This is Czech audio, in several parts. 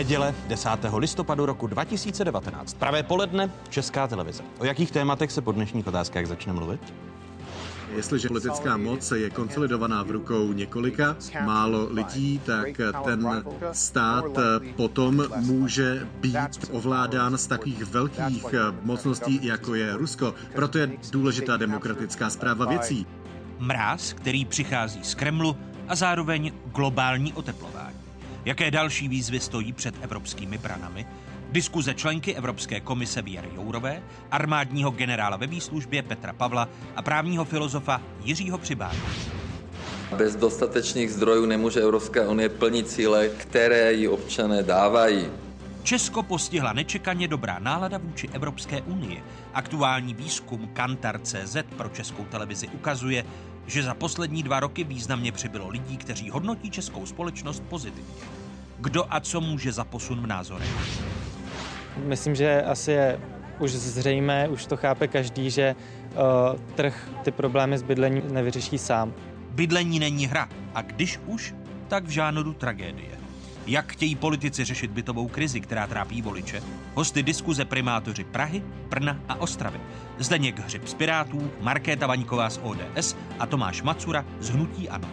Neděle 10. listopadu roku 2019. Pravé poledne Česká televize. O jakých tématech se po dnešních otázkách začne mluvit? Jestliže politická moc je konsolidovaná v rukou několika málo lidí, tak ten stát potom může být ovládán z takových velkých mocností, jako je Rusko. Proto je důležitá demokratická zpráva věcí. Mráz, který přichází z Kremlu a zároveň globální oteplování. Jaké další výzvy stojí před evropskými branami? Diskuze členky Evropské komise Věry Jourové, armádního generála ve výslužbě Petra Pavla a právního filozofa Jiřího Přibána. Bez dostatečných zdrojů nemůže Evropská unie plnit cíle, které jí občané dávají. Česko postihla nečekaně dobrá nálada vůči Evropské unii. Aktuální výzkum Kantar.cz pro českou televizi ukazuje, že za poslední dva roky významně přibylo lidí, kteří hodnotí českou společnost pozitivně. Kdo a co může za posun v názorech? Myslím, že asi je už zřejmé, už to chápe každý, že uh, trh ty problémy s bydlením nevyřeší sám. Bydlení není hra a když už, tak v žánru tragédie. Jak chtějí politici řešit bytovou krizi, která trápí voliče? Hosty diskuze primátoři Prahy, Brna a Ostravy. Zdeněk Hřib z Pirátů, Markéta Vaňková z ODS a Tomáš Macura z Hnutí Ano.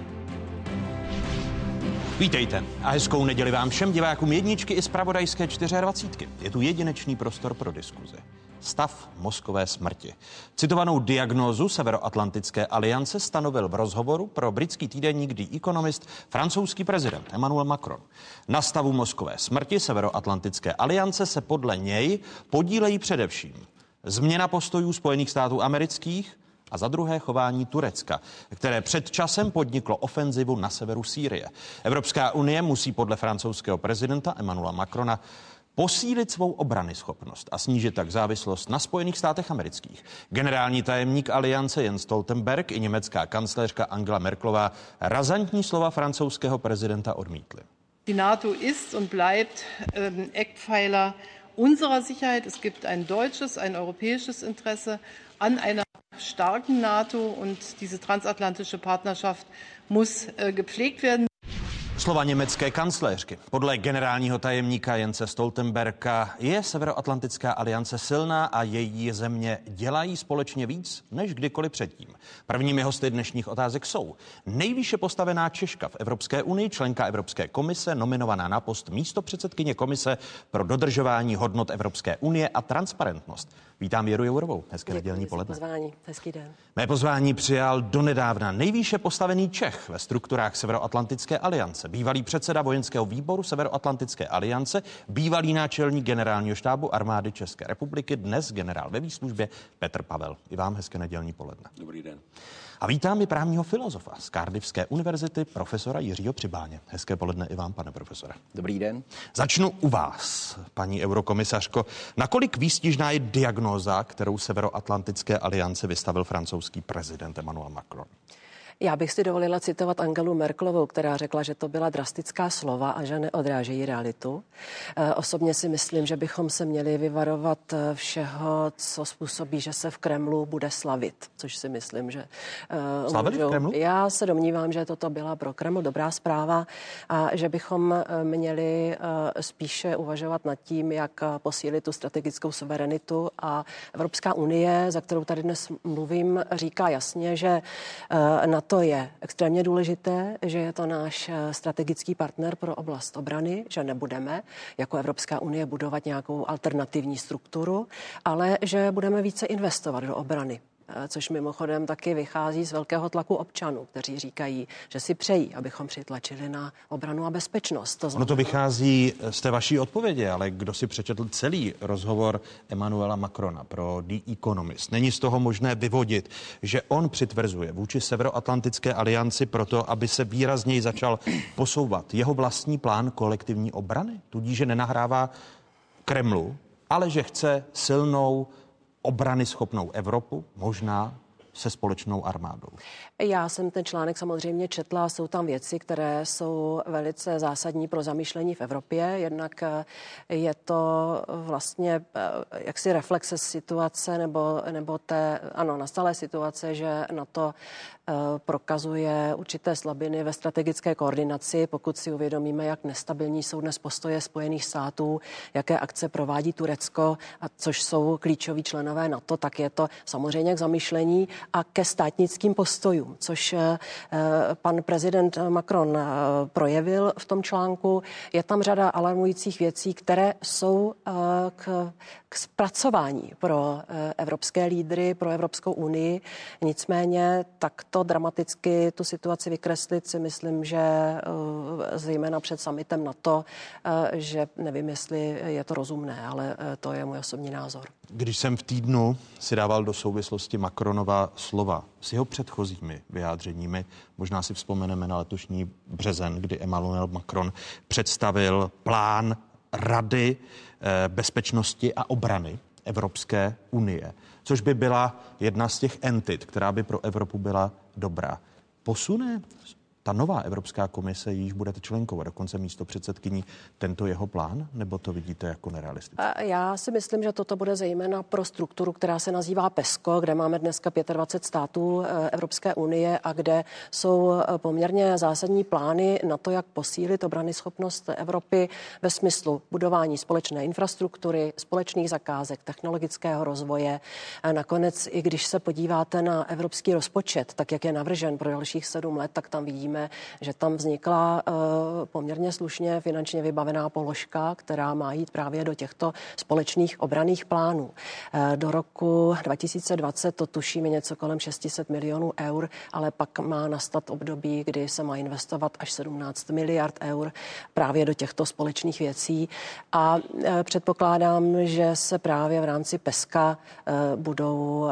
Vítejte a hezkou neděli vám všem divákům jedničky i z Pravodajské 24. Je tu jedinečný prostor pro diskuzi. Stav mozkové smrti. Citovanou diagnózu Severoatlantické aliance stanovil v rozhovoru pro britský týdenník The Economist francouzský prezident Emmanuel Macron. Na stavu mozkové smrti Severoatlantické aliance se podle něj podílejí především změna postojů Spojených států amerických, a za druhé chování Turecka, které před časem podniklo ofenzivu na severu Sýrie. Evropská unie musí podle francouzského prezidenta Emmanuela Macrona posílit svou obrany schopnost a snížit tak závislost na Spojených státech amerických. Generální tajemník aliance Jens Stoltenberg i německá kancléřka Angela Merklová razantní slova francouzského prezidenta odmítli. Die NATO ist und bleibt ähm, Eckpfeiler unserer Sicherheit. Es gibt ein deutsches, ein europäisches Interesse an einer starken NATO und diese transatlantische Partnerschaft muss äh, gepflegt werden. Slova německé kancléřky. Podle generálního tajemníka Jence Stoltenberga je Severoatlantická aliance silná a její země dělají společně víc než kdykoliv předtím. Prvními hosty dnešních otázek jsou nejvýše postavená Češka v Evropské unii, členka Evropské komise, nominovaná na post místo předsedkyně komise pro dodržování hodnot Evropské unie a transparentnost. Vítám Věru Jourovou. Hezké nedělní poledne. Pozvání. Hezký den. Mé pozvání přijal donedávna nejvýše postavený Čech ve strukturách Severoatlantické aliance, bývalý předseda vojenského výboru Severoatlantické aliance, bývalý náčelník generálního štábu armády České republiky, dnes generál ve výslužbě Petr Pavel. I vám hezké nedělní poledne. Dobrý den. A vítám i právního filozofa z Cardiffské univerzity, profesora Jiřího Přibáně. Hezké poledne i vám, pane profesore. Dobrý den. Začnu u vás, paní eurokomisařko. Nakolik výstižná je diagnóza, kterou Severoatlantické aliance vystavil francouzský prezident Emmanuel Macron? Já bych si dovolila citovat Angelu Merklovou, která řekla, že to byla drastická slova a že neodrážejí realitu. E, osobně si myslím, že bychom se měli vyvarovat e, všeho, co způsobí, že se v Kremlu bude slavit, což si myslím, že... E, Slavili v Kremlu? Já se domnívám, že toto byla pro Kreml dobrá zpráva a že bychom měli spíše uvažovat nad tím, jak posílit tu strategickou suverenitu a Evropská unie, za kterou tady dnes mluvím, říká jasně, že na to je extrémně důležité, že je to náš eh, strategický partner pro oblast obrany, že nebudeme jako Evropská unie budovat nějakou alternativní strukturu, ale že budeme více investovat do obrany. Eh, což mimochodem taky vychází z velkého tlaku občanů, kteří říkají, že si přejí, abychom přitlačili na obranu a bezpečnost. To znamená... No to vychází z té vaší odpovědi, ale kdo si přečetl celý rozhovor Emanuela Macrona pro The Economist, není z toho možné vyvodit, že on přitvrzuje vůči Severoatlantické alianci proto, aby se výrazněji začal posouvat. Jeho vlastní plán kolektivní obrany, tudíž že nenahrává Kremlu, ale že chce silnou obrany schopnou Evropu, možná se společnou armádou. Já jsem ten článek samozřejmě četla, jsou tam věci, které jsou velice zásadní pro zamýšlení v Evropě. Jednak eh, je to vlastně eh, jaksi reflexe situace nebo, nebo té, ano, nastalé situace, že na to eh, prokazuje určité slabiny ve strategické koordinaci, pokud si uvědomíme, jak nestabilní jsou dnes postoje Spojených států, jaké akce provádí Turecko, a což jsou klíčoví členové NATO, tak je to samozřejmě k zamýšlení a ke státnickým postojům, což eh, pan prezident Macron eh, projevil v tom článku. Je tam řada alarmujících věcí, které jsou eh, k, k zpracování pro evropské lídry, pro Evropskou unii. Nicméně takto dramaticky tu situaci vykreslit si myslím, že zejména před summitem na to, že nevím, jestli je to rozumné, ale to je můj osobní názor. Když jsem v týdnu si dával do souvislosti Macronova slova s jeho předchozími vyjádřeními, možná si vzpomeneme na letošní březen, kdy Emmanuel Macron představil plán Rady eh, bezpečnosti a obrany Evropské unie, což by byla jedna z těch entit, která by pro Evropu byla dobrá. Posune ta nová Evropská komise, již budete členkou a dokonce místo předsedkyní, tento jeho plán, nebo to vidíte jako nerealistické? Já si myslím, že toto bude zejména pro strukturu, která se nazývá PESCO, kde máme dneska 25 států eh, Evropské unie a kde jsou eh, poměrně zásadní plány na to, jak posílit obrany schopnost Evropy ve smyslu budování společné infrastruktury, společných zakázek, technologického rozvoje. Nakonec, i když se podíváte na evropský rozpočet, tak jak je navržen pro dalších sedm let, tak tam vidíme, víme, že tam vznikla eh, poměrně slušně finančně vybavená položka, která má jít právě do těchto společných obraných plánů. Eh, do roku 2020 to tušíme něco kolem 600 milionů eur, ale pak má nastat období, kdy se má investovat až 17 miliard eur právě do těchto společných věcí. A eh, předpokládám, že se právě v rámci PESKA budou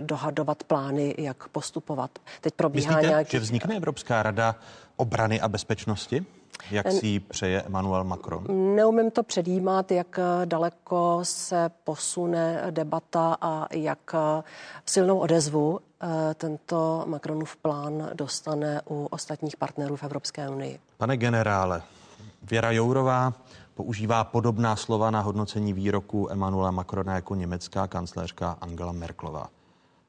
dohadovat plány, jak postupovat. Teď probíhá Myslíte, nějaký... že vznikne Evropská Evropská rada obrany a bezpečnosti? Jak si ji přeje Emmanuel Macron? Neumím to předjímat, jak daleko se posune debata a jak silnou odezvu eh, tento Macronův plán dostane u ostatních partnerů v Evropské unii. Pane generále, Věra Jourová používá podobná slova na hodnocení výroku Emmanuela Macrona jako německá kancléřka Angela Merklová.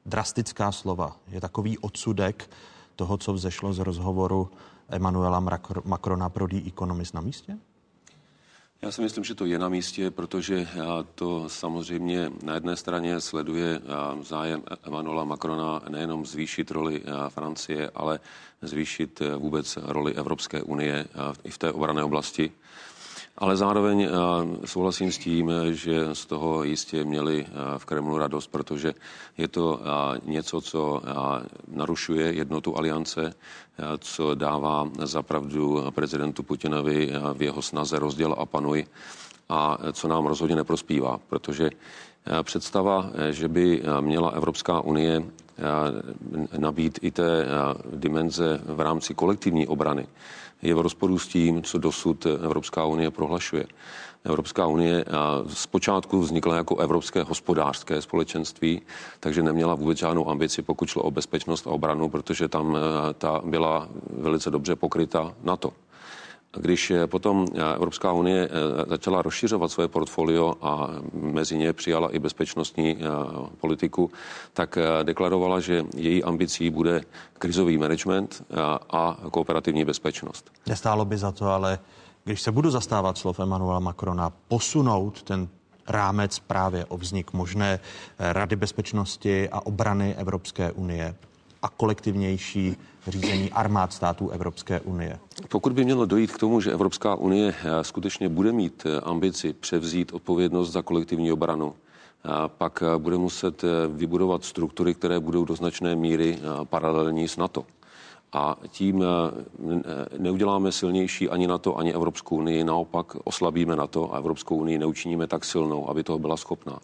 Drastická slova. Je takový odsudek toho, co vzešlo z rozhovoru Emanuela Macrona pro The Economist na místě? Já si myslím, že to je na místě, protože to samozřejmě na jedné straně sleduje zájem Emanuela Macrona nejenom zvýšit roli Francie, ale zvýšit vůbec roli Evropské unie i v té obrané oblasti. Ale zároveň eh, souhlasím s tím, že z toho jistě měli eh, v Kremlu radost, protože je to eh, něco, co narušuje jednotu aliance, co dává zapravdu prezidentu Putinovi v jeho snaze rozděl a panuj a co nám rozhodně neprospívá, protože představa, že by měla Evropská unie nabít i té dimenze v rámci kolektivní obrany, je v rozporu s tím, co dosud Evropská unie prohlašuje. Evropská unie zpočátku vznikla jako Evropské hospodářské společenství, takže neměla vůbec žádnou ambici, pokud šlo o bezpečnost a obranu, protože tam ta byla velice dobře pokryta NATO. Když potom Evropská unie eh, začala rozšiřovat své portfolio a mezi ně přijala i bezpečnostní eh, politiku, tak eh, deklarovala, že její ambicí bude krizový management a kooperativní bezpečnost. Nestálo by za to, ale když se budu zastávat slov Emanuela Macrona, posunout ten rámec právě o vznik možné Rady bezpečnosti a obrany Evropské unie a kolektivnější řízení armád států Evropské unie. Pokud by mělo dojít k tomu, že Evropská unie eh, skutečně bude mít eh, ambici převzít odpovědnost za kolektivní obranu, eh, pak bude muset vybudovat struktury, které budou do značné míry paralelní s NATO. A tím neuděláme silnější ani NATO, ani Evropskou unii, naopak oslabíme NATO a Evropskou unii neučiníme tak silnou, aby toho byla schopná.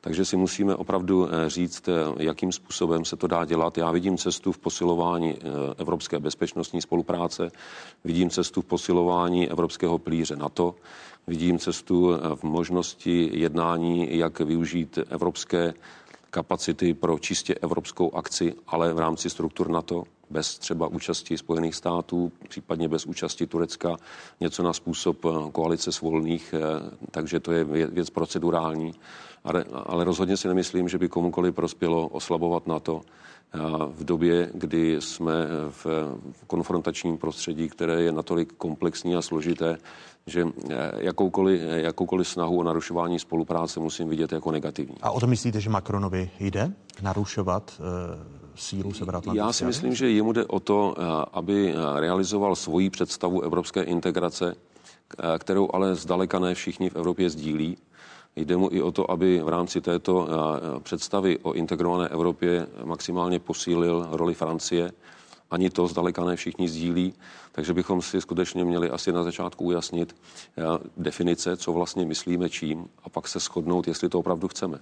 Takže si musíme opravdu eh, říct, eh, jakým způsobem se to dá dělat. Já vidím cestu v posilování eh, evropské bezpečnostní spolupráce, vidím cestu v posilování evropského plíře NATO, vidím cestu v možnosti jednání, jak využít evropské kapacity pro čistě evropskou akci, ale v rámci struktur NATO, bez třeba účasti Spojených států, případně bez účasti Turecka, něco na způsob koalice svolných, takže to je věc procedurální. Ale, ale rozhodně si nemyslím, že by komukoli prospělo oslabovat NATO v době, kdy jsme v konfrontačním prostředí, které je natolik komplexní a složité, že eh, jakoukoliv, jakoukoliv snahu o narušování spolupráce musím vidět jako negativní. A o to myslíte, že Macronovi jde narušovat uh sílu Severoatlantické Já si myslím, že jemu jde o to, eh, aby realizoval svoji představu evropské integrace, kterou ale zdaleka ne všichni v Evropě sdílí. Jde mu i o to, aby v rámci této představy o integrované Evropě maximálně posílil roli Francie ani to zdaleka ne všichni sdílí, takže bychom si skutečně měli asi na začátku ujasnit eh, definice, co vlastně myslíme čím a pak se shodnout, jestli to opravdu chceme.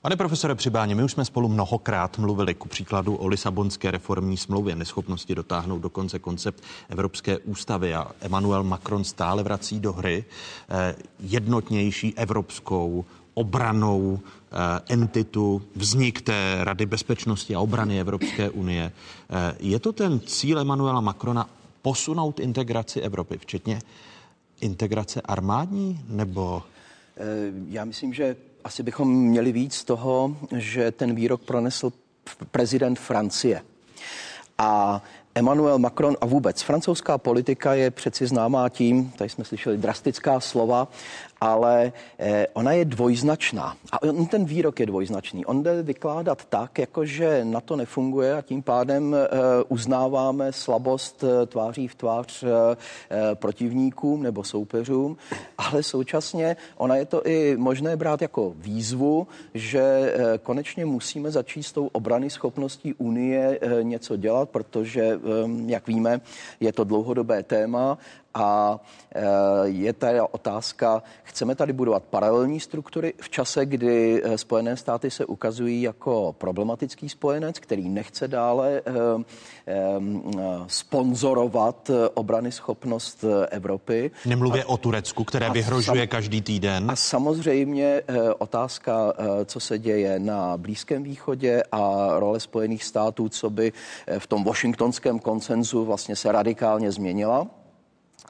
Pane profesore Přibáně, my už jsme spolu mnohokrát mluvili ku příkladu o Lisabonské reformní smlouvě, neschopnosti dotáhnout do konce koncept Evropské ústavy a Emmanuel Macron stále vrací do hry eh, jednotnější evropskou obranou eh, entitu, vznik té Rady bezpečnosti a obrany Evropské unie. Eh, je to ten cíl Emanuela Macrona posunout integraci Evropy, včetně integrace armádní, nebo? Eh, já myslím, že asi bychom měli víc z toho, že ten výrok pronesl prezident Francie. A Emmanuel Macron a vůbec francouzská politika je přeci známá tím, tady jsme slyšeli drastická slova, ale eh, ona je dvojznačná. A on, ten výrok je dvojznačný. On jde vykládat tak, jako že na to nefunguje a tím pádem eh, uznáváme slabost eh, tváří v tvář protivníkům nebo soupeřům, ale současně ona je to i možné brát jako výzvu, že konečně musíme začít s tou obrany schopností Unie něco dělat, protože, jak víme, je to dlouhodobé téma a e, je tady otázka, chceme tady budovat paralelní struktury v čase, kdy e, Spojené státy se ukazují jako problematický spojenec, který nechce dále e, sponzorovat obrany schopnost Evropy. Nemluvě a, o Turecku, které vyhrožuje sam, každý týden. A samozřejmě otázka, co se děje na Blízkém východě a role Spojených států, co by v tom washingtonském koncenzu vlastně se radikálně změnila.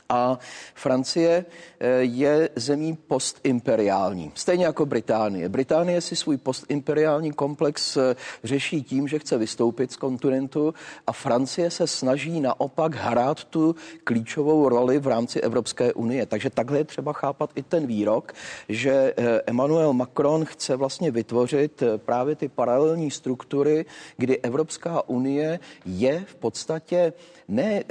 A Francie eh, je zemí postimperiální, stejně jako Británie. Británie si svůj postimperiální komplex eh, řeší tím, že chce vystoupit z kontinentu a Francie se snaží naopak hrát tu klíčovou roli v rámci Evropské unie. Takže takhle je třeba chápat i ten výrok, že eh, Emmanuel Macron chce vlastně vytvořit právě ty paralelní struktury, kdy Evropská unie je v podstatě ne e,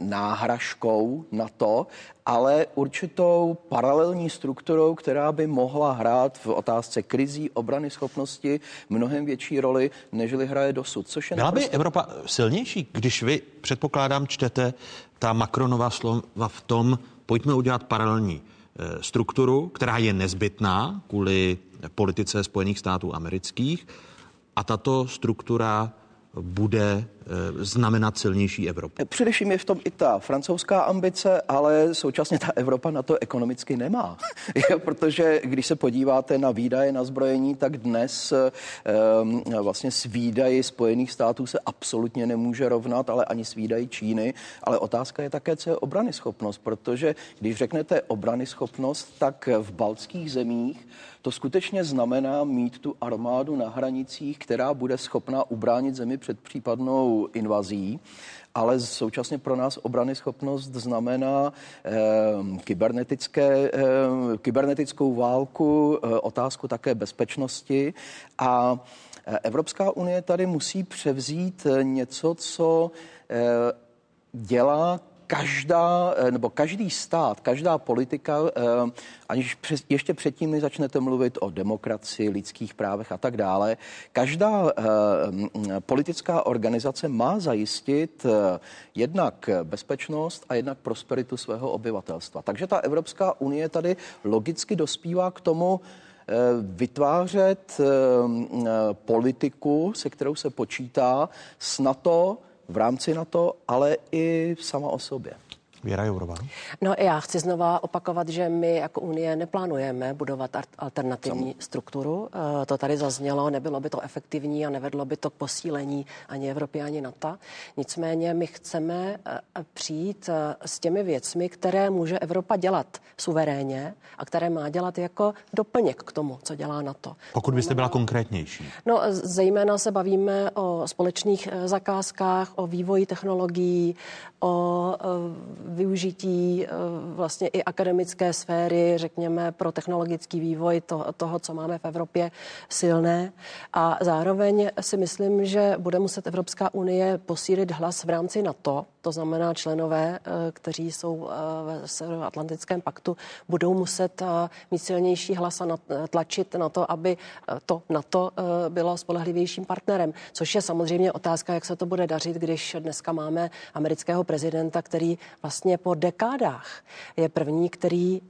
náhražkou na to, ale určitou paralelní strukturou, která by mohla hrát v otázce krizí, obrany schopnosti mnohem větší roli, nežli hraje dosud. Což je Byla naprosto... by Evropa silnější, když vy, předpokládám, čtete ta Macronová slova v tom, pojďme udělat paralelní eh, strukturu, která je nezbytná kvůli politice Spojených států amerických a tato struktura bude eh, znamenat silnější Evropu. Především je v tom i ta francouzská ambice, ale současně ta Evropa na to ekonomicky nemá. Protože když se podíváte na výdaje na zbrojení, tak dnes um, vlastně s výdaji Spojených států se absolutně nemůže rovnat, ale ani s výdaji Číny. Ale otázka je také, co je obrany schopnost, protože když řeknete obrany schopnost, tak v baltských zemích to skutečně znamená mít tu armádu na hranicích, která bude schopná ubránit zemi před případnou invazí ale současně pro nás obrany schopnost znamená eh, kybernetické, eh, kybernetickou válku, eh, otázku také bezpečnosti. A eh, Evropská unie tady musí převzít eh, něco, co eh, dělá každá, eh, nebo každý stát, každá politika, eh, aniž ještě předtím než začnete mluvit o demokracii, lidských právech a tak dále, každá eh, politická organizace má zajistit jednak bezpečnost a jednak prosperitu svého obyvatelstva. Takže ta Evropská unie tady logicky dospívá k tomu, vytvářet politiku, se kterou se počítá s NATO, v rámci NATO, ale i sama o sobě. Věra Jourová. No já chci znova opakovat, že my jako Unie neplánujeme budovat alternativní Sam. strukturu. Eh, to tady zaznělo, nebylo by to efektivní a nevedlo by to k posílení ani Evropy, ani NATO. Nicméně my chceme eh, přijít eh, s těmi věcmi, které může Evropa dělat suverénně a které má dělat jako doplněk k tomu, co dělá NATO. Pokud byste byla konkrétnější. No, zejména se bavíme o společných zakázkách, o vývoji technologií, o využití vlastně i akademické sféry, řekněme, pro technologický vývoj to, toho, co máme v Evropě, silné. A zároveň si myslím, že bude muset Evropská unie posílit hlas v rámci NATO, to znamená členové, eh, kteří jsou eh, v Severoatlantickém paktu, budou muset eh, mít silnější hlas a tlačit na to, aby to NATO bylo spolehlivějším partnerem, což je samozřejmě otázka, jak se to bude dařit, když dneska máme amerického prezidenta, který vlastně po dekádách je první, který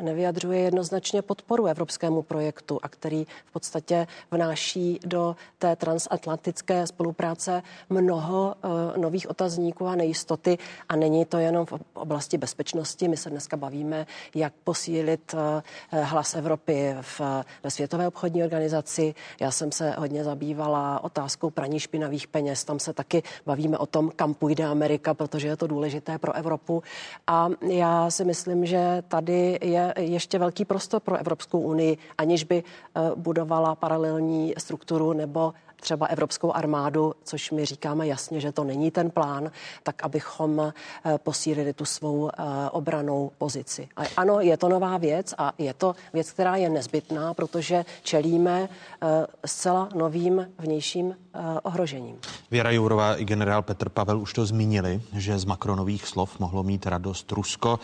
nevyjadřuje jednoznačně podporu evropskému projektu a který v podstatě vnáší do té transatlantické spolupráce mnoho nových otazníků a nejistoty a není to jenom v oblasti bezpečnosti. My se dneska bavíme, jak posílit eh, hlas Evropy v, ve Světové obchodní organizaci. Já jsem se hodně zabývala otázkou praní špinavých peněz. Tam se taky bavíme o tom, kam půjde Amerika, protože je to důležité pro Evropu. A já si myslím, že tady je ještě velký prostor pro Evropskou unii, aniž by eh, budovala paralelní strukturu nebo třeba evropskou armádu, což my říkáme jasně, že to není ten plán, tak abychom eh, posílili tu svou eh, obranou pozici. A ano, je to nová věc a je to věc, která je nezbytná, protože čelíme eh, zcela novým vnějším ohrožením. Věra Jourová i generál Petr Pavel už to zmínili, že z Makronových slov mohlo mít radost Rusko.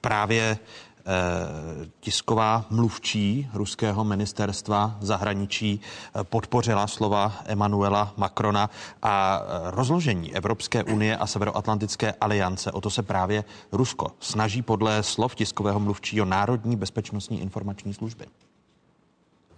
Právě tisková mluvčí ruského ministerstva zahraničí eh, podpořila slova Emanuela Macrona a eh, rozložení Evropské unie a Severoatlantické aliance. O to se právě Rusko snaží podle slov tiskového mluvčího Národní bezpečnostní informační služby.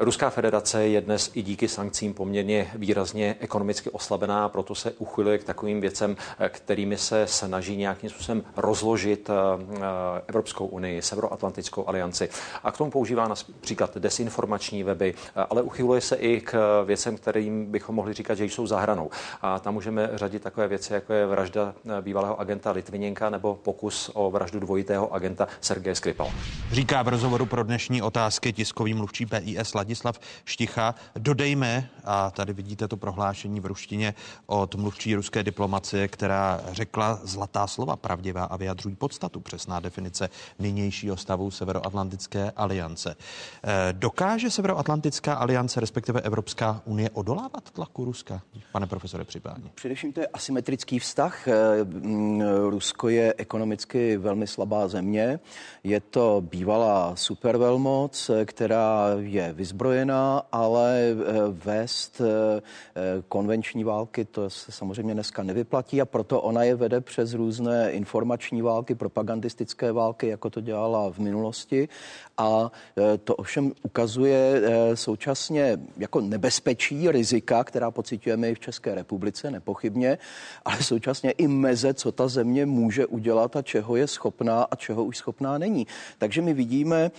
Ruská federace je dnes i díky sankcím poměrně výrazně ekonomicky oslabená, proto se uchyluje k takovým věcem, kterými se snaží nějakým způsobem rozložit eh, Evropskou unii, Severoatlantickou alianci. A k tomu používá například desinformační weby, eh, ale uchyluje se i k věcem, kterým bychom mohli říkat, že jsou zahranou. A tam můžeme řadit takové věci, jako je vražda eh, bývalého agenta Litviněnka nebo pokus o vraždu dvojitého agenta Sergeje Skripala. Říká v rozhovoru pro dnešní otázky tiskový mluvčí PIS Ladislav Šticha. Dodejme, a tady vidíte to prohlášení v ruštině od mluvčí ruské diplomacie, která řekla zlatá slova pravdivá a vyjadřují podstatu. Přesná definice nynějšího stavu Severoatlantické aliance. Eh, dokáže Severoatlantická aliance, respektive Evropská unie, odolávat tlaku Ruska? Pane profesore Připání. Především to je asymetrický vztah. Eh, mm, Rusko je ekonomicky velmi slabá země. Je to bývalá supervelmoc, eh, která je vyzbrojená ozbrojená, ale eh, vést eh, konvenční války, to se samozřejmě dneska nevyplatí a proto ona je vede přes různé informační války, propagandistické války, jako to dělala v minulosti. A eh, to ovšem ukazuje současně jako nebezpečí, rizika, která pocitujeme i v České republice, nepochybně, ale současně i meze, co ta země může udělat a čeho je schopná a čeho už schopná není. Takže my vidíme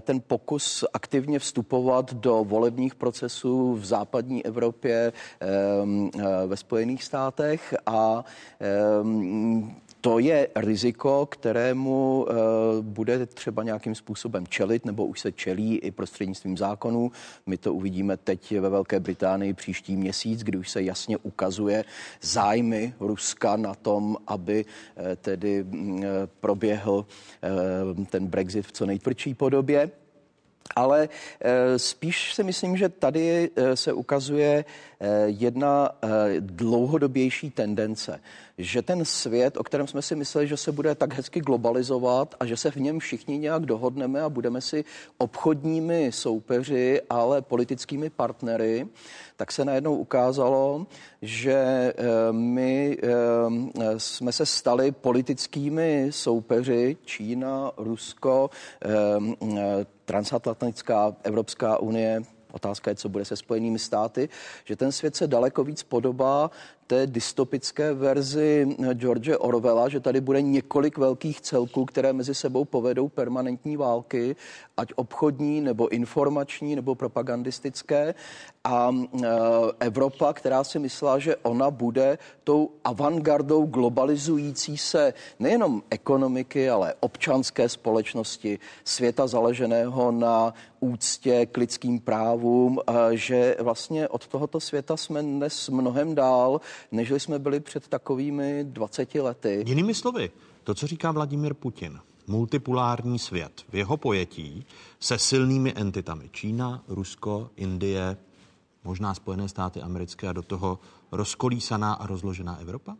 ten pokus aktivně vstupovat vstupovat do volebních procesů v západní Evropě, eh, ve Spojených státech a to je riziko, kterému uh, bude třeba nějakým způsobem čelit, nebo už se čelí i prostřednictvím zákonů. My to uvidíme teď ve Velké Británii příští měsíc, kdy už se jasně ukazuje zájmy Ruska na tom, aby uh, tedy uh, proběhl ten Brexit v co nejtvrdší podobě. Ale eh, spíš si myslím, že tady eh, se ukazuje eh, jedna dlouhodobější tendence, že ten svět, o kterém jsme si mysleli, že se bude tak hezky globalizovat a že se v něm všichni nějak dohodneme a budeme si obchodními soupeři, ale politickými partnery, tak se najednou ukázalo, že my jsme se stali politickými soupeři Čína, Rusko, transatlantická Evropská unie, otázka je, co bude se Spojenými státy, že ten svět se daleko víc podobá té dystopické verzi George Orwella, že tady bude několik velkých celků, které mezi sebou povedou permanentní války, ať obchodní, nebo informační, nebo propagandistické. A e, Evropa, která si myslela, že ona bude tou avantgardou globalizující se nejenom ekonomiky, ale občanské společnosti, světa založeného na úctě k lidským právům, že vlastně od tohoto světa jsme dnes mnohem dál, než jsme byli před takovými 20 lety. Jinými slovy, to, co říká Vladimír Putin, multipolární svět v jeho pojetí se silnými entitami Čína, Rusko, Indie, možná Spojené státy americké a do toho rozkolísaná a rozložená Evropa?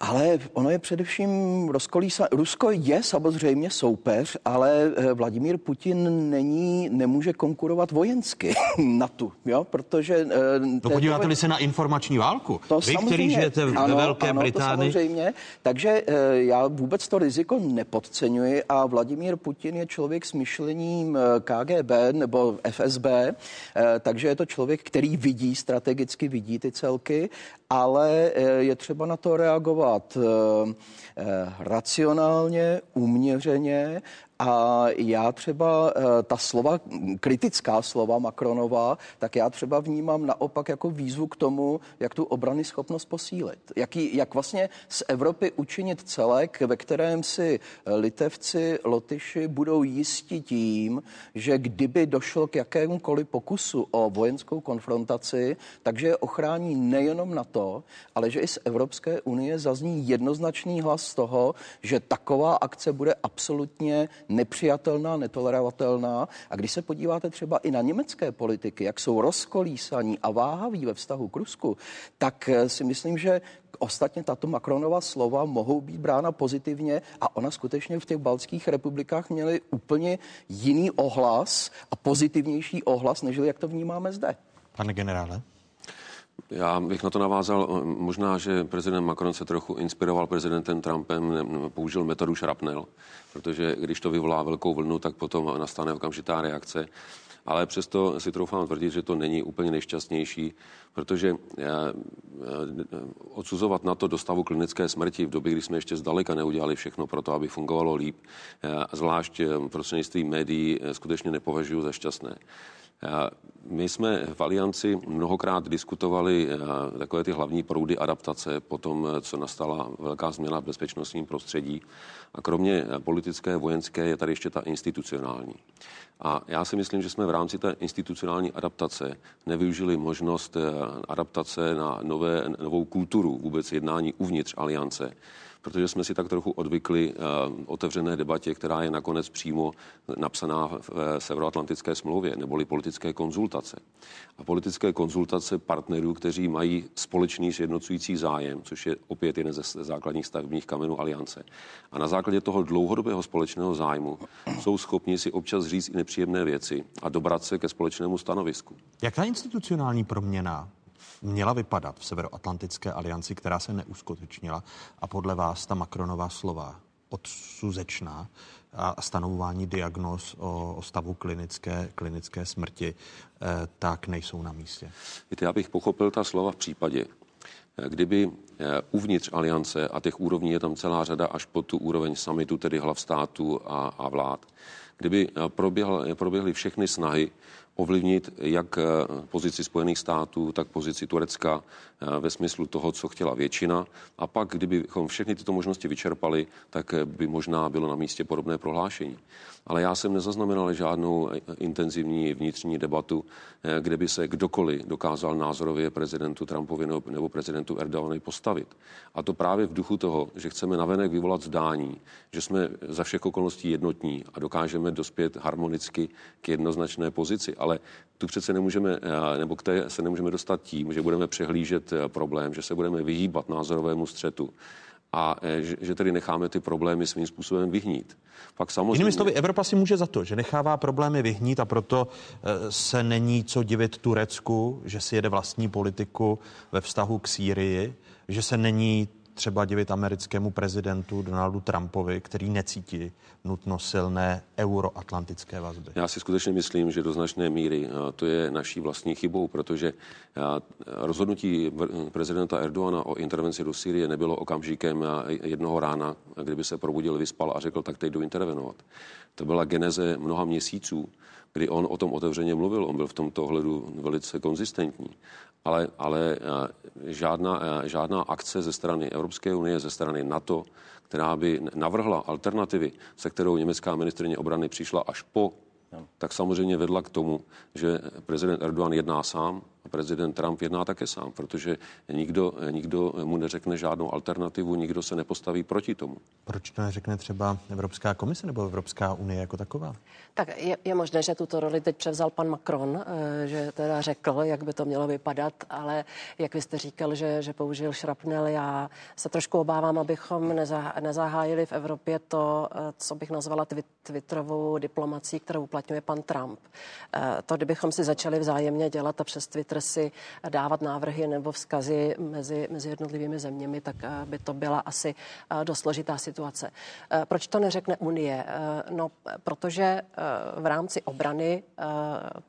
Ale ono je především rozkolísa. Rusko je samozřejmě soupeř, ale eh, Vladimír Putin není, nemůže konkurovat vojensky na tu, jo, protože... Eh, no podíváte-li se na informační válku, to vy, který žijete v ano, Velké ano, Británii... To samozřejmě, takže eh, já vůbec to riziko nepodceňuji a Vladimír Putin je člověk s myšlením KGB nebo FSB, takže je to člověk, který vidí, strategicky vidí ty celky, ale je třeba na to reagovat eh, eh, racionálně, uměřeně a já třeba eh, ta slova, kritická slova Macronova, tak já třeba vnímám naopak jako výzvu k tomu, jak tu obrany schopnost posílit. Jak, jak vlastně z Evropy učinit celek, ve kterém si litevci, lotyši budou jistí tím, že kdyby došlo k jakémukoliv pokusu o vojenskou konfrontaci, takže je ochrání nejenom na to, ale že i z Evropské unie zazní jednoznačný hlas toho, že taková akce bude absolutně nepřijatelná, netolerovatelná. A když se podíváte třeba i na německé politiky, jak jsou rozkolísaní a váhaví ve vztahu k Rusku, tak eh, si myslím, že Ostatně tato Macronova slova mohou být brána pozitivně a ona skutečně v těch baltských republikách měly úplně jiný ohlas a pozitivnější ohlas, než jak to vnímáme zde. Pane generále? Já bych na to navázal. Možná, že prezident Macron se trochu inspiroval prezidentem Trumpem, použil metodu šrapnel, protože když to vyvolá velkou vlnu, tak potom nastane okamžitá reakce. Ale přesto si troufám tvrdit, že to není úplně nejšťastnější, protože eh, eh, odsuzovat na to dostavu klinické smrti v době, kdy jsme ještě zdaleka neudělali všechno pro to, aby fungovalo líp, eh, zvlášť prostřednictvím médií, skutečně nepovažuji za šťastné. My jsme v Alianci mnohokrát diskutovali eh, takové ty hlavní proudy adaptace po tom, eh, co nastala velká změna v bezpečnostním prostředí. A kromě eh, politické, vojenské je tady ještě ta institucionální. A já si myslím, že jsme v rámci té institucionální adaptace nevyužili možnost adaptace na nové, novou kulturu vůbec jednání uvnitř aliance protože jsme si tak trochu odvykli uh, otevřené debatě, která je nakonec přímo napsaná v Severoatlantické smlouvě, neboli politické konzultace. A politické konzultace partnerů, kteří mají společný sjednocující zájem, což je opět jeden ze základních stavebních kamenů aliance. A na základě toho dlouhodobého společného zájmu jsou schopni si občas říct i nepříjemné věci a dobrat se ke společnému stanovisku. Jaká institucionální proměna měla vypadat v Severoatlantické alianci, která se neuskutečnila a podle vás ta Macronová slova odsuzečná a stanovování diagnóz o, o stavu klinické, klinické smrti, eh, tak nejsou na místě. Víte, já bych pochopil ta slova v případě, eh, kdyby eh, uvnitř aliance, a těch úrovní je tam celá řada až po tu úroveň samitu, tedy hlav států a, a vlád, kdyby proběhl, proběhly všechny snahy ovlivnit jak eh, pozici Spojených států, tak pozici Turecka ve smyslu toho, co chtěla většina. A pak, kdybychom všechny tyto možnosti vyčerpali, tak eh, by možná bylo na místě podobné prohlášení. Ale já jsem nezaznamenal žádnou intenzivní vnitřní debatu, kde by se kdokoliv dokázal názorově prezidentu Trumpovi nebo prezidentu Erdoganovi postavit. A to právě v duchu toho, že chceme navenek vyvolat zdání, že jsme za všech okolností jednotní a dokážeme dospět harmonicky k jednoznačné pozici. Ale tu přece nemůžeme, eh, nebo k té se nemůžeme dostat tím, že budeme přehlížet eh, problém, že se budeme vyhýbat názorovému střetu a eh, že, že tedy necháme ty problémy svým způsobem vyhnít. Pak samozřejmě... Jinými slovy, Evropa si může za to, že nechává problémy vyhnít a proto se není co divit Turecku, že si jede vlastní politiku ve vztahu k Sýrii, že se není třeba divit americkému prezidentu Donaldu Trumpovi, který necítí nutnost silné euroatlantické vazby? Já si skutečně myslím, že do značné míry to je naší vlastní chybou, protože rozhodnutí prezidenta Erdoana o intervenci do Syrie nebylo okamžikem jednoho rána, kdyby se probudil, vyspal a řekl, tak teď jdu intervenovat. To byla geneze mnoha měsíců, kdy on o tom otevřeně mluvil. On byl v tomto ohledu velice konzistentní. Ale, ale žádná, žádná akce ze strany Evropské unie, ze strany NATO, která by navrhla alternativy, se kterou německá ministrině obrany přišla až po, tak samozřejmě vedla k tomu, že prezident Erdogan jedná sám prezident Trump jedná také sám, protože nikdo, nikdo mu neřekne žádnou alternativu, nikdo se nepostaví proti tomu. Proč to neřekne třeba Evropská komise nebo Evropská unie jako taková? Tak je, je možné, že tuto roli teď převzal pan Macron, eh, že teda řekl, jak by to mělo vypadat, ale jak vy jste říkal, že, že použil šrapnel, já se trošku obávám, abychom neza, nezahájili v Evropě to, eh, co bych nazvala twitterovou diplomací, kterou uplatňuje pan Trump. Eh, to, kdybychom si začali vzájemně dělat a přes Twitter si dávat návrhy nebo vzkazy mezi, mezi jednotlivými zeměmi, tak by to byla asi dost složitá situace. Proč to neřekne Unie? No, protože v rámci obrany eh,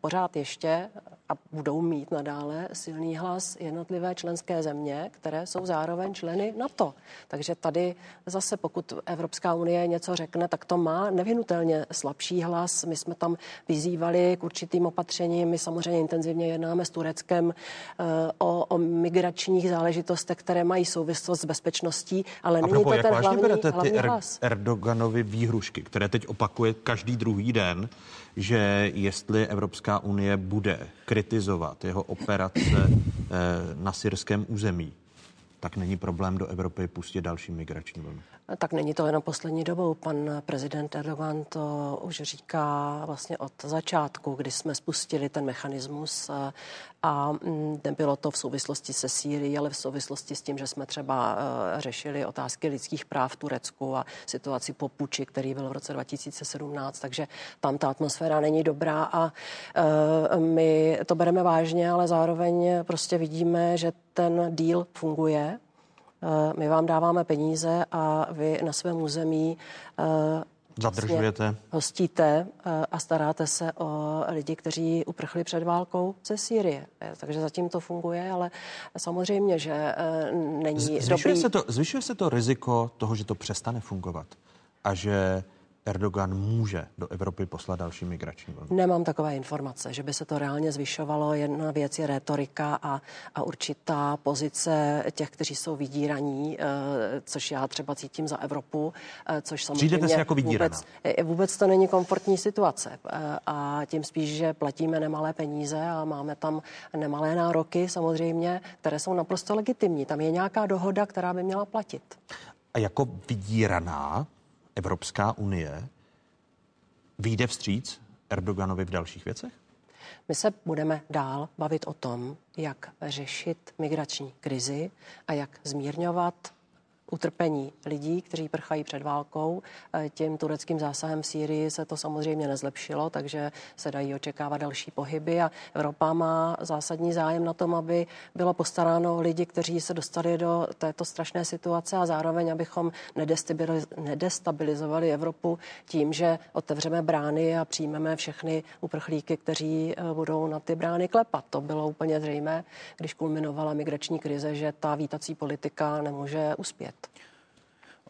pořád ještě a budou mít nadále silný hlas jednotlivé členské země, které jsou zároveň členy NATO. Takže tady zase, pokud Evropská unie něco řekne, tak to má nevyhnutelně slabší hlas. My jsme tam vyzývali k určitým opatřením. My samozřejmě intenzivně jednáme s Tureckem eh, o, o migračních záležitostech, které mají souvislost s bezpečností, ale a není propo, to ten hlavní, berete ty er, Erdoganovi výhrušky, které teď opakuje každý druhý den, že jestli Evropská unie bude kritizovat jeho operace eh, na syrském území, tak není problém do Evropy pustit další migrační vlnu. Tak není to jenom poslední dobou. Pan prezident Erdogan to už říká vlastně od začátku, kdy jsme spustili ten mechanismus eh, a mm, nebylo to v souvislosti se Sýrií, ale v souvislosti s tím, že jsme třeba eh, řešili otázky lidských práv v Turecku a situaci po puči, který byl v roce 2017, takže tam ta atmosféra není dobrá a eh, my to bereme vážně, ale zároveň prostě vidíme, že ten díl funguje, Eh, my vám dáváme peníze a vy na svém území Zadržujete. Vlastně hostíte eh, a staráte se o lidi, kteří uprchli před válkou ze Sýrie. Takže zatím to funguje, ale samozřejmě, že není zvyšuje dobrý... Se to, zvyšuje se to riziko toho, že to přestane fungovat a že Erdogan může do Evropy poslat další migrační vlnu? Nemám takové informace, že by se to reálně zvyšovalo. Jedna věc je retorika a, a určitá pozice těch, kteří jsou vydíraní, eh, což já třeba cítím za Evropu, eh, což samozřejmě si jako vůbec, eh, vůbec to není komfortní situace. A tím spíš, že platíme nemalé peníze a máme tam nemalé nároky samozřejmě, které jsou naprosto legitimní. Tam je nějaká dohoda, která by měla platit. A jako vydíraná Evropská unie vyjde vstříc Erdoganovi v dalších věcech? My se budeme dál bavit o tom, jak řešit migrační krizi a jak zmírňovat utrpení lidí, kteří prchají před válkou. E, tím tureckým zásahem v Sýrii se to samozřejmě nezlepšilo, takže se dají očekávat další pohyby a Evropa má zásadní zájem na tom, aby bylo postaráno lidi, kteří se dostali do této strašné situace a zároveň, abychom nedestabilizovali Evropu tím, že otevřeme brány a přijmeme všechny uprchlíky, kteří e, budou na ty brány klepat. To bylo úplně zřejmé, když kulminovala migrační krize, že ta vítací politika nemůže uspět.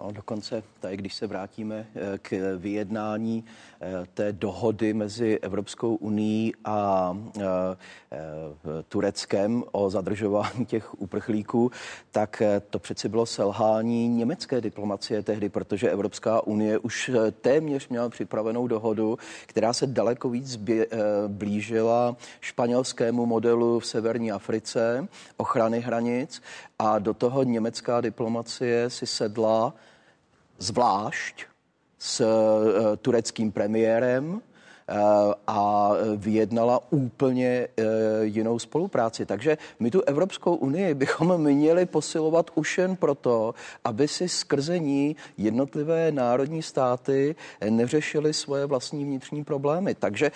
No, dokonce, tady, když se vrátíme eh, k vyjednání eh, té dohody mezi Evropskou unii a eh, Tureckem o zadržování těch uprchlíků, tak to přeci bylo selhání německé diplomacie tehdy, protože Evropská unie už téměř měla připravenou dohodu, která se daleko víc blížila španělskému modelu v severní Africe, ochrany hranic a do toho německá diplomacie si sedla zvlášť s uh, tureckým premiérem, a vyjednala úplně jinou spolupráci. Takže my tu Evropskou unii bychom měli posilovat už jen proto, aby si skrze ní jednotlivé národní státy neřešily svoje vlastní vnitřní problémy. Takže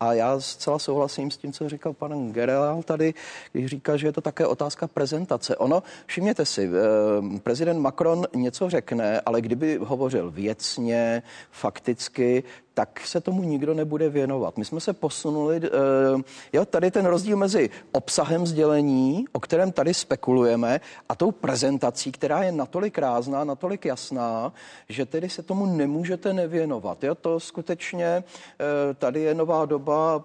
a já zcela souhlasím s tím, co říkal pan Gerel tady, když říká, že je to také otázka prezentace. Ono, všimněte si, prezident Macron něco řekne, ale kdyby hovořil věcně, fakticky, tak se tomu nikdo nebude věnovat. My jsme se posunuli, uh, jo, tady ten rozdíl mezi obsahem sdělení, o kterém tady spekulujeme, a tou prezentací, která je natolik rázná, natolik jasná, že tedy se tomu nemůžete nevěnovat. Jo, to skutečně uh, tady je nová doba,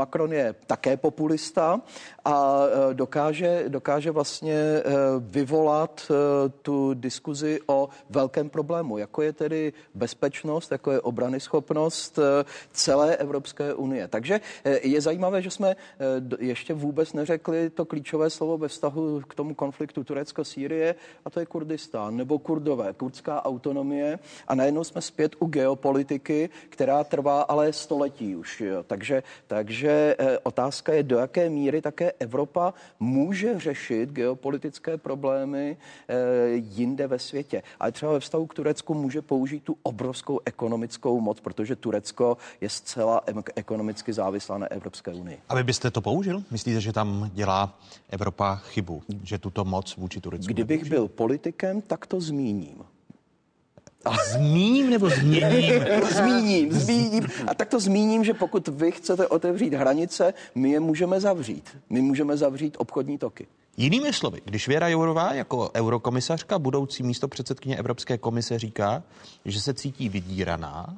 Macron je také populista a uh, dokáže, dokáže vlastně vyvolat tu diskuzi o velkém problému, jako je tedy bezpečnost, jako je obrany schopnost schopnost eh, celé Evropské unie. Takže eh, je zajímavé, že jsme eh, ještě vůbec neřekli to klíčové slovo ve vztahu k tomu konfliktu Turecko-Sýrie, a to je Kurdistán nebo Kurdové, kurdská autonomie. A najednou jsme zpět u geopolitiky, která trvá ale století už. Jo. Takže, takže otázka je, do jaké míry také Evropa může řešit geopolitické problémy jinde ve světě. Ale třeba ve vztahu k Turecku může použít tu obrovskou ekonomickou moc, protože Turecko je zcela ekonomicky závislá na Evropské unii. A vy byste to použil? Myslíte, že tam dělá Evropa chybu, že tuto moc vůči Turecku? Kdybych nepoužil? byl politikem, tak to zmíním. Zmíním nebo zmíním? zmíním, zmíním. A tak to zmíním, že pokud vy chcete otevřít hranice, my je můžeme zavřít. My můžeme zavřít obchodní toky. Jinými slovy, když Věra Jourová jako eurokomisařka, budoucí místo předsedkyně Evropské komise říká, že se cítí vydíraná,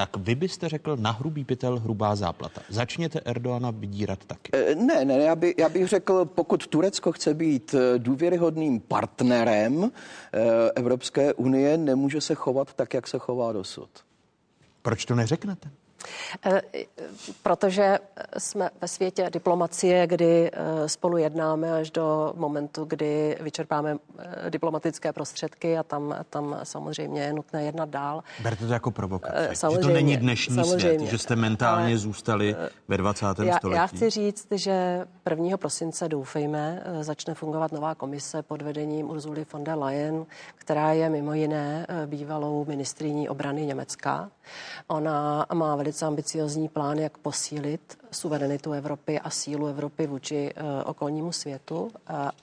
tak vy byste řekl na hrubý pytel hrubá záplata. Začněte Erdoana vydírat taky. Eh, ne, ne, já, by, já bych řekl, pokud Turecko chce být eh, důvěryhodným partnerem eh, Evropské unie, nemůže se chovat tak, jak se chová dosud. Proč to neřeknete? Eh, protože jsme ve světě diplomacie, kdy eh, spolu jednáme až do momentu, kdy vyčerpáme eh, diplomatické prostředky a tam, tam samozřejmě je nutné jednat dál. Berte to jako provokaci, samozřejmě, že to není dnešní samozřejmě. svět, že jste mentálně Ale, zůstali ve 20. Já, století. Já chci říct, že 1. prosince doufejme, začne fungovat nová komise pod vedením Urzuly von der Leyen, která je mimo jiné bývalou ministriní obrany Německa. Ona má velice ambiciozní plán, jak posílit suverenitu Evropy a sílu Evropy vůči uh, okolnímu světu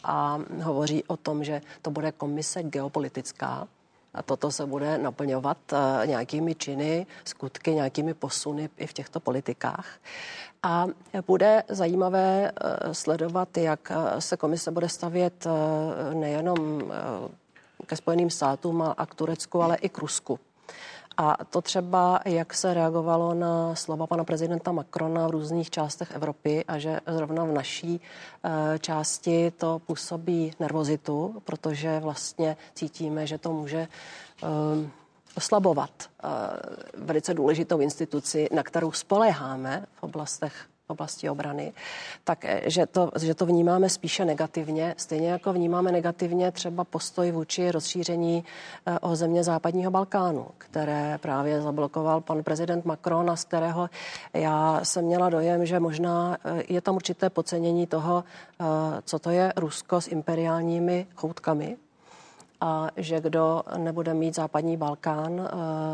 a hovoří o tom, že to bude komise geopolitická, toto se bude naplňovat uh, nějakými činy, skutky, nějakými posuny i v těchto politikách. A bude zajímavé uh, sledovat, jak uh, se komise bude stavět nejenom ke Spojeným státům a k Turecku, ale i k Rusku. A to třeba, jak se reagovalo na slova pana prezidenta Macrona v různých částech Evropy a že zrovna v naší e, části to působí nervozitu, protože vlastně cítíme, že to může e, oslabovat e, velice důležitou instituci, na kterou spoleháme v oblastech oblasti obrany, tak eh, že to, že to vnímáme spíše negativně, stejně jako vnímáme negativně třeba postoj vůči rozšíření eh, o země západního Balkánu, které právě zablokoval pan prezident Macron a z kterého já jsem měla dojem, že možná eh, je tam určité podcenění toho, co to je Rusko s imperiálními choutkami, a že kdo nebude mít západní Balkán,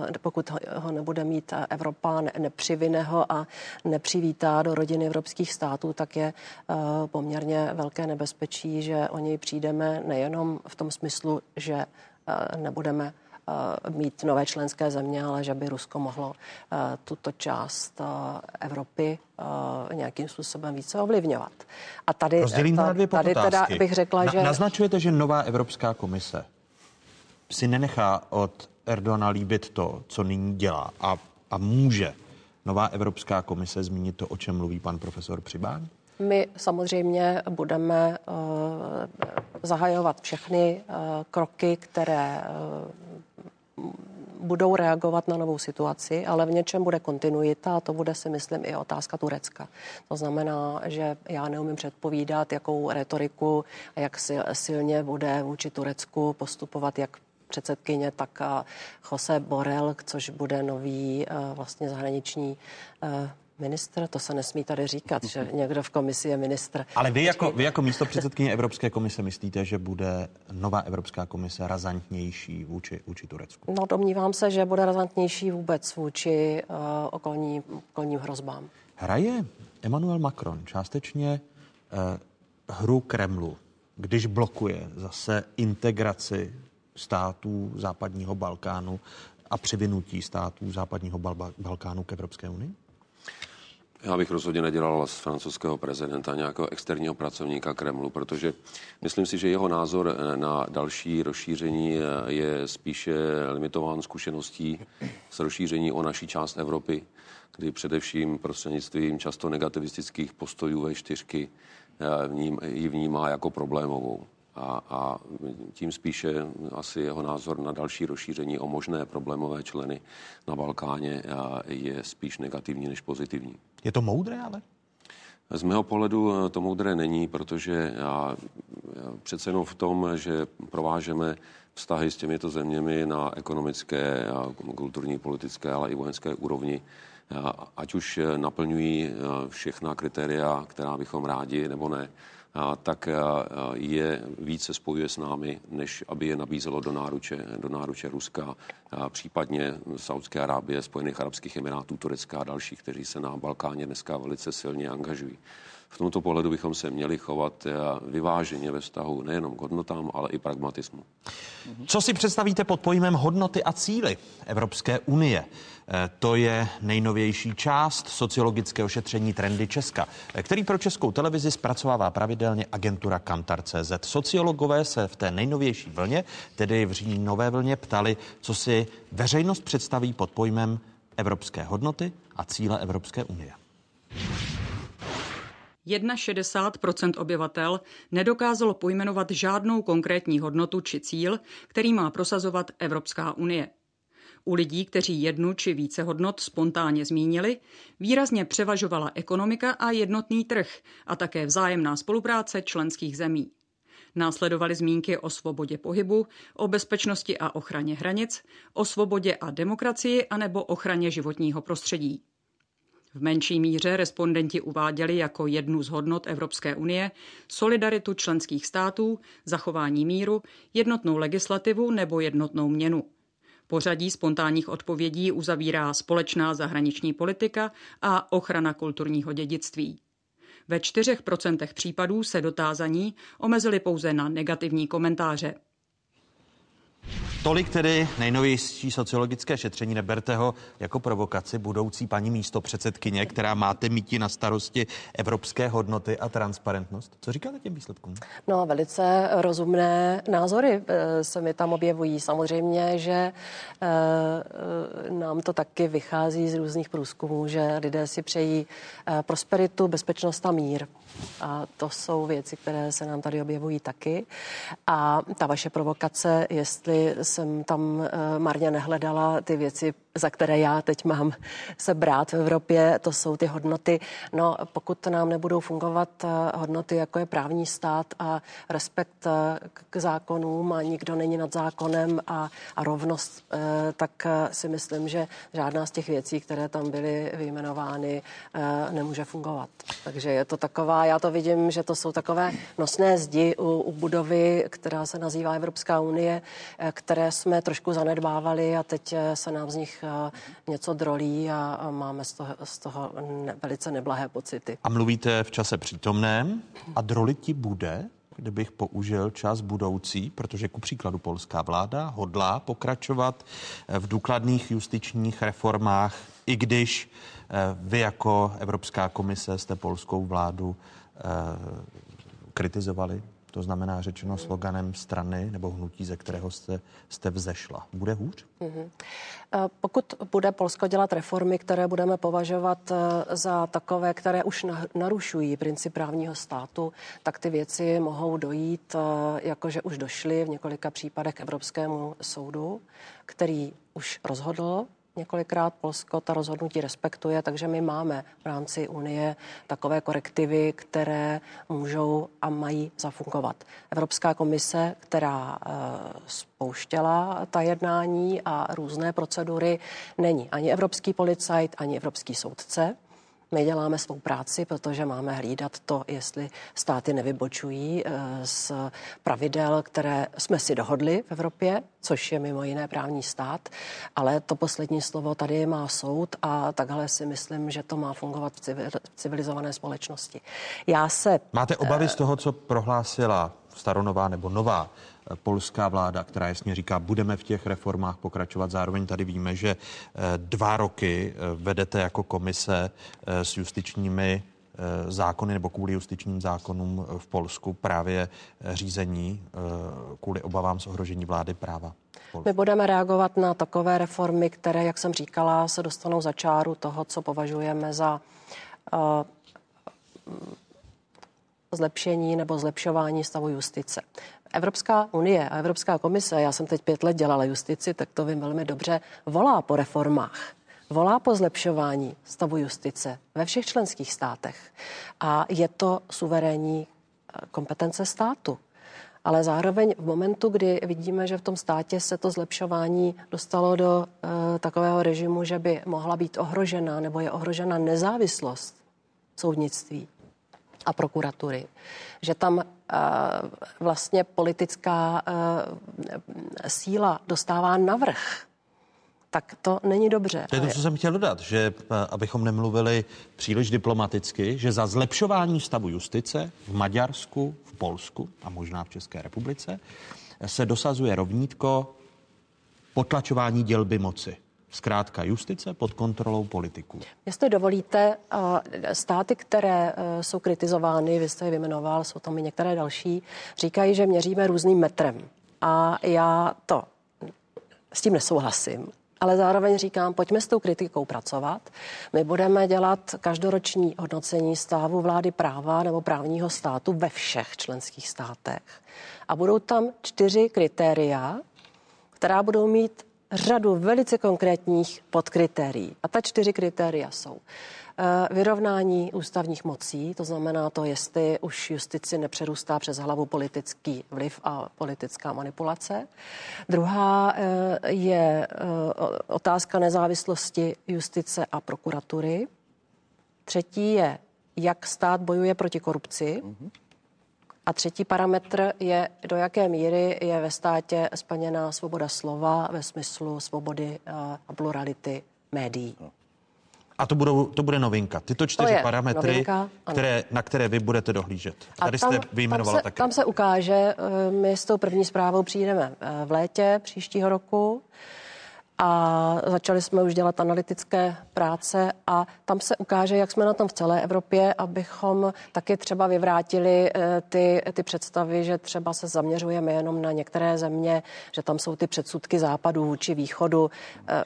eh, pokud ho nebude mít Evropa, nepřivine ho a nepřivítá do rodiny evropských států, tak je eh, poměrně velké nebezpečí, že o něj přijdeme nejenom v tom smyslu, že eh, nebudeme mít nové členské země, ale že by Rusko mohlo tuto část Evropy nějakým způsobem více ovlivňovat. A tady, Rozdělím ta, na dvě tady teda bych řekla, na, že... Naznačujete, že nová Evropská komise si nenechá od Erdogana líbit to, co nyní dělá a, a může nová Evropská komise zmínit to, o čem mluví pan profesor Přibán? My samozřejmě budeme uh, zahajovat všechny uh, kroky, které uh, budou reagovat na novou situaci, ale v něčem bude kontinuita a to bude si myslím i otázka Turecka. To znamená, že já neumím předpovídat, jakou retoriku a jak silně bude vůči Turecku postupovat jak předsedkyně, tak Jose Borel, což bude nový vlastně zahraniční Ministr, to se nesmí tady říkat, že někdo v komisi je ministr. Ale vy jako, vy jako místo předsedkyně Evropské komise myslíte, že bude nová Evropská komise razantnější vůči, vůči Turecku? No domnívám se, že bude razantnější vůbec vůči uh, okolní, okolním hrozbám. Hraje Emmanuel Macron částečně uh, hru Kremlu, když blokuje zase integraci států západního Balkánu a přivinutí států západního Balkánu k Evropské unii? Já bych rozhodně nedělal z francouzského prezidenta nějakého externího pracovníka Kremlu, protože myslím si, že jeho názor na další rozšíření je spíše limitován zkušeností s rozšíření o naší část Evropy, kdy především prostřednictvím často negativistických postojů ve čtyřky ji vnímá jako problémovou a, a tím spíše asi jeho názor na další rozšíření o možné problémové členy na Balkáně je spíš negativní než pozitivní. Je to moudré ale? Z mého pohledu to moudré není, protože já, přece jenom v tom, že provážeme vztahy s těmito zeměmi na ekonomické, kulturní, politické, ale i vojenské úrovni, ať už naplňují všechna kritéria, která bychom rádi nebo ne, tak je více spojuje s námi, než aby je nabízelo do náruče, do náruče Ruska, případně Saudské Arábie, Spojených Arabských Emirátů, Turecka a dalších, kteří se na Balkáně dneska velice silně angažují. V tomto pohledu bychom se měli chovat vyváženě ve vztahu nejenom k hodnotám, ale i pragmatismu. Co si představíte pod pojmem hodnoty a cíly Evropské unie? Eh, to je nejnovější část sociologického šetření Trendy Česka, eh, který pro českou televizi zpracovává pravidelně agentura Kantar.cz. Sociologové se v té nejnovější vlně, tedy v říjnové vlně, ptali, co si veřejnost představí pod pojmem evropské hodnoty a cíle Evropské unie. 61 obyvatel nedokázalo pojmenovat žádnou konkrétní hodnotu či cíl, který má prosazovat Evropská unie. U lidí, kteří jednu či více hodnot spontánně zmínili, výrazně převažovala ekonomika a jednotný trh a také vzájemná spolupráce členských zemí. Následovaly zmínky o svobodě pohybu, o bezpečnosti a ochraně hranic, o svobodě a demokracii anebo ochraně životního prostředí. V menší míře respondenti uváděli jako jednu z hodnot Evropské unie solidaritu členských států, zachování míru, jednotnou legislativu nebo jednotnou měnu. Pořadí spontánních odpovědí uzavírá společná zahraniční politika a ochrana kulturního dědictví. Ve čtyřech procentech případů se dotázaní omezili pouze na negativní komentáře. Tolik tedy nejnovější sociologické šetření. Neberte ho jako provokaci budoucí paní místo předsedkyně, která máte míti na starosti evropské hodnoty a transparentnost. Co říkáte těm výsledkům? No, velice rozumné názory eh, se mi tam objevují. Samozřejmě, že eh, nám to taky vychází z různých průzkumů, že lidé si přejí eh, prosperitu, bezpečnost a mír. A to jsou věci, které se nám tady objevují taky. A ta vaše provokace, jestli jsem tam uh, marně nehledala ty věci za které já teď mám se brát v Evropě, to jsou ty hodnoty. No, pokud nám nebudou fungovat eh, hodnoty, jako je právní stát a respekt eh, k zákonům a nikdo není nad zákonem a, a rovnost, eh, tak si myslím, že žádná z těch věcí, které tam byly vyjmenovány, nemůže fungovat. Takže je to taková, já to vidím, že to jsou takové nosné zdi u, u budovy, která se nazývá Evropská unie, které jsme trošku zanedbávali a teď se nám z nich něco drolí a máme z toho, z toho velice neblahé pocity. A mluvíte v čase přítomném a droliti bude? kdybych použil čas budoucí, protože ku příkladu polská vláda hodlá pokračovat v důkladných justičních reformách, i když eh, vy jako Evropská komise jste polskou vládu eh, kritizovali to znamená řečeno sloganem strany nebo hnutí, ze kterého jste, jste vzešla. Bude hůř? Mm-hmm. Pokud bude Polsko dělat reformy, které budeme považovat e, za takové, které už narušují princip právního státu, tak ty věci mohou dojít, e, jakože už došly v několika případech k Evropskému soudu, který už rozhodl několikrát. Polsko ta rozhodnutí respektuje, takže my máme v rámci Unie takové korektivy, které můžou a mají zafungovat. Evropská komise, která uh, spouštěla ta jednání a různé procedury, není ani evropský policajt, ani evropský soudce. My děláme svou práci, protože máme hlídat to, jestli státy nevybočují eh, z pravidel, které jsme si dohodli v Evropě, což je mimo jiné právní stát, ale to poslední slovo tady má soud a takhle si myslím, že to má fungovat v civilizované společnosti. Já se... Máte obavy z toho, co prohlásila staronová nebo nová polská vláda, která jasně říká, budeme v těch reformách pokračovat. Zároveň tady víme, že eh, dva roky eh, vedete jako komise eh, s justičními zákony nebo kvůli justičním zákonům v Polsku právě řízení kvůli obavám z ohrožení vlády práva. My budeme reagovat na takové reformy, které, jak jsem říkala, se dostanou za čáru toho, co považujeme za zlepšení nebo zlepšování stavu justice. Evropská unie a Evropská komise, já jsem teď pět let dělala justici, tak to vím velmi dobře, volá po reformách volá po zlepšování stavu justice ve všech členských státech. A je to suverénní eh, kompetence státu. Ale zároveň v momentu, kdy vidíme, že v tom státě se to zlepšování dostalo do uh, takového režimu, že by mohla být ohrožena nebo je ohrožena nezávislost soudnictví, a prokuratury. Že tam uh, vlastně politická uh, síla dostává navrh tak to není dobře. To je to, co jsem chtěl dodat, že eh, abychom nemluvili příliš diplomaticky, že za zlepšování stavu justice v Maďarsku, v Polsku a možná v České republice se dosazuje rovnítko potlačování dělby moci. Zkrátka justice pod kontrolou politiků. Jestli dovolíte, státy, které e, jsou kritizovány, vy jste je vymenoval, jsou tam i některé další, říkají, že měříme různým metrem. A já to s tím nesouhlasím ale zároveň říkám, pojďme s tou kritikou pracovat. My budeme dělat každoroční hodnocení stavu vlády práva nebo právního státu ve všech členských státech. A budou tam čtyři kritéria, která budou mít řadu velice konkrétních podkritérií. A ta čtyři kritéria jsou eh, vyrovnání ústavních mocí, to znamená to, jestli už justici nepřerůstá přes hlavu politický vliv a politická manipulace. Druhá eh, je eh, otázka nezávislosti justice a prokuratury. Třetí je, jak stát bojuje proti korupci. Mm-hmm. A třetí parametr je, do jaké míry je ve státě splněná svoboda slova ve smyslu svobody eh, a plurality médií. A to, budou, to bude novinka. Tyto čtyři parametry, novinka, které, na které vy budete dohlížet. Tady tam, jste vyjmenovala tam taky. Tam se ukáže, eh, my s tou první zprávou přijdeme eh, v létě příštího roku a začali jsme už dělat analytické práce a tam se ukáže, jak jsme na tom v celé Evropě, abychom taky třeba vyvrátili eh, ty, ty představy, že třeba se zaměřujeme jenom na některé země, že tam jsou ty předsudky západu vůči východu. Eh,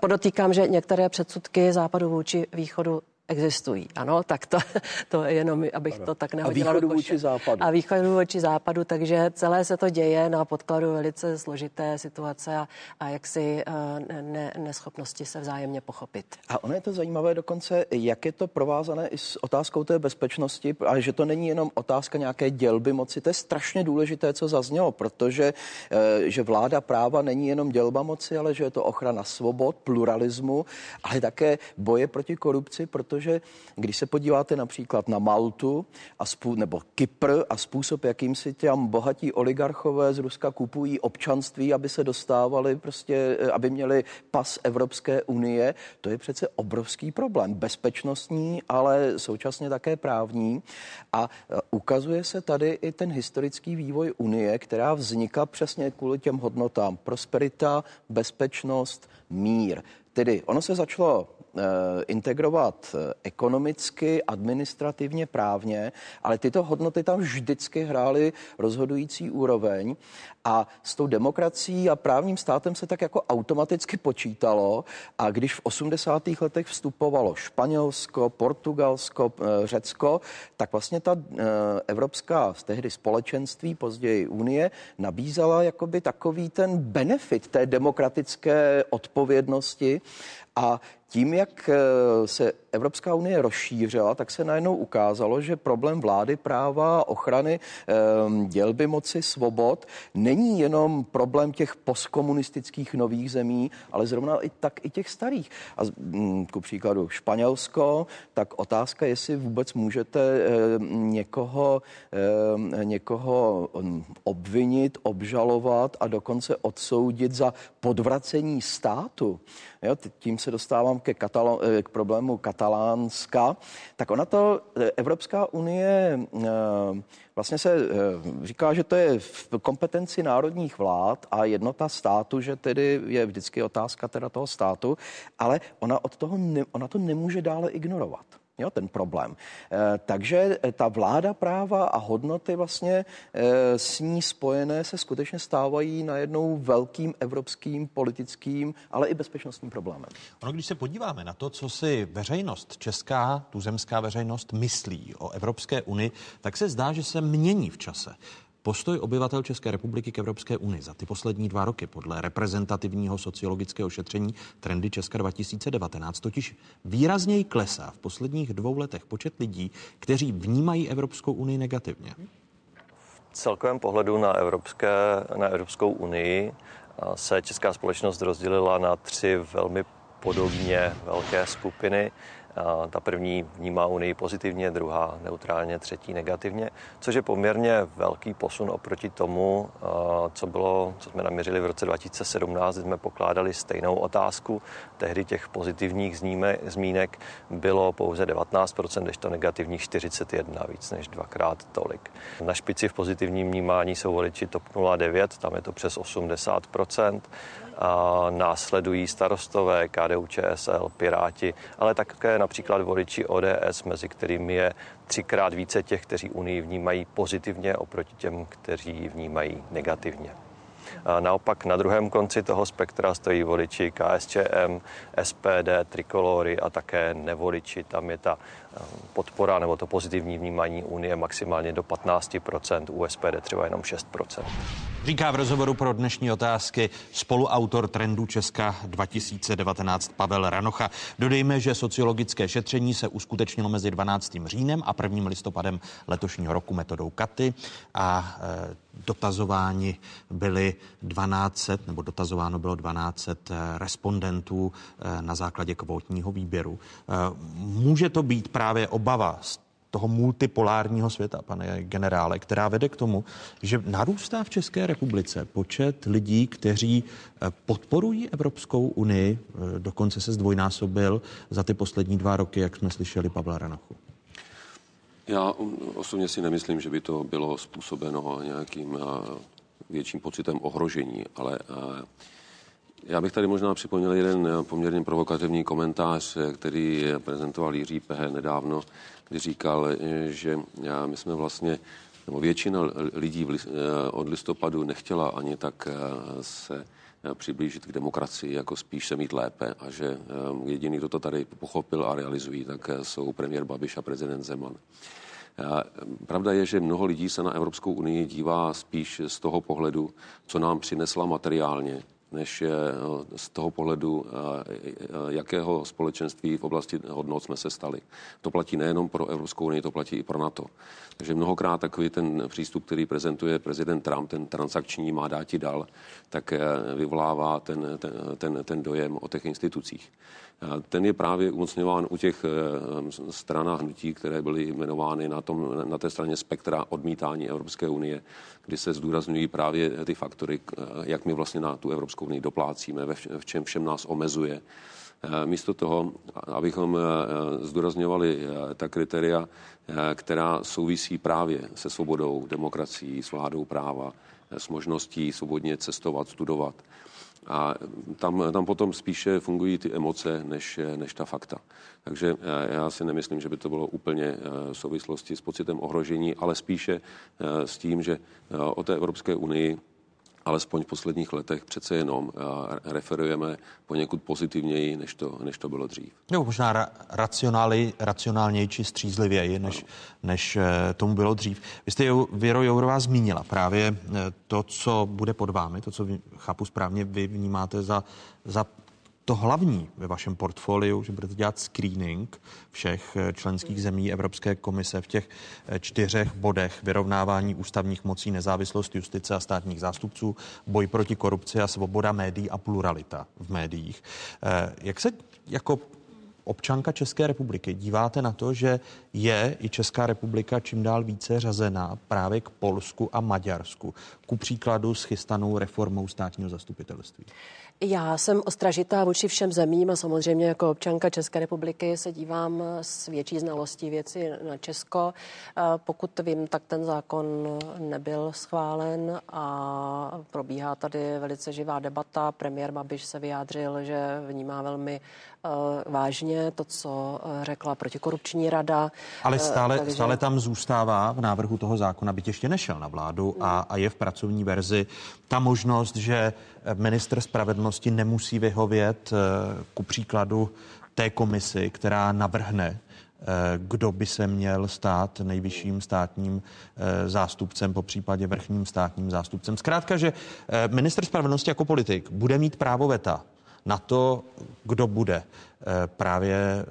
podotýkám, že některé předsudky západu vůči východu existují. Ano, tak to, to jenom, abych ano. to tak nehodila. A východu vůči západu. A východu vůči západu, takže celé se to děje na podkladu velice složité situace a, a jaksi uh, ne, neschopnosti se vzájemně pochopit. A ono je to zajímavé dokonce, jak je to provázané i s otázkou té bezpečnosti, a že to není jenom otázka nějaké dělby moci, to je strašně důležité, co zaznělo, protože uh, že vláda práva není jenom dělba moci, ale že je to ochrana svobod, pluralismu, ale také boje proti korupci, protože protože když se podíváte například na Maltu a spů, nebo Kypr a způsob, jakým si tam bohatí oligarchové z Ruska kupují občanství, aby se dostávali prostě, eh, aby měli pas Evropské unie, to je přece obrovský problém. Bezpečnostní, ale současně také právní. A eh, ukazuje se tady i ten historický vývoj Unie, která vzniká přesně kvůli těm hodnotám. Prosperita, bezpečnost, mír. Tedy ono se začalo integrovat ekonomicky, administrativně, právně, ale tyto hodnoty tam vždycky hrály rozhodující úroveň a s tou demokracií a právním státem se tak jako automaticky počítalo a když v 80. letech vstupovalo Španělsko, Portugalsko, eh, Řecko, tak vlastně ta eh, evropská tehdy společenství, později Unie, nabízela jakoby takový ten benefit té demokratické odpovědnosti a tím, jak eh, se Evropská unie rozšířila, tak se najednou ukázalo, že problém vlády práva, ochrany ehm, dělby moci, svobod není jenom problém těch postkomunistických nových zemí, ale zrovna i tak i těch starých. A mm, ku příkladu Španělsko, tak otázka, jestli vůbec můžete ehm, někoho, ehm, někoho mm, obvinit, obžalovat a dokonce odsoudit za podvracení státu. Jo, tím se dostávám ke katalo, eh, k problému Katalánska. Tak ona to, eh, Evropská unie eh, vlastně se říká, že to je v kompetenci národních vlád a jednota státu, že tedy je vždycky otázka teda toho státu, ale ona od toho ne, ona to nemůže dále ignorovat jo, ten problém. E, takže ta vláda práva a hodnoty vlastně e, s ní spojené se skutečně stávají najednou velkým evropským politickým, ale i bezpečnostním problémem. Ono, když se podíváme na to, co si veřejnost, česká, tuzemská veřejnost myslí o Evropské unii, tak se zdá, že se mění v čase. Postoj obyvatel České republiky k Evropské unii za ty poslední dva roky podle reprezentativního sociologického šetření Trendy Česka 2019 totiž výrazněji klesá v posledních dvou letech počet lidí, kteří vnímají Evropskou unii negativně. V celkovém pohledu na, Evropské, na Evropskou unii se česká společnost rozdělila na tři velmi podobně velké skupiny. Ta první vnímá Unii pozitivně, druhá neutrálně, třetí negativně, což je poměrně velký posun oproti tomu, co, bylo, co jsme naměřili v roce 2017, kdy jsme pokládali stejnou otázku. Tehdy těch pozitivních zníme, zmínek bylo pouze 19%, než to negativních 41, víc než dvakrát tolik. Na špici v pozitivním vnímání jsou voliči TOP 09, tam je to přes 80%. Následují starostové, KDU, ČSL, Piráti, ale také například voliči ODS, mezi kterými je třikrát více těch, kteří Unii vnímají pozitivně oproti těm, kteří ji vnímají negativně. Naopak na druhém konci toho spektra stojí voliči KSČM, SPD, Trikolory a také nevoliči. Tam je ta eh, podpora nebo to pozitivní vnímání Unie maximálně do 15%, u SPD třeba jenom 6%. Říká v rozhovoru pro dnešní otázky spoluautor trendu Česka 2019 Pavel Ranocha. Dodejme, že sociologické šetření se uskutečnilo mezi 12. říjnem a 1. listopadem letošního roku metodou Katy a e, dotazováni byli 1200, nebo dotazováno bylo 1200 e, respondentů e, na základě kvótního výběru. E, může to být právě obava z toho multipolárního světa, pane generále, která vede k tomu, že narůstá v České republice počet lidí, kteří eh, podporují Evropskou unii, eh, dokonce se zdvojnásobil za ty poslední dva roky, jak jsme slyšeli Pavla Ranachu. Já osobně si nemyslím, že by to bylo způsobeno nějakým eh, větším pocitem ohrožení, ale já bych tady možná připomněl jeden poměrně provokativní komentář, který prezentoval Jiří Pehe nedávno, kdy říkal, že my jsme vlastně, nebo většina lidí od listopadu nechtěla ani tak se přiblížit k demokracii, jako spíš se mít lépe a že jediný, kdo to tady pochopil a realizují, tak jsou premiér Babiš a prezident Zeman. Pravda je, že mnoho lidí se na Evropskou unii dívá spíš z toho pohledu, co nám přinesla materiálně, než eh, z toho pohledu, eh, eh, jakého společenství v oblasti hodnot jsme se stali. To platí nejenom pro Evropskou unii, to platí i pro NATO. Takže mnohokrát takový ten přístup, který prezentuje prezident Trump, ten transakční má dáti dal, tak vyvolává ten, ten, ten, ten dojem o těch institucích. Ten je právě umocňován u těch stran a hnutí, které byly jmenovány na, tom, na té straně spektra odmítání Evropské unie, kdy se zdůrazňují právě ty faktory, jak my vlastně na tu Evropskou unii doplácíme, v čem všem nás omezuje. Místo toho, abychom zdůrazňovali ta kritéria, která souvisí právě se svobodou, demokracií, s vládou práva, s možností svobodně cestovat, studovat, a tam, tam potom spíše fungují ty emoce než, než ta fakta. Takže eh, já si nemyslím, že by to bylo úplně eh, v souvislosti s pocitem ohrožení, ale spíše eh, s tím, že o té Evropské unii alespoň v posledních letech přece jenom referujeme poněkud pozitivněji, než to, než to bylo dřív. Nebo možná ra- racionáli, racionálněji či střízlivěji, než, než tomu bylo dřív. Vy jste Věro Jourová zmínila právě to, co bude pod vámi, to, co vy, chápu správně, vy vnímáte za, za to hlavní ve vašem portfoliu, že budete dělat screening všech eh, členských zemí Evropské komise v těch eh, čtyřech bodech vyrovnávání ústavních mocí, nezávislost justice a státních zástupců, boj proti korupci a svoboda médií a pluralita v médiích. Eh, jak se jako občanka České republiky díváte na to, že je i Česká republika čím dál více řazená právě k Polsku a Maďarsku, ku příkladu s chystanou reformou státního zastupitelství? Já jsem ostražitá vůči všem zemím a samozřejmě jako občanka České republiky se dívám s větší znalostí věci na Česko. Pokud vím, tak ten zákon nebyl schválen a probíhá tady velice živá debata. Premiér Babiš se vyjádřil, že vnímá velmi vážně to, co eh, řekla protikorupční rada. Ale eh, stále, Takže... stále tam zůstává v návrhu toho zákona, byť ještě nešel na vládu a, a je v pracovní verzi ta možnost, že minister spravedlnosti nemusí vyhovět eh, ku příkladu té komisi, která navrhne eh, kdo by se měl stát nejvyšším státním eh, zástupcem, po případě vrchním státním zástupcem. Zkrátka, že minister spravedlnosti jako politik bude mít právo veta na to, kdo bude právě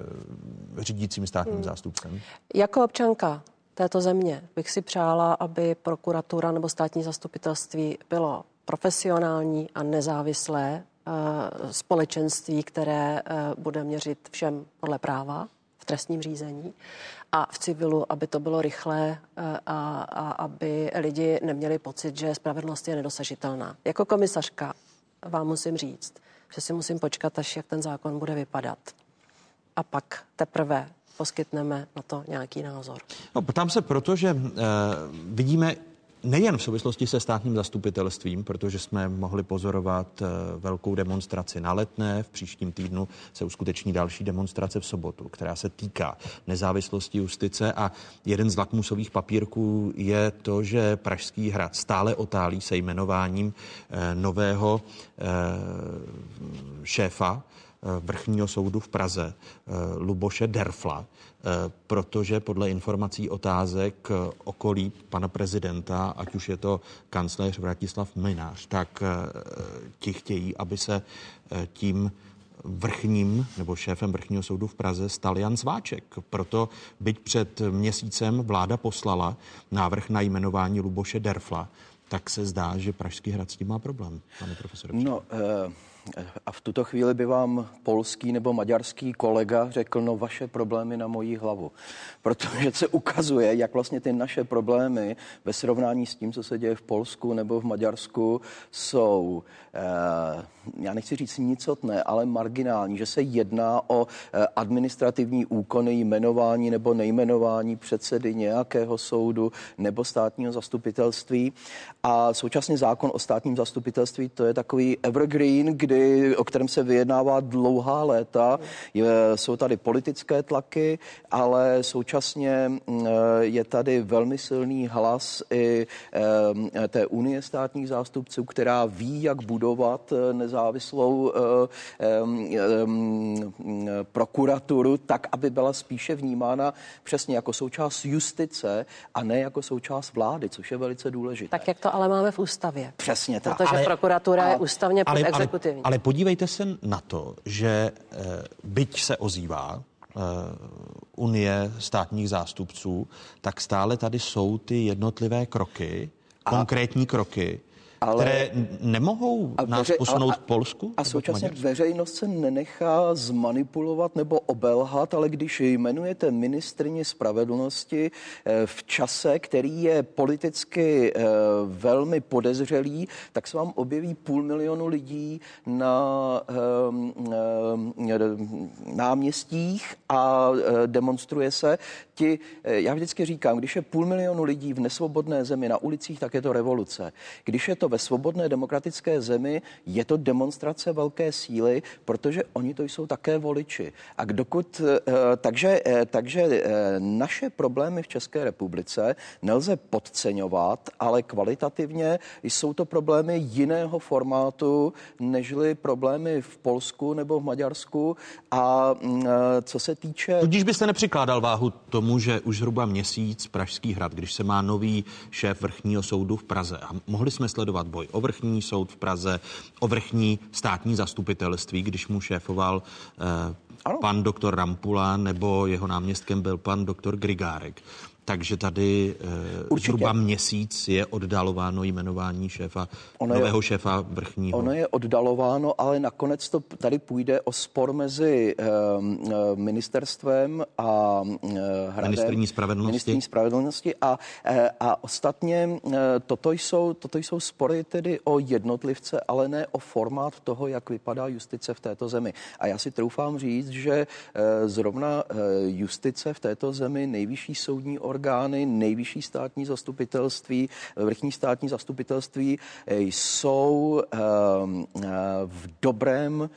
řídícím státním hmm. zástupcem. Jako občanka této země bych si přála, aby prokuratura nebo státní zastupitelství bylo profesionální a nezávislé eh, společenství, které eh, bude měřit všem podle práva v trestním řízení a v civilu, aby to bylo rychlé eh, a, a aby lidi neměli pocit, že spravedlnost je nedosažitelná. Jako komisařka vám musím říct, že si musím počkat, až jak ten zákon bude vypadat. A pak teprve poskytneme na to nějaký názor. No, ptám se proto, že uh, vidíme nejen v souvislosti se státním zastupitelstvím, protože jsme mohli pozorovat eh, velkou demonstraci na letné, v příštím týdnu se uskuteční další demonstrace v sobotu, která se týká nezávislosti justice a jeden z lakmusových papírků je to, že Pražský hrad stále otálí se jmenováním eh, nového eh, šéfa vrchního soudu v Praze, Luboše Derfla, Eh, protože podle informací otázek eh, okolí pana prezidenta, ať už je to kancléř Vratislav Minář, tak eh, ti chtějí, aby se tím vrchním nebo šéfem vrchního soudu v Praze stal Jan Sváček. Proto byť před měsícem vláda poslala návrh na jmenování Luboše Derfla, tak se zdá, že Pražský hrad s tím má problém, pane profesore. No, uh... A v tuto chvíli by vám polský nebo maďarský kolega řekl, no vaše problémy na moji hlavu. Protože se ukazuje, jak vlastně ty naše problémy ve srovnání s tím, co se děje v Polsku nebo v Maďarsku, jsou, eh, já nechci říct nicotné, ale marginální, že se jedná o eh, administrativní úkony jmenování nebo nejmenování předsedy nějakého soudu nebo státního zastupitelství. A současně zákon o státním zastupitelství, to je takový evergreen, kdy, o kterém se vyjednává dlouhá léta. Je, jsou tady politické tlaky, ale současně je tady velmi silný hlas i e, té unie státních zástupců, která ví, jak budovat e, nezávislou e, prokuraturu tak, aby byla spíše vnímána přesně jako součást justice a ne jako součást vlády, což je velice důležité. Tak jak to ale máme v ústavě. Přesně tak. Protože ale, prokuratura ale, je ústavně ale, exekutivní. Ale, ale podívejte se na to, že e, byť se ozývá e, Unie státních zástupců, tak stále tady jsou ty jednotlivé kroky, a... konkrétní kroky, ale, které nemohou a nás veře, posunout k Polsku? A současně veřejnost se nenechá zmanipulovat nebo obelhat, ale když jmenujete ministrně spravedlnosti eh, v čase, který je politicky eh, velmi podezřelý, tak se vám objeví půl milionu lidí na náměstích a demonstruje se. Ti, já vždycky říkám, když je půl milionu lidí v nesvobodné zemi na ulicích, tak je to revoluce. Když je to ve svobodné demokratické zemi, je to demonstrace velké síly, protože oni to jsou také voliči. A dokud, eh, takže, eh, takže eh, naše problémy v České republice nelze podceňovat, ale kvalitativně jsou to problémy jiného formátu, nežli problémy v Polsku nebo v Maďarsku. A mm, co se týče... Tudíž byste nepřikládal váhu tomu, že už zhruba měsíc Pražský hrad, když se má nový šéf vrchního soudu v Praze a mohli jsme sledovat boj o vrchní soud v Praze, o vrchní státní zastupitelství, když mu šéfoval eh, pan doktor Rampula nebo jeho náměstkem byl pan doktor Grigárek. Takže tady uh, zhruba měsíc je oddalováno jmenování šéfa, ono nového je, šéfa vrchního. Ono je oddalováno, ale nakonec to tady půjde o spor mezi uh, ministerstvem a uh, hradem. Ministerní spravedlnosti. Ministerní spravedlnosti a, uh, a ostatně uh, toto, jsou, toto jsou spory tedy o jednotlivce, ale ne o formát toho, jak vypadá justice v této zemi. A já si troufám říct, že uh, zrovna uh, justice v této zemi, nejvyšší soudní orgán, orgány, nejvyšší státní zastupitelství, vrchní státní zastupitelství eh, jsou ehm, eh, v dobrém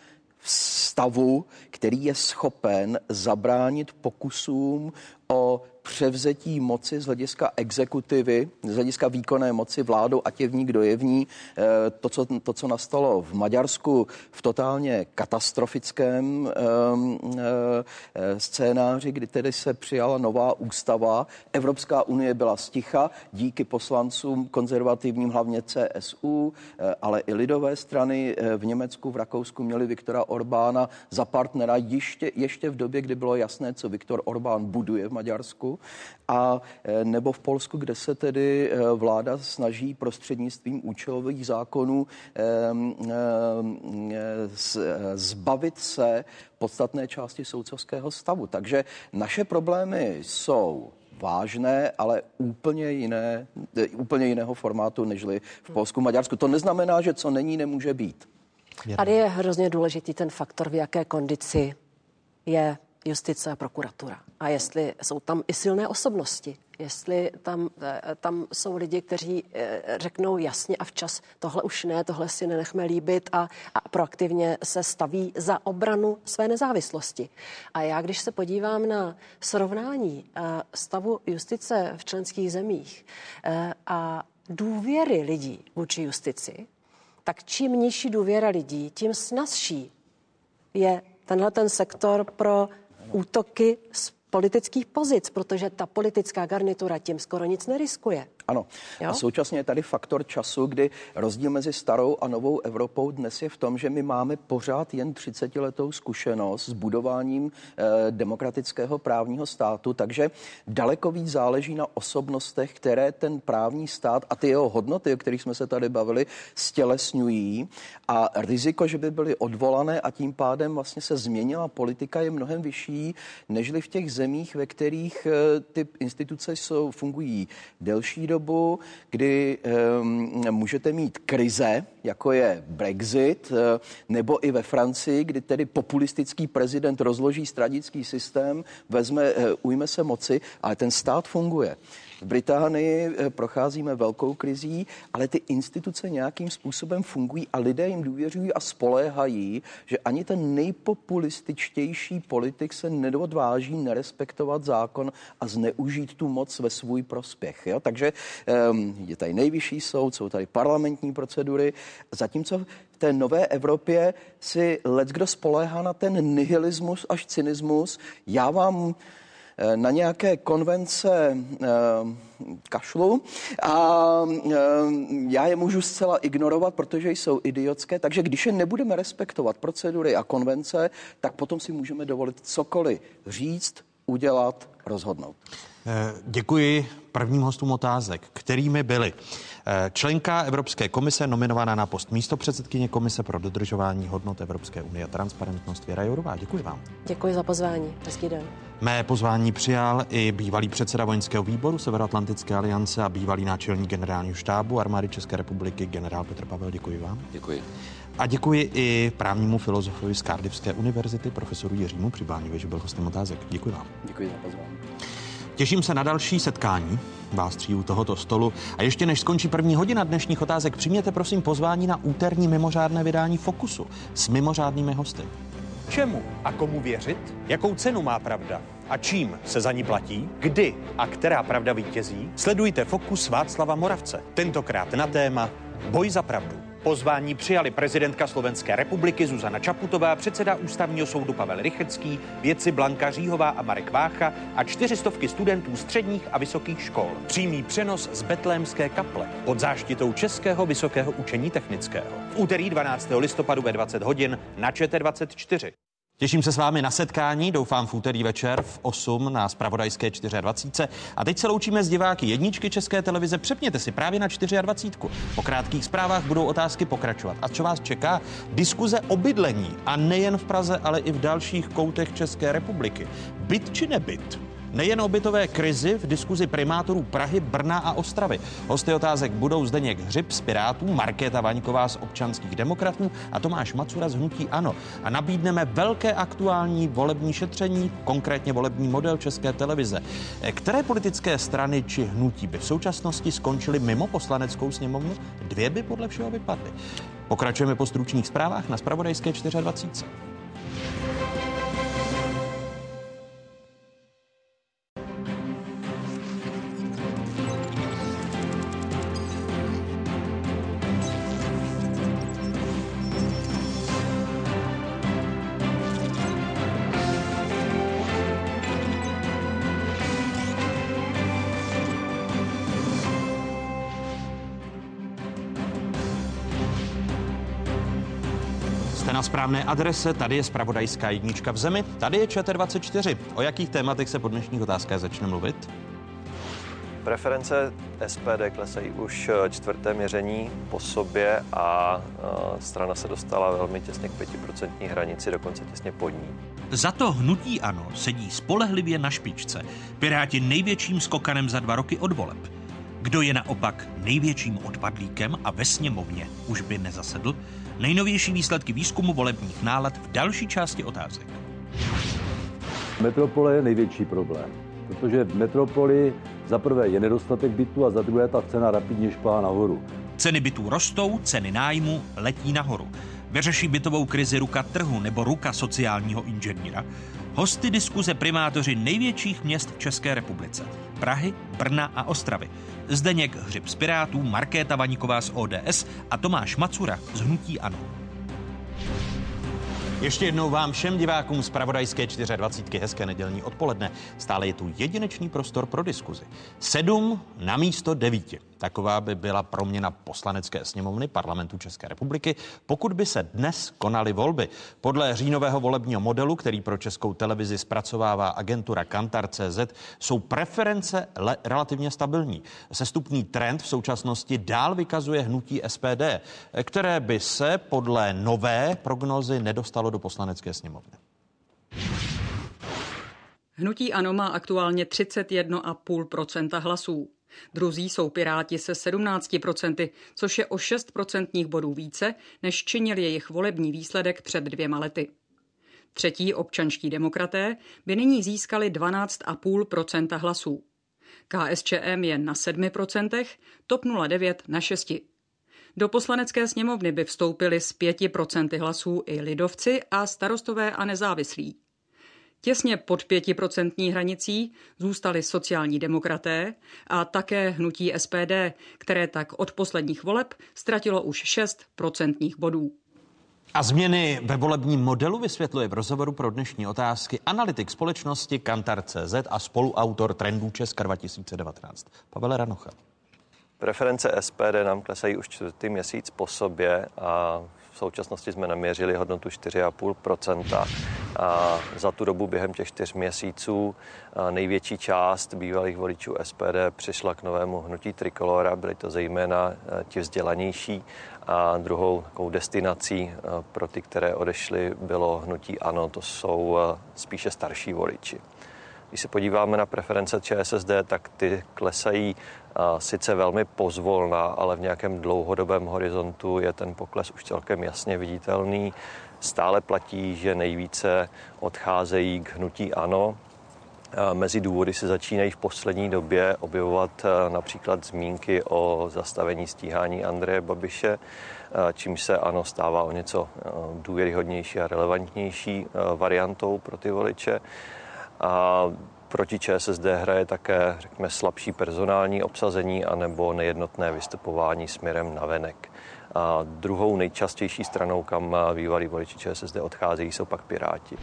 stavu, který je schopen zabránit pokusům o převzetí moci z hlediska exekutivy, z hlediska výkonné moci vládou, ať je v ní, kdo je v ní. Eh, to, co, to, co nastalo v Maďarsku v totálně katastrofickém um, uh, scénáři, kdy tedy se přijala nová ústava. Evropská unie byla sticha díky poslancům konzervativním, hlavně CSU, ale i lidové strany v Německu, v Rakousku měli Viktora Orbána za partnera ještě, ještě v době, kdy bylo jasné, co Viktor Orbán buduje v Maďarsku a e, nebo v Polsku, kde se tedy e, vláda snaží prostřednictvím účelových zákonů e, zbavit se podstatné části soudcovského stavu. Takže naše problémy jsou vážné, ale úplně, jiné, úplně jiného formátu, nežli v Polsku, Maďarsku. To neznamená, že co není, nemůže být. Tady je hrozně důležitý ten faktor, v jaké kondici je justice a prokuratura. A jestli jsou tam i silné osobnosti, jestli tam, eh, tam jsou lidi, kteří eh, řeknou jasně a včas, tohle už ne, tohle si nenechme líbit a, a proaktivně se staví za obranu své nezávislosti. A já, když se podívám na srovnání eh, stavu justice v členských zemích a důvěry lidí vůči justici, tak čím nižší důvěra lidí, tím snazší je tenhle ten sektor pro útoky z politických pozic, protože ta politická garnitura tím skoro nic neriskuje. Ano. Jo? A současně je tady faktor času, kdy rozdíl mezi starou a novou Evropou dnes je v tom, že my máme pořád jen 30-letou zkušenost s budováním eh, demokratického právního státu, takže daleko víc záleží na osobnostech, které ten právní stát a ty jeho hodnoty, o kterých jsme se tady bavili, stělesňují. A riziko, že by byly odvolané a tím pádem vlastně se změnila politika, je mnohem vyšší, nežli v těch zemích, ve kterých eh, ty instituce jsou, fungují delší dobu, kdy um, můžete mít krize, jako je Brexit, uh, nebo i ve Francii, kdy tedy populistický prezident rozloží stranický systém, vezme, uh, ujme se moci, ale ten stát funguje. V Británii eh, procházíme velkou krizí, ale ty instituce nějakým způsobem fungují a lidé jim důvěřují a spoléhají, že ani ten nejpopulističtější politik se nedodváží nerespektovat zákon a zneužít tu moc ve svůj prospěch. Jo? Takže um, je tady nejvyšší soud, jsou tady parlamentní procedury, zatímco v té nové Evropě si kdo spoléhá na ten nihilismus až cynismus. Já vám na nějaké konvence eh, kašlu a eh, já je můžu zcela ignorovat, protože jsou idiotské, takže když je nebudeme respektovat procedury a konvence, tak potom si můžeme dovolit cokoliv říct, udělat, rozhodnout. Eh, děkuji prvním hostům otázek, kterými byli eh, členka Evropské komise nominovaná na post místo předsedkyně Komise pro dodržování hodnot Evropské unie a transparentnost Věra Jourová. Děkuji vám. Děkuji za pozvání. Hezký den. Mé pozvání přijal i bývalý předseda vojenského výboru Severoatlantické aliance a bývalý náčelník generálního štábu armády České republiky generál Petr Pavel. Děkuji vám. Děkuji. A děkuji i právnímu filozofovi z Cardiffské univerzity, profesoru Jiřímu Přibáňovi, že byl hostem otázek. Děkuji vám. Děkuji za pozvání. Těším se na další setkání vás tří u tohoto stolu. A ještě než skončí první hodina dnešních otázek, přijměte prosím pozvání na úterní mimořádné vydání Fokusu s mimořádnými hosty. Čemu a komu věřit? Jakou cenu má pravda? A čím se za ní platí? Kdy a která pravda vítězí? Sledujte Fokus Václava Moravce. Tentokrát na téma Boj za pravdu. Pozvání přijali prezidentka Slovenské republiky Zuzana Čaputová, předseda ústavního soudu Pavel Rychecký, vědci Blanka Říhová a Marek Vácha a čtyřistovky studentů středních a vysokých škol. Přímý přenos z Betlémské kaple pod záštitou Českého vysokého učení technického. V úterý 12. listopadu ve 20 hodin na ČT24. Těším se s vámi na setkání, doufám v úterý večer v 8 na Spravodajské 24. A teď se loučíme s diváky jedničky České televize. Přepněte si právě na 24. Po krátkých zprávách budou otázky pokračovat. A co vás čeká? Diskuze o bydlení. A nejen v Praze, ale i v dalších koutech České republiky. Byt či nebyt? Nejen o bytové krizi v diskuzi primátorů Prahy, Brna a Ostravy. Hosty otázek budou Zdeněk Hřib z Pirátů, Markéta Vaňková z občanských demokratů a Tomáš Macura z Hnutí Ano. A nabídneme velké aktuální volební šetření, konkrétně volební model České televize. Které politické strany či hnutí by v současnosti skončily mimo poslaneckou sněmovnu? Dvě by podle všeho vypadly. Pokračujeme po stručných zprávách na Spravodajské 24. správné adrese, tady je spravodajská jednička v zemi, tady je ČT24. O jakých tématech se po dnešních otázkách začne mluvit? Preference SPD klesají už eh, čtvrté měření po sobě a eh, strana se dostala velmi těsně k 5% hranici, dokonce těsně pod ní. Za to hnutí ano sedí spolehlivě na špičce. Piráti největším skokanem za dva roky od voleb. Kdo je naopak největším odpadlíkem a ve sněmovně už by nezasedl? Nejnovější výsledky výzkumu volebních nálad v další části otázek. Metropole je největší problém, protože v metropoli za prvé je nedostatek bytu a za druhé ta cena rapidně šplhá nahoru. Ceny bytů rostou, ceny nájmu letí nahoru. Vyřeší bytovou krizi ruka trhu nebo ruka sociálního inženýra? Hosty diskuze primátoři největších měst v České republice. Prahy, Brna a Ostravy. Zdeněk Hřib z Pirátů, Markéta Vaníková z ODS a Tomáš Macura z Hnutí Ano. Ještě jednou vám všem divákům z Pravodajské 24. hezké nedělní odpoledne. Stále je tu jedinečný prostor pro diskuzi. Sedm na místo devíti. Taková by byla proměna poslanecké sněmovny parlamentu České republiky, pokud by se dnes konaly volby. Podle říjnového volebního modelu, který pro českou televizi zpracovává agentura Kantar.cz, jsou preference le- relativně stabilní. Sestupný trend v současnosti dál vykazuje hnutí SPD, které by se podle nové prognozy nedostalo do poslanecké sněmovny. Hnutí ANO má aktuálně 31,5% hlasů. Druzí jsou Piráti se 17%, což je o 6 procentních bodů více, než činil jejich volební výsledek před dvěma lety. Třetí občanští demokraté by nyní získali 12,5% hlasů. KSČM je na 7%, TOP 09 na 6%. Do poslanecké sněmovny by vstoupili s 5% hlasů i lidovci a starostové a nezávislí. Těsně pod 5% hranicí zůstali sociální demokraté a také hnutí SPD, které tak od posledních voleb ztratilo už 6 procentních bodů. A změny ve volebním modelu vysvětluje v rozhovoru pro dnešní otázky analytik společnosti Kantar.cz a spoluautor trendů Česka 2019. Pavel Ranocha. Preference SPD nám klesají už čtvrtý měsíc po sobě a v současnosti jsme naměřili hodnotu 4,5% a za tu dobu během těch čtyř měsíců největší část bývalých voličů SPD přišla k novému hnutí Trikolora. Byli to zejména ti vzdělanější a druhou takovou destinací pro ty, které odešly, bylo hnutí ANO. To jsou spíše starší voliči. Když se podíváme na preference ČSSD, tak ty klesají sice velmi pozvolna, ale v nějakém dlouhodobém horizontu je ten pokles už celkem jasně viditelný. Stále platí, že nejvíce odcházejí k hnutí ANO. Mezi důvody se začínají v poslední době objevovat například zmínky o zastavení stíhání Andreje Babiše, čímž se ano stává o něco důvěryhodnější a relevantnější variantou pro ty voliče. A proti ČSSD hraje také, řekněme, slabší personální obsazení anebo nejednotné vystupování směrem na venek. A druhou nejčastější stranou, kam bývalí voliči ČSSD odcházejí, jsou pak Piráti.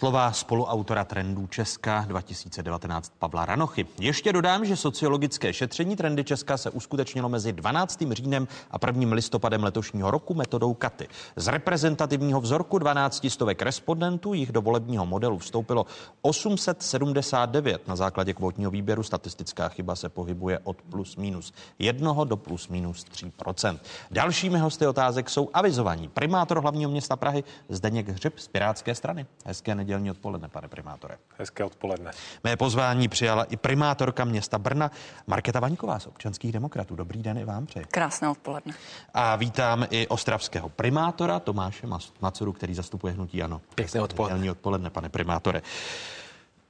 Slova spoluautora trendů Česka 2019 Pavla Ranochy. Ještě dodám, že sociologické šetření trendy Česka se uskutečnilo mezi 12. říjnem a 1. listopadem letošního roku metodou Katy. Z reprezentativního vzorku 12 stovek respondentů jich do volebního modelu vstoupilo 879. Na základě kvotního výběru statistická chyba se pohybuje od plus minus 1 do plus minus 3% Dalšími hosty otázek jsou avizovaní primátor hlavního města Prahy Zdeněk Hřib z Pirátské strany. Hezké nedělní odpoledne, pane primátore. Hezké odpoledne. Mé pozvání přijala i primátorka města Brna Markéta Vaňková z občanských demokratů. Dobrý den i vám přeji. Krásné odpoledne. A vítám i ostravského primátora Tomáše Macuru, který zastupuje hnutí Ano. Pěkné odpoledne. odpoledne, pane primátore.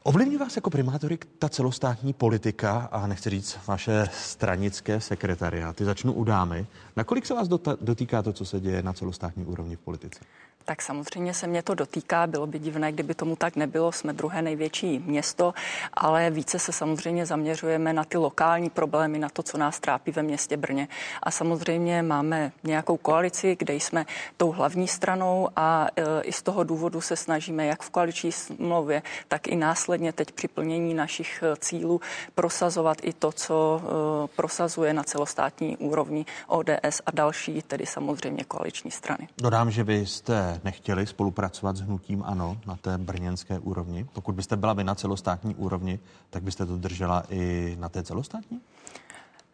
Ovlivní vás jako primátory ta celostátní politika a nechci říct vaše stranické sekretariáty. Začnu u dámy. Nakolik se vás dotýká to, co se děje na celostátní úrovni v politice? Tak samozřejmě se mě to dotýká. Bylo by divné, kdyby tomu tak nebylo. Jsme druhé největší město, ale více se samozřejmě zaměřujeme na ty lokální problémy, na to, co nás trápí ve městě Brně. A samozřejmě máme nějakou koalici, kde jsme tou hlavní stranou a e, i z toho důvodu se snažíme jak v koaliční smlouvě, tak i následně teď při plnění našich e, cílů prosazovat i to, co e, prosazuje na celostátní úrovni ODS a další, tedy samozřejmě koaliční strany. Dodám, že vy nechtěli spolupracovat s hnutím ANO na té brněnské úrovni? Pokud byste byla vy na celostátní úrovni, tak byste to držela i na té celostátní?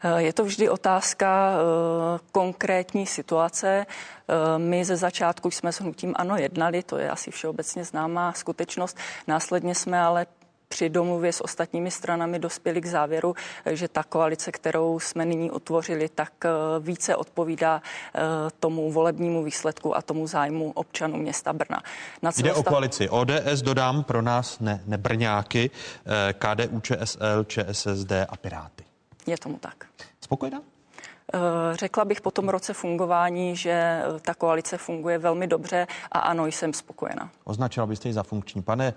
Eh, je to vždy otázka uh, konkrétní situace. Uh, my ze začátku jsme s hnutím ANO jednali, to je asi všeobecně známá skutečnost. Následně jsme ale při domluvě s ostatními stranami dospěli k závěru, že ta koalice, kterou jsme nyní utvořili, tak eh, více odpovídá eh, tomu volebnímu výsledku a tomu zájmu občanů města Brna. Na Jde o koalici ODS, dodám pro nás ne, nebrňáky, eh, KDU, ČSL, ČSSD a Piráty. Je tomu tak. Spokojená? Řekla bych po tom roce fungování, že ta koalice funguje velmi dobře a ano, jsem spokojená. Označila byste ji za funkční. Pane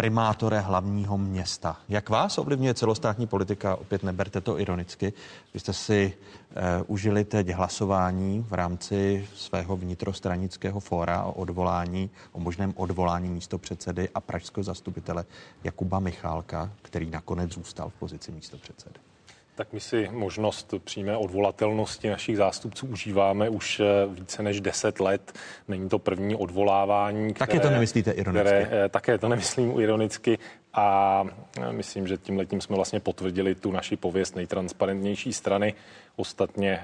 primátore hlavního města. Jak vás ovlivňuje celostátní politika? Opět neberte to ironicky. Vy jste si uh, užili teď hlasování v rámci svého vnitrostranického fóra o odvolání, o možném odvolání místo předsedy a pražského zastupitele Jakuba Michálka, který nakonec zůstal v pozici místo předsedy tak my si možnost přímé odvolatelnosti našich zástupců užíváme už eh, více než 10 let. Není to první odvolávání. Které, také to nemyslíte ironicky. Které, eh, také to nemyslím ironicky. A eh, myslím, že tím letím jsme vlastně potvrdili tu naši pověst nejtransparentnější strany. Ostatně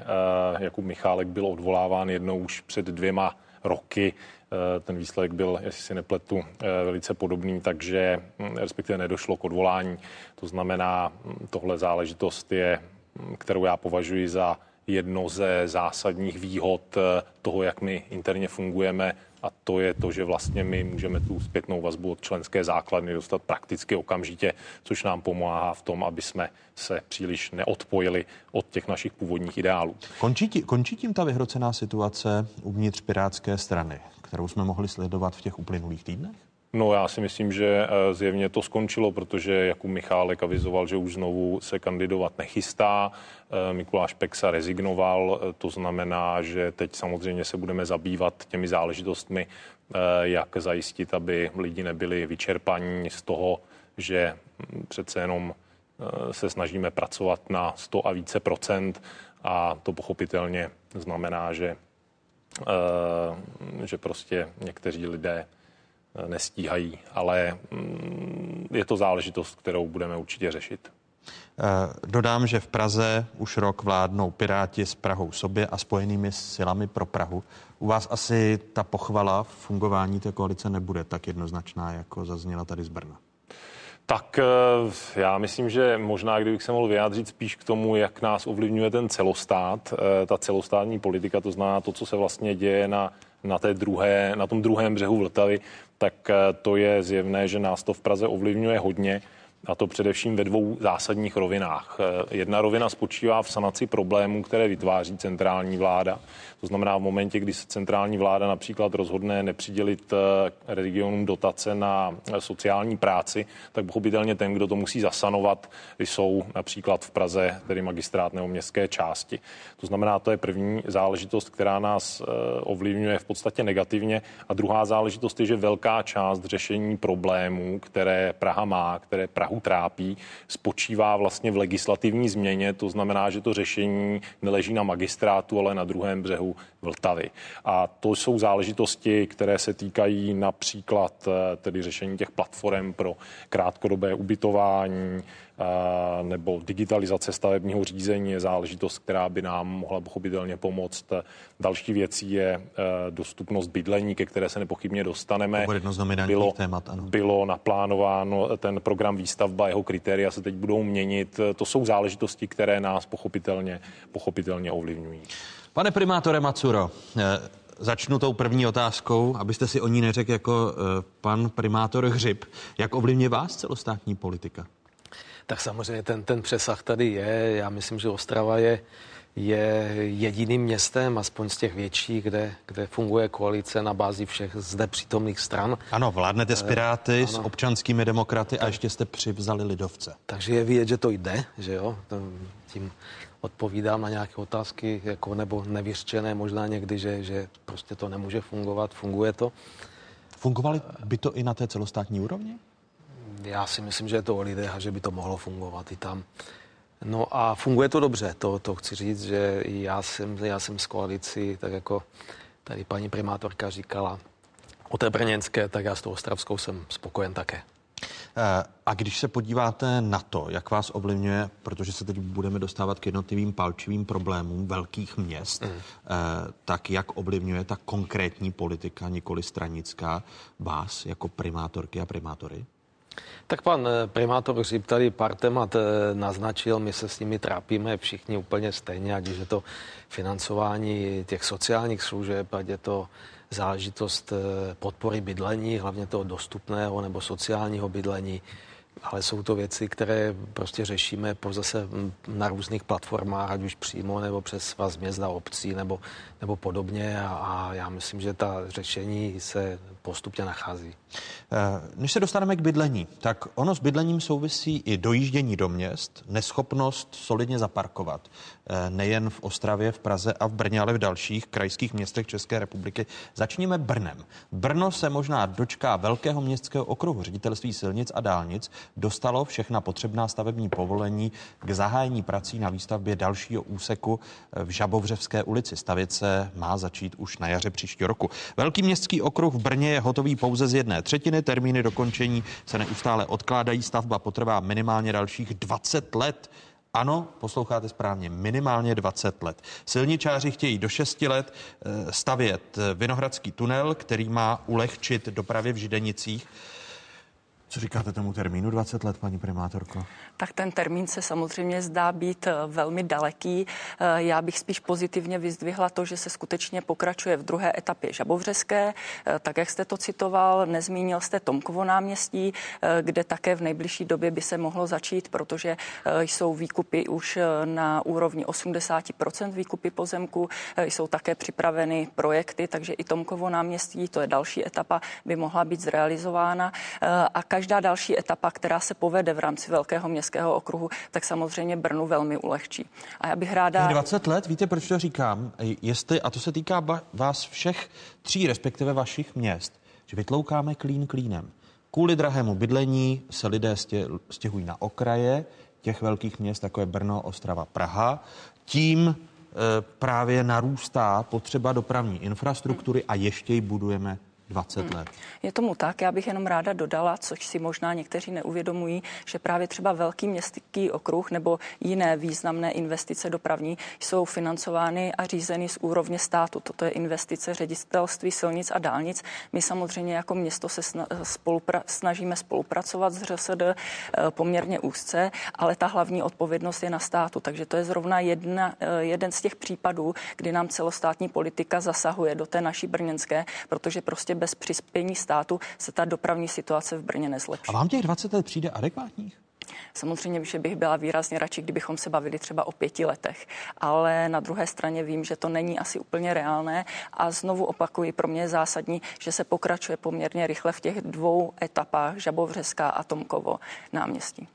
Jakub Michálek byl odvoláván jednou už před dvěma roky. Eh, ten výsledek byl, jestli si nepletu, eh, velice podobný, takže hm, respektive nedošlo k odvolání. To znamená, hm, tohle záležitost je, hm, kterou já považuji za jedno ze zásadních výhod eh, toho, jak my interně fungujeme a to je to, že vlastně my můžeme tu zpětnou vazbu od členské základny dostat prakticky okamžitě, což nám pomáhá v tom, aby jsme se příliš neodpojili od těch našich původních ideálů. Končí, končí tím ta vyhrocená situace uvnitř Pirátské strany, kterou jsme mohli sledovat v těch uplynulých týdnech? No já si myslím, že eh, zjevně to skončilo, protože Jakub Michálek avizoval, že už znovu se kandidovat nechystá. Eh, Mikuláš Peksa rezignoval, eh, to znamená, že teď samozřejmě se budeme zabývat těmi záležitostmi, jak zajistit, aby lidi nebyli vyčerpaní z toho, že hm, přece jenom se snažíme pracovat na 100 a více procent a to pochopitelně znamená, že, že prostě někteří lidé nestíhají, ale mm, je to záležitost, kterou budeme určitě řešit. Eh, dodám, že v Praze už rok vládnou Piráti s Prahou sobě a spojenými silami pro Prahu. U vás asi ta pochvala v fungování té koalice nebude tak jednoznačná, jako zazněla tady z Brna. Tak eh, já myslím, že možná, kdybych se mohl vyjádřit spíš k tomu, jak nás ovlivňuje ten celostát, eh, ta celostátní politika, to znamená to, co se vlastně děje na, na, té druhé, na tom druhém břehu Vltavy, tak to je zjevné, že nás to v Praze ovlivňuje hodně a to především ve dvou zásadních rovinách. Jedna rovina spočívá v sanaci problémů, které vytváří centrální vláda. To znamená v momentě, kdy se centrální vláda například rozhodne nepřidělit eh, regionům dotace na sociální práci, tak pochopitelně ten, kdo to musí zasanovat, jsou například v Praze, tedy magistrát nebo městské části. To znamená, to je první záležitost, která nás eh, ovlivňuje v podstatě negativně. A druhá záležitost je, že velká část řešení problémů, které Praha má, které Prahu trápí, spočívá vlastně v legislativní změně. To znamená, že to řešení neleží na magistrátu, ale na druhém břehu Vltavy. A to jsou záležitosti, které se týkají například eh, tedy řešení těch platform pro krátkodobé ubytování, eh, nebo digitalizace stavebního řízení je záležitost, která by nám mohla pochopitelně pomoct. Další věcí je eh, dostupnost bydlení, ke které se nepochybně dostaneme. bylo, témat, ano. bylo naplánováno ten program výstavba, jeho kritéria se teď budou měnit. To jsou záležitosti, které nás pochopitelně, pochopitelně ovlivňují. Pane primátore Macuro, eh, začnu tou první otázkou, abyste si o ní neřekl jako eh, pan primátor Hřib. Jak ovlivňuje vás celostátní politika? Tak samozřejmě ten, ten přesah tady je. Já myslím, že Ostrava je, je jediným městem, aspoň z těch větších, kde, kde funguje koalice na bázi všech zde přítomných stran. Ano, vládnete s eh, Piráty, e, s občanskými demokraty a ještě jste přivzali lidovce. Takže je vidět, že to jde, že jo, tím odpovídám na nějaké otázky, jako nebo nevyřčené možná někdy, že, že prostě to nemůže fungovat, funguje to. Fungovali by to i na té celostátní úrovni? Já si myslím, že je to o lidech a že by to mohlo fungovat i tam. No a funguje to dobře, to, to chci říct, že já jsem, já jsem z koalici, tak jako tady paní primátorka říkala o té brněnské, tak já s tou ostravskou jsem spokojen také. Eh, a když se podíváte na to, jak vás ovlivňuje, protože se teď budeme dostávat k jednotlivým palčivým problémům velkých měst, mm. tak jak ovlivňuje ta konkrétní politika, nikoli stranická, vás jako primátorky a primátory? Tak pan eh, primátor Řib tady pár témat naznačil, my se s nimi trápíme všichni úplně stejně, ať je to financování těch sociálních služeb, ať je to záležitost eh, podpory bydlení, hlavně toho dostupného nebo sociálního bydlení, ale jsou to věci, které prostě řešíme po zase na různých platformách, ať už přímo nebo přes svaz měst a obcí nebo, nebo podobně a, a já myslím, že ta řešení se postupně nachází. Eh, než se dostaneme k bydlení, tak ono s bydlením souvisí i dojíždění do měst, neschopnost solidně zaparkovat. Eh, nejen v Ostravě, v Praze a v Brně, ale v dalších krajských městech České republiky. Začněme Brnem. Brno se možná dočká velkého městského okruhu ředitelství silnic a dálnic, dostalo všechna potřebná stavební povolení k zahájení prací na výstavbě dalšího úseku eh, v Žabovřevské ulici. Stavět se má začít už na jaře příštího roku. Velký městský okruh v Brně je hotový pouze z jedné třetiny. Termíny dokončení se neustále odkládají. Stavba potrvá minimálně dalších 20 let. Ano, posloucháte správně, minimálně 20 let. Silničáři chtějí do 6 let eh, stavět Vinohradský tunel, který má ulehčit dopravě v Židenicích. Co říkáte tomu termínu 20 let, paní primátorko? Tak ten termín se samozřejmě zdá být eh, velmi daleký. Eh, já bych spíš pozitivně vyzdvihla to, že se skutečně pokračuje v druhé etapě Žabovřeské, eh, tak jak jste to citoval, nezmínil jste Tomkovo náměstí, kde také v nejbližší době by se mohlo začít, protože jsou výkupy už na úrovni 80% výkupy pozemku, jsou také připraveny projekty, takže i Tomkovo náměstí, to je další etapa, by mohla být zrealizována a každá další etapa, která se povede v rámci velkého městského okruhu, tak samozřejmě Brnu velmi ulehčí. A já bych ráda... 20 let, víte, proč to říkám? Jestli, a to se týká vás všech tří, respektive vašich měst, že vytloukáme klín klínem. Kvůli drahému bydlení se lidé stěhují na okraje, těch velkých měst, jako je Brno, Ostrava, Praha. Tím právě narůstá potřeba dopravní infrastruktury a ještě ji budujeme 20 hmm. let. Je tomu tak, já bych jenom ráda dodala, což si možná někteří neuvědomují, že právě třeba velký městský okruh nebo jiné významné investice dopravní jsou financovány a řízeny z úrovně státu. Toto je investice ředitelství silnic a dálnic. My samozřejmě jako město se spolupra- snažíme spolupracovat s ŘSD eh, poměrně úzce, ale ta hlavní odpovědnost je na státu. Takže to je zrovna jedna, eh, jeden z těch případů, kdy nám celostátní politika zasahuje do té naší brněnské, protože prostě bez přispění státu se ta dopravní situace v Brně nezlepší. A vám těch 20 let přijde adekvátních? Samozřejmě, že bych byla výrazně radši, kdybychom se bavili třeba o pěti letech, ale na druhé straně vím, že to není asi úplně reálné a znovu opakuji, pro mě je zásadní, že se pokračuje poměrně rychle v těch dvou etapách Žabovřeská a Tomkovo náměstí.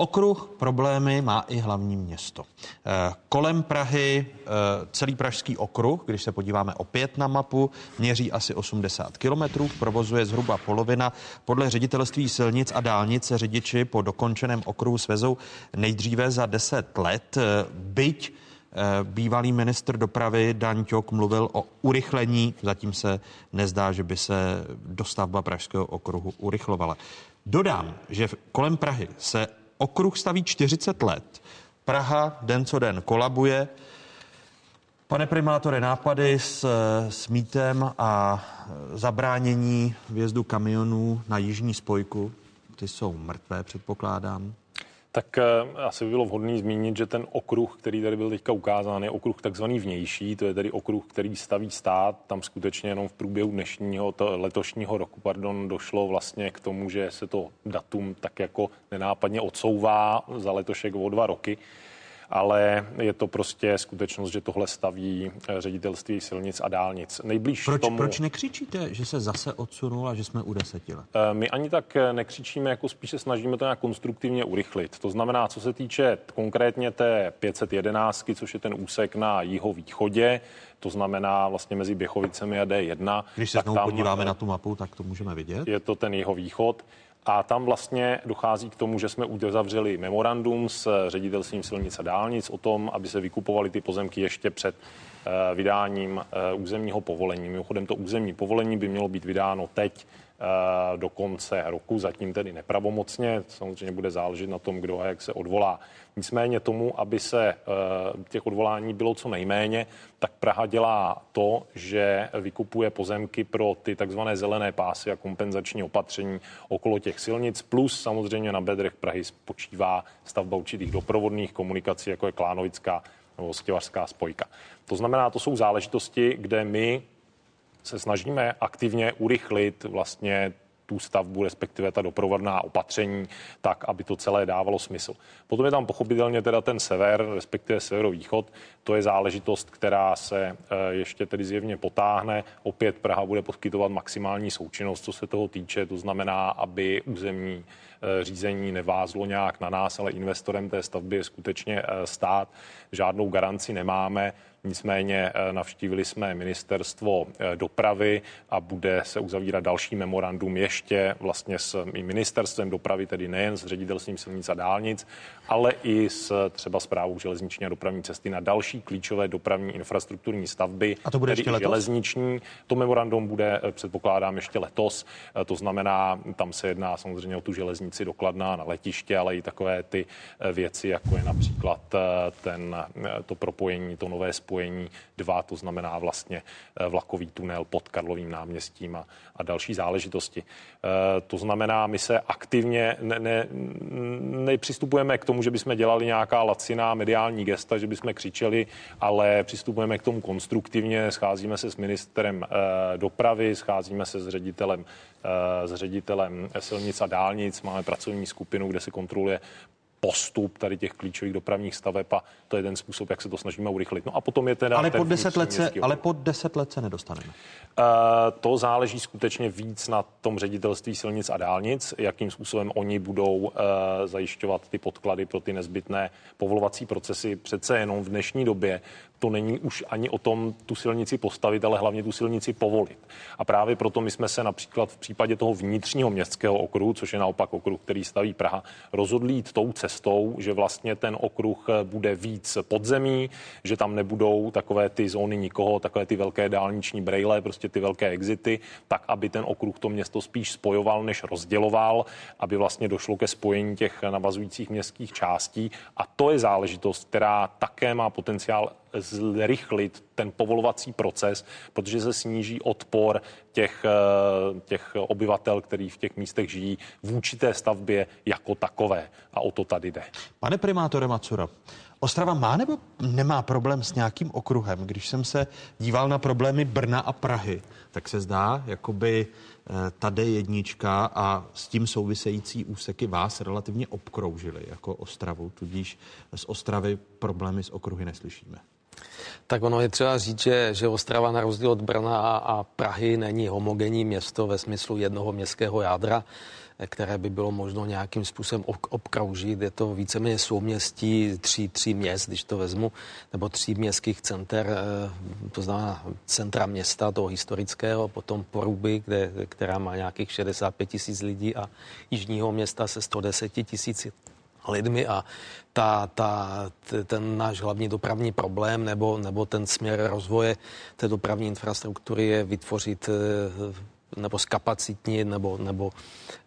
Okruh problémy má i hlavní město. Eh, kolem Prahy eh, celý pražský okruh, když se podíváme opět na mapu, měří asi 80 kilometrů, provozuje zhruba polovina. Podle ředitelství silnic a dálnice řidiči po dokončeném okruhu svezou nejdříve za 10 let, eh, byť Bývalý ministr dopravy Dan Ťok mluvil o urychlení, zatím se nezdá, že by se dostavba Pražského okruhu urychlovala. Dodám, že kolem Prahy se okruh staví 40 let. Praha den co den kolabuje. Pane primátore, nápady s, s mítem a zabránění vjezdu kamionů na jižní spojku, ty jsou mrtvé, předpokládám. Tak eh, asi by bylo vhodné zmínit, že ten okruh, který tady byl teďka ukázán, je okruh takzvaný vnější, to je tedy okruh, který staví stát. Tam skutečně jenom v průběhu dnešního, to letošního roku, pardon, došlo vlastně k tomu, že se to datum tak jako nenápadně odsouvá za letošek o dva roky ale je to prostě skutečnost, že tohle staví eh, ředitelství silnic a dálnic. Nejblíž proč, tomu... proč nekřičíte, že se zase odsunul a že jsme u deseti let? Eh, my ani tak eh, nekřičíme, jako spíše snažíme to nějak konstruktivně urychlit. To znamená, co se týče konkrétně té 511, což je ten úsek na jihovýchodě, to znamená vlastně mezi Běchovicemi a D1. Když se znovu podíváme na tu mapu, tak to můžeme vidět. Je to ten jeho východ. A tam vlastně dochází k tomu, že jsme uzavřeli memorandum s ředitelstvím silnic a dálnic o tom, aby se vykupovaly ty pozemky ještě před eh, vydáním eh, územního povolení. Mimochodem to územní povolení by mělo být vydáno teď do konce roku, zatím tedy nepravomocně. Samozřejmě bude záležet na tom, kdo a jak se odvolá. Nicméně tomu, aby se těch odvolání bylo co nejméně, tak Praha dělá to, že vykupuje pozemky pro ty takzvané zelené pásy a kompenzační opatření okolo těch silnic, plus samozřejmě na bedrech Prahy spočívá stavba určitých doprovodných komunikací, jako je Klánovická nebo Stěvařská spojka. To znamená, to jsou záležitosti, kde my se snažíme aktivně urychlit vlastně tu stavbu, respektive ta doprovodná opatření, tak, aby to celé dávalo smysl. Potom je tam pochopitelně teda ten sever, respektive severovýchod. To je záležitost, která se eh, ještě tedy zjevně potáhne. Opět Praha bude poskytovat maximální součinnost, co se toho týče. To znamená, aby územní eh, řízení nevázlo nějak na nás, ale investorem té stavby je skutečně eh, stát. Žádnou garanci nemáme. Nicméně eh, navštívili jsme ministerstvo eh, dopravy a bude se uzavírat další memorandum ještě vlastně s ministerstvem dopravy, tedy nejen s ředitelstvím silnic a dálnic, ale i s třeba zprávou železniční a dopravní cesty na další klíčové dopravní infrastrukturní stavby, a to bude tedy ještě letos? železniční. To memorandum bude, eh, předpokládám, ještě letos. To znamená, tam se jedná samozřejmě o tu železnici dokladná na letiště, ale i takové ty věci, jako je například ten, to propojení, to nové spojení 2, to znamená vlastně eh, vlakový tunel pod Karlovým náměstím a, a další záležitosti. Eh, to znamená, my se aktivně ne, ne, nepřistupujeme k tomu, že bychom dělali nějaká laciná mediální gesta, že bychom křičeli, ale přistupujeme k tomu konstruktivně, scházíme se s ministrem eh, dopravy, scházíme se s ředitelem s ředitelem silnic a dálnic, máme pracovní skupinu, kde se kontroluje postup tady těch klíčových dopravních staveb a to je ten způsob, jak se to snažíme urychlit. No a potom je teda ale, po deset let se, ale po deset let se nedostaneme. Uh, to záleží skutečně víc na tom ředitelství silnic a dálnic, jakým způsobem oni budou uh, zajišťovat ty podklady pro ty nezbytné povolovací procesy. Přece jenom v dnešní době to není už ani o tom tu silnici postavit, ale hlavně tu silnici povolit. A právě proto my jsme se například v případě toho vnitřního městského okruhu, což je naopak okruh, který staví Praha, rozhodli jít tou cestou, že vlastně ten okruh bude víc podzemí, že tam nebudou takové ty zóny nikoho, takové ty velké dálniční brejle, prostě ty velké exity, tak aby ten okruh to město spíš spojoval, než rozděloval, aby vlastně došlo ke spojení těch navazujících městských částí. A to je záležitost, která také má potenciál zrychlit ten povolovací proces, protože se sníží odpor těch, eh, těch obyvatel, který v těch místech žijí vůči té stavbě jako takové. A o to tady jde. Pane primátore Macura, Ostrava má nebo nemá problém s nějakým okruhem? Když jsem se díval na problémy Brna a Prahy, tak se zdá, jakoby eh, ta D1 a s tím související úseky vás relativně obkroužily jako Ostravu, tudíž z Ostravy problémy s okruhy neslyšíme. Tak ono je třeba říct, že, že Ostrava na rozdíl od Brna a, a Prahy není homogenní město ve smyslu jednoho městského jádra které by bylo možno nějakým způsobem obkroužit. Je to víceméně souměstí tří, tří měst, když to vezmu, nebo tří městských center, eh, to znamená centra města, toho historického, potom Poruby, kde, která má nějakých 65 tisíc lidí a jižního města se 110 tisíci lidmi a ta, ta, ten náš hlavní dopravní problém nebo, nebo ten směr rozvoje té dopravní infrastruktury je vytvořit eh, nebo zkapacitnit nebo, nebo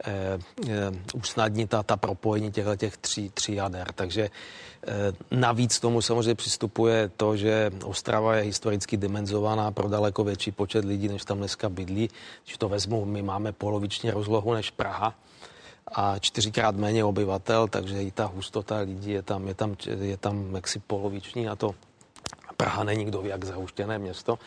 eh, eh, usnadnit ta, ta propojení těchto těch tří, tří jader. Takže eh, navíc tomu samozřejmě přistupuje to, že Ostrava je historicky dimenzovaná pro daleko větší počet lidí, než tam dneska bydlí. Když to vezmu, my máme poloviční rozlohu než Praha a čtyřikrát méně obyvatel, takže i ta hustota lidí je tam, je tam, je tam jaksi poloviční a to Praha není kdo ví, jak zahuštěné město.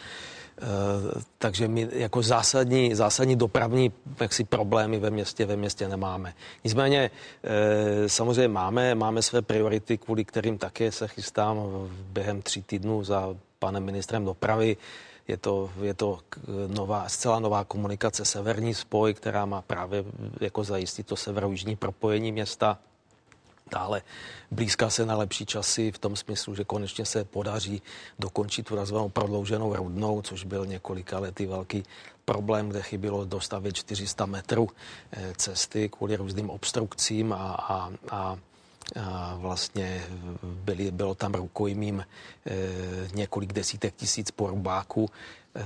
Eh, takže my jako zásadní, zásadní dopravní jaksi problémy ve městě, ve městě nemáme. Nicméně eh, samozřejmě máme, máme své priority, kvůli kterým také se chystám během tří týdnů za panem ministrem dopravy. Je to, je to nová, zcela nová komunikace Severní spoj, která má právě jako zajistit to severo-jižní propojení města. Dále blízká se na lepší časy v tom smyslu, že konečně se podaří dokončit tu nazvanou prodlouženou rudnou, což byl několika lety velký problém, kde chybilo dostavit 400 metrů eh, cesty kvůli různým obstrukcím a, a, a a vlastně byli, bylo tam rukojmím e, několik desítek tisíc porubáků.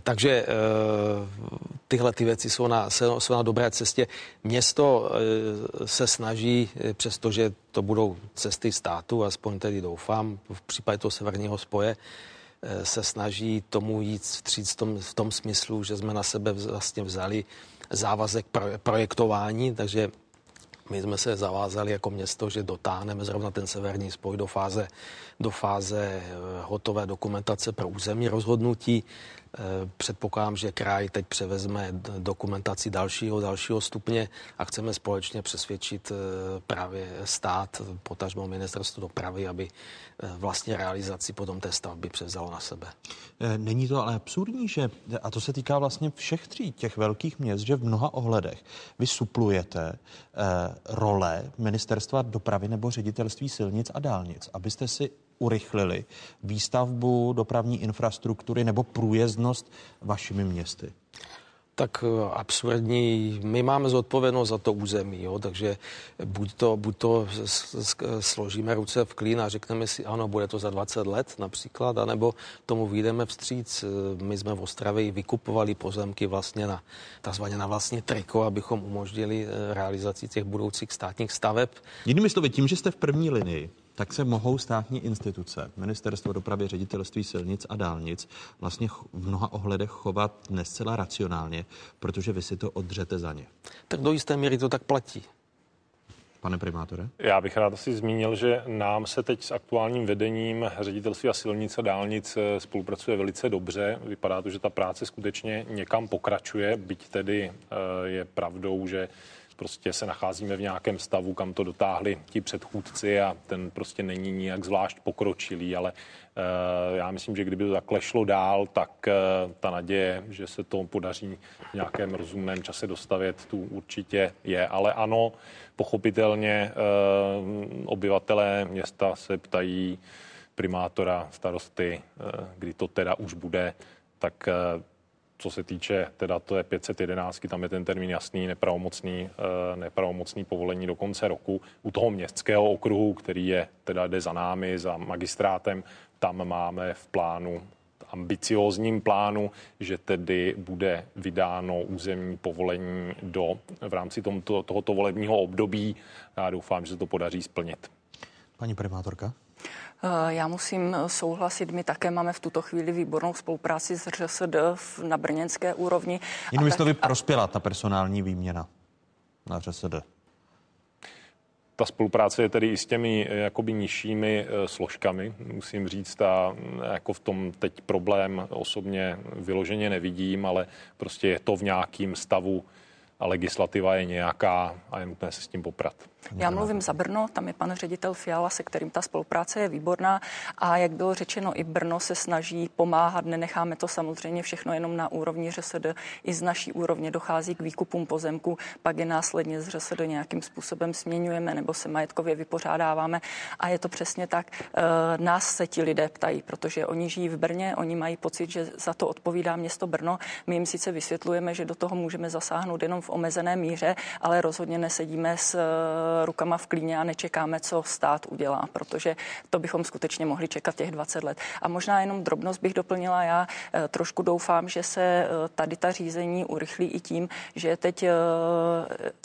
Takže eh, tyhle ty věci jsou na, jsou na dobré cestě. Město se snaží, přestože to budou cesty státu, aspoň tedy doufám, v případě toho severního spoje, se snaží tomu jít vstříc v tom, v tom smyslu, že jsme na sebe vlastně vzali závazek projektování, takže my jsme se zavázali jako město, že dotáhneme zrovna ten severní spoj do fáze, do fáze hotové dokumentace pro územní rozhodnutí. Eh, předpokládám, že kraj teď převezme dokumentaci dalšího, dalšího stupně a chceme společně přesvědčit eh, právě stát, potažmo ministerstvo dopravy, aby eh, vlastně realizaci potom té stavby převzalo na sebe. Není to ale absurdní, že, a to se týká vlastně všech tří těch velkých měst, že v mnoha ohledech vy suplujete role ministerstva dopravy nebo ředitelství silnic a dálnic, abyste si urychlili výstavbu dopravní infrastruktury nebo průjezdnost vašimi městy? tak eh, absurdní. My máme zodpovědnost za to území, jo, takže buď to, buď to složíme ruce v klín a řekneme si, ano, bude to za 20 let například, anebo tomu vyjdeme vstříc. My jsme v Ostravě vykupovali pozemky vlastně na takzvaně na vlastně triko, abychom umožnili eh, realizaci těch budoucích státních staveb. Jinými slovy, tím, že jste v první linii, tak se mohou státní instituce, ministerstvo dopravy, ředitelství silnic a dálnic, vlastně v mnoha ohledech chovat nescela racionálně, protože vy si to odřete za ně. Tak do jisté míry to tak platí. Pane primátore? Já bych rád asi zmínil, že nám se teď s aktuálním vedením ředitelství a silnice a dálnic eh, spolupracuje velice dobře. Vypadá to, že ta práce skutečně někam pokračuje, byť tedy eh, je pravdou, že prostě se nacházíme v nějakém stavu, kam to dotáhli ti předchůdci a ten prostě není nijak zvlášť pokročilý, ale uh, já myslím, že kdyby to takhle šlo dál, tak uh, ta naděje, že se to podaří v nějakém rozumném čase dostavět, tu určitě je. Ale ano, pochopitelně uh, obyvatelé města se ptají, primátora, starosty, kdy to teda už bude, tak co se týče teda to je 511, tam je ten termín jasný, nepravomocný, nepravomocný povolení do konce roku. U toho městského okruhu, který je teda jde za námi, za magistrátem, tam máme v plánu ambiciózním plánu, že tedy bude vydáno územní povolení do, v rámci tomto, tohoto volebního období. Já doufám, že se to podaří splnit. Paní primátorka? Eh, já musím souhlasit, my také máme v tuto chvíli výbornou spolupráci s ŘSD na brněnské úrovni. Jinými slovy, prospěla ta personální výměna na ŘSD. Ta spolupráce je tedy i s těmi eh, jakoby nižšími eh, složkami, musím říct, a mm, jako v tom teď problém osobně vyloženě nevidím, ale prostě je to v nějakým stavu a legislativa je nějaká a je nutné se s tím poprat. Já mluvím za Brno, tam je pan ředitel Fiala, se kterým ta spolupráce je výborná a jak bylo řečeno, i Brno se snaží pomáhat, nenecháme to samozřejmě všechno jenom na úrovni ŘSD, i z naší úrovně dochází k výkupům pozemku, pak je následně z ŘSD nějakým způsobem směňujeme nebo se majetkově vypořádáváme a je to přesně tak. E, nás se ti lidé ptají, protože oni žijí v Brně, oni mají pocit, že za to odpovídá město Brno. My jim sice vysvětlujeme, že do toho můžeme zasáhnout jenom v omezené míře, ale rozhodně nesedíme s rukama v klíně a nečekáme, co stát udělá, protože to bychom skutečně mohli čekat těch 20 let. A možná jenom drobnost bych doplnila, já eh, trošku doufám, že se eh, tady ta řízení urychlí i tím, že je teď eh,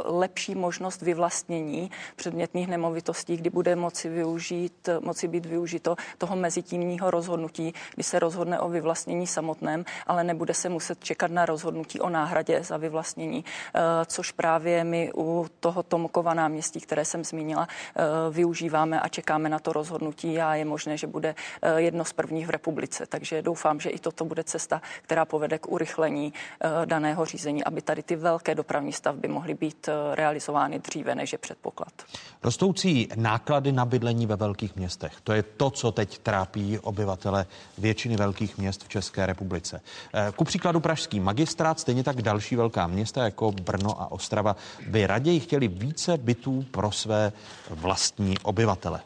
lepší možnost vyvlastnění předmětných nemovitostí, kdy bude moci využít, moci být využito toho mezitímního rozhodnutí, kdy se rozhodne o vyvlastnění samotném, ale nebude se muset čekat na rozhodnutí o náhradě za vyvlastnění, což právě my u toho Tomkova náměstí, které jsem zmínila, eh, využíváme a čekáme na to rozhodnutí a je možné, že bude eh, jedno z prvních v republice. Takže doufám, že i toto bude cesta, která povede k urychlení eh, daného řízení, aby tady ty velké dopravní stavby mohly být realizovány dříve, než je předpoklad. Rostoucí náklady na bydlení ve velkých městech. To je to, co teď trápí obyvatele většiny velkých měst v České republice. Ku příkladu pražský magistrát, stejně tak další velká města jako Brno a Ostrava by raději chtěli více bytů pro své vlastní obyvatele.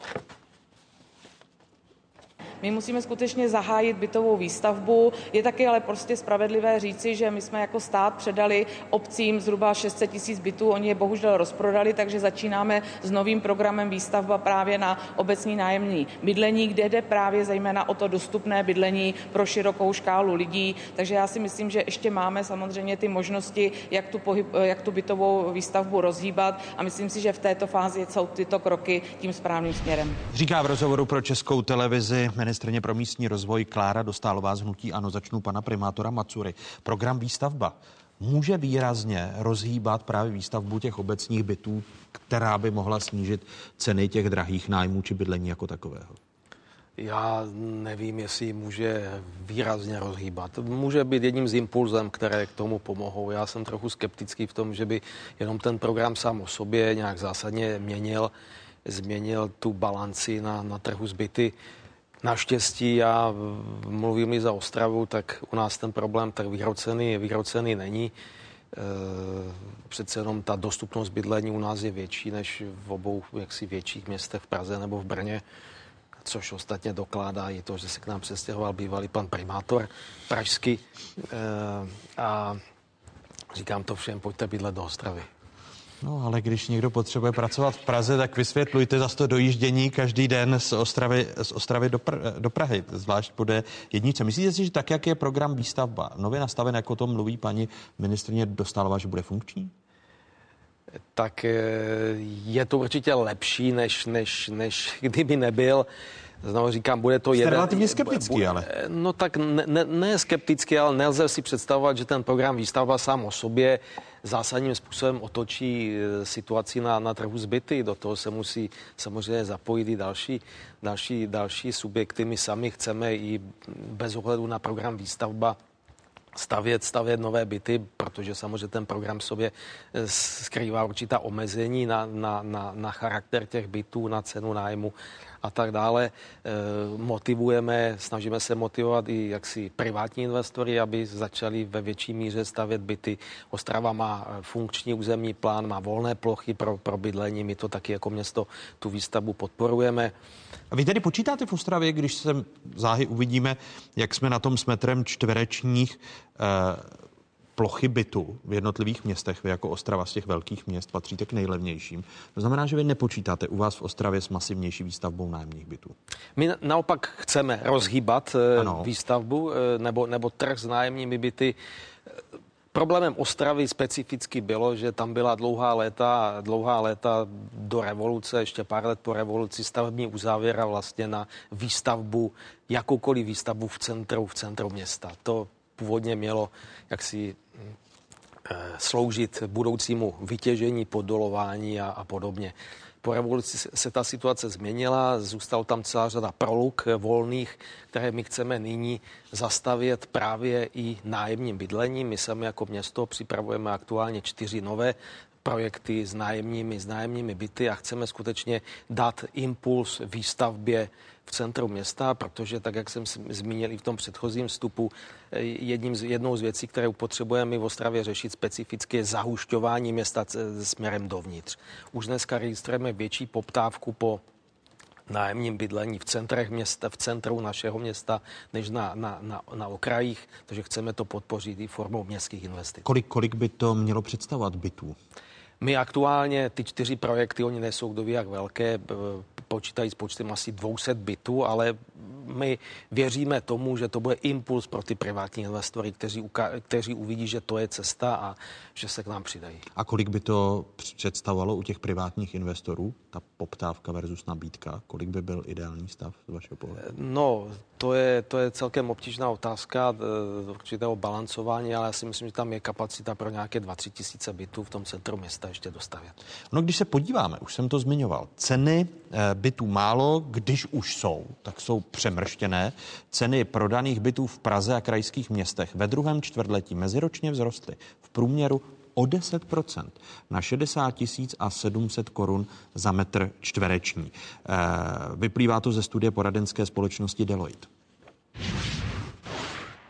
My musíme skutečně zahájit bytovou výstavbu. Je taky ale prostě spravedlivé říci, že my jsme jako stát předali obcím zhruba 600 tisíc bytů, oni je bohužel rozprodali, takže začínáme s novým programem výstavba právě na obecní nájemní bydlení, kde jde právě zejména o to dostupné bydlení pro širokou škálu lidí. Takže já si myslím, že ještě máme samozřejmě ty možnosti, jak tu, pohyb, jak tu bytovou výstavbu rozhýbat a myslím si, že v této fázi jsou tyto kroky tím správným směrem. Říká v rozhovoru pro Českou televizi ministrně pro místní rozvoj Klára Dostálová z Hnutí Ano. Začnu pana primátora Macury. Program výstavba může výrazně rozhýbat právě výstavbu těch obecních bytů, která by mohla snížit ceny těch drahých nájmů či bydlení jako takového? Já nevím, jestli může výrazně rozhýbat. Může být jedním z impulzem, které k tomu pomohou. Já jsem trochu skeptický v tom, že by jenom ten program sám o sobě nějak zásadně měnil, změnil tu balanci na, na trhu zbyty. Naštěstí já mluvím i za Ostravu, tak u nás ten problém tak vyhrocený, vyhrocený není. E, přece jenom ta dostupnost bydlení u nás je větší než v obou jaksi větších městech v Praze nebo v Brně, což ostatně dokládá i to, že se k nám přestěhoval bývalý pan primátor pražský. E, a říkám to všem, pojďte bydlet do Ostravy. No, ale když někdo potřebuje pracovat v Praze, tak vysvětlujte zase to dojíždění každý den z Ostravy, z Ostravy do, Pr- do Prahy, zvlášť bude jednice. Myslíte si, že tak, jak je program výstavba nově nastaven, jako o tom mluví paní ministrně Dostálová, že bude funkční? Tak eh, je to určitě lepší, než, než, než kdyby nebyl. Znovu říkám, bude to Jste jeden... relativně skeptický, bude, ale. No tak ne, ne, ne skeptický, ale nelze si představovat, že ten program výstavba sám o sobě zásadním způsobem otočí e, situaci na, na trhu zbyty. Do toho se musí samozřejmě zapojit i další, další, další subjekty. My sami chceme i bez ohledu na program výstavba stavět, stavět nové byty, protože samozřejmě ten program sobě e, skrývá určitá omezení na, na, na, na charakter těch bytů, na cenu nájmu a tak dále. Motivujeme, snažíme se motivovat i jaksi privátní investory, aby začali ve větší míře stavět byty. Ostrava má funkční územní plán, má volné plochy pro, pro bydlení, my to taky jako město tu výstavbu podporujeme. A vy tedy počítáte v Ostravě, když se záhy uvidíme, jak jsme na tom s metrem čtverečních eh, plochy bytu v jednotlivých městech, vy jako Ostrava z těch velkých měst patříte k nejlevnějším. To znamená, že vy nepočítáte u vás v Ostravě s masivnější výstavbou nájemních bytů. My naopak chceme rozhýbat eh, ano. výstavbu eh, nebo, nebo trh s nájemními byty. Problémem Ostravy specificky bylo, že tam byla dlouhá léta, dlouhá léta do revoluce, ještě pár let po revoluci, stavební uzávěra vlastně na výstavbu, jakoukoliv výstavbu v centru, v centru města. To původně mělo jaksi sloužit budoucímu vytěžení, podolování a, a podobně. Po revoluci se ta situace změnila, zůstal tam celá řada proluk volných, které my chceme nyní zastavět právě i nájemním bydlením. My sami jako město připravujeme aktuálně čtyři nové projekty s nájemními, s nájemními byty a chceme skutečně dát impuls výstavbě v centru města, protože tak, jak jsem zmínil i v tom předchozím vstupu, eh, jedním z, jednou z věcí, které potřebujeme v Ostravě řešit specificky, je zahušťování města směrem dovnitř. Už dneska registrujeme větší poptávku po nájemním bydlení v centrech města, v centru našeho města, než na, na, na, na okrajích, takže chceme to podpořit i formou městských investic. Kolik, kolik by to mělo představovat bytů? My aktuálně ty čtyři projekty, oni nejsou kdo ví jak velké, počítají s počtem asi 200 bytů, ale my věříme tomu, že to bude impuls pro ty privátní investory, kteří, kteří uvidí, že to je cesta a že se k nám přidají. A kolik by to představovalo u těch privátních investorů, ta poptávka versus nabídka? Kolik by byl ideální stav z vašeho pohledu? No, to je, to je celkem obtížná otázka e, určitého balancování, ale já si myslím, že tam je kapacita pro nějaké 2-3 tisíce bytů v tom centru města ještě dostavět. No, když se podíváme, už jsem to zmiňoval, ceny e, bytů málo, když už jsou, tak jsou přemrštěné. Ceny prodaných bytů v Praze a krajských městech ve druhém čtvrtletí meziročně vzrostly v průměru o 10% na 60 tisíc a 700 korun za metr čtvereční. Eh, vyplývá to ze studie poradenské společnosti Deloitte.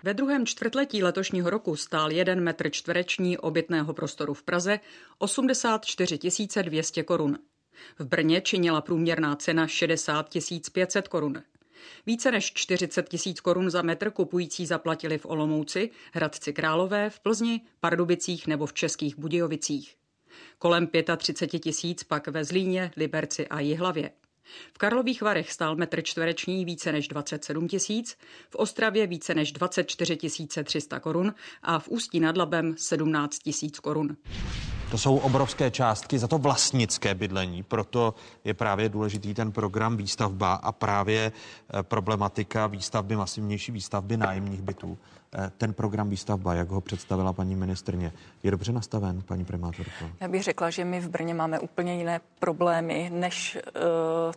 Ve druhém čtvrtletí letošního roku stál jeden metr čtvereční obytného prostoru v Praze 84 200 korun. V Brně činila průměrná cena 60 500 korun. Více než 40 tisíc korun za metr kupující zaplatili v Olomouci, Hradci Králové, v Plzni, Pardubicích nebo v Českých Budějovicích. Kolem 35 tisíc pak ve Zlíně, Liberci a Jihlavě. V Karlových Varech stál metr čtvereční více než 27 tisíc, v Ostravě více než 24 300 korun a v Ústí nad Labem 17 tisíc korun. To jsou obrovské částky za to vlastnické bydlení, proto je právě důležitý ten program výstavba a právě eh, problematika výstavby, masivnější výstavby nájemních bytů. Eh, ten program výstavba, jak ho představila paní ministrně, je dobře nastaven, paní primátorko? Já bych řekla, že my v Brně máme úplně jiné problémy, než uh,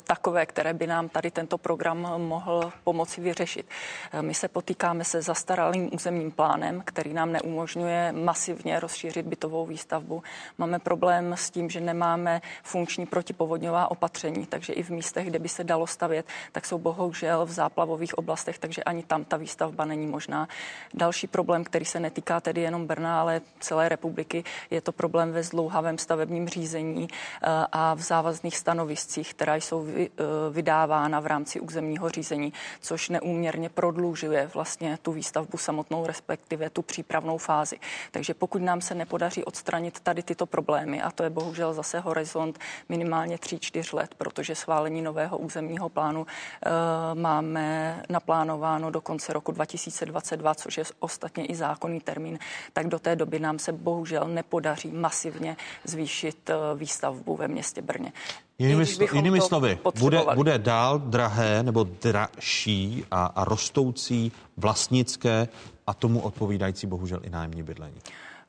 takové, které by nám tady tento program mohl pomoci vyřešit. Uh, my se potýkáme se zastaralým územním plánem, který nám neumožňuje masivně rozšířit bytovou výstavbu. Máme problém s tím, že nemáme funkční protipovodňová opatření, takže i v místech, kde by se dalo stavět, tak jsou bohužel v záplavových oblastech, takže ani tam ta výstavba není možná. Další problém, který se netýká tedy jenom Brna, ale celé republiky, je to problém ve zdlouhavém stavebním řízení eh, a v závazných stanoviscích, která jsou eh, vydávána v rámci územního řízení, což neúměrně prodlužuje vlastně tu výstavbu samotnou, respektive tu přípravnou fázi. Takže pokud nám se nepodaří odstranit tady tyto problémy, a to je bohužel zase horizont minimálně 3-4 let, protože schválení nového územního plánu e, máme naplánováno do konce roku 2022, což je ostatně i zákonný termín, tak do té doby nám se bohužel nepodaří masivně zvýšit eh, výstavbu ve městě Brně. Jinými, slo, jinými slovy, bude, bude dál drahé nebo dražší a, a rostoucí vlastnické a tomu odpovídající bohužel i nájemní bydlení.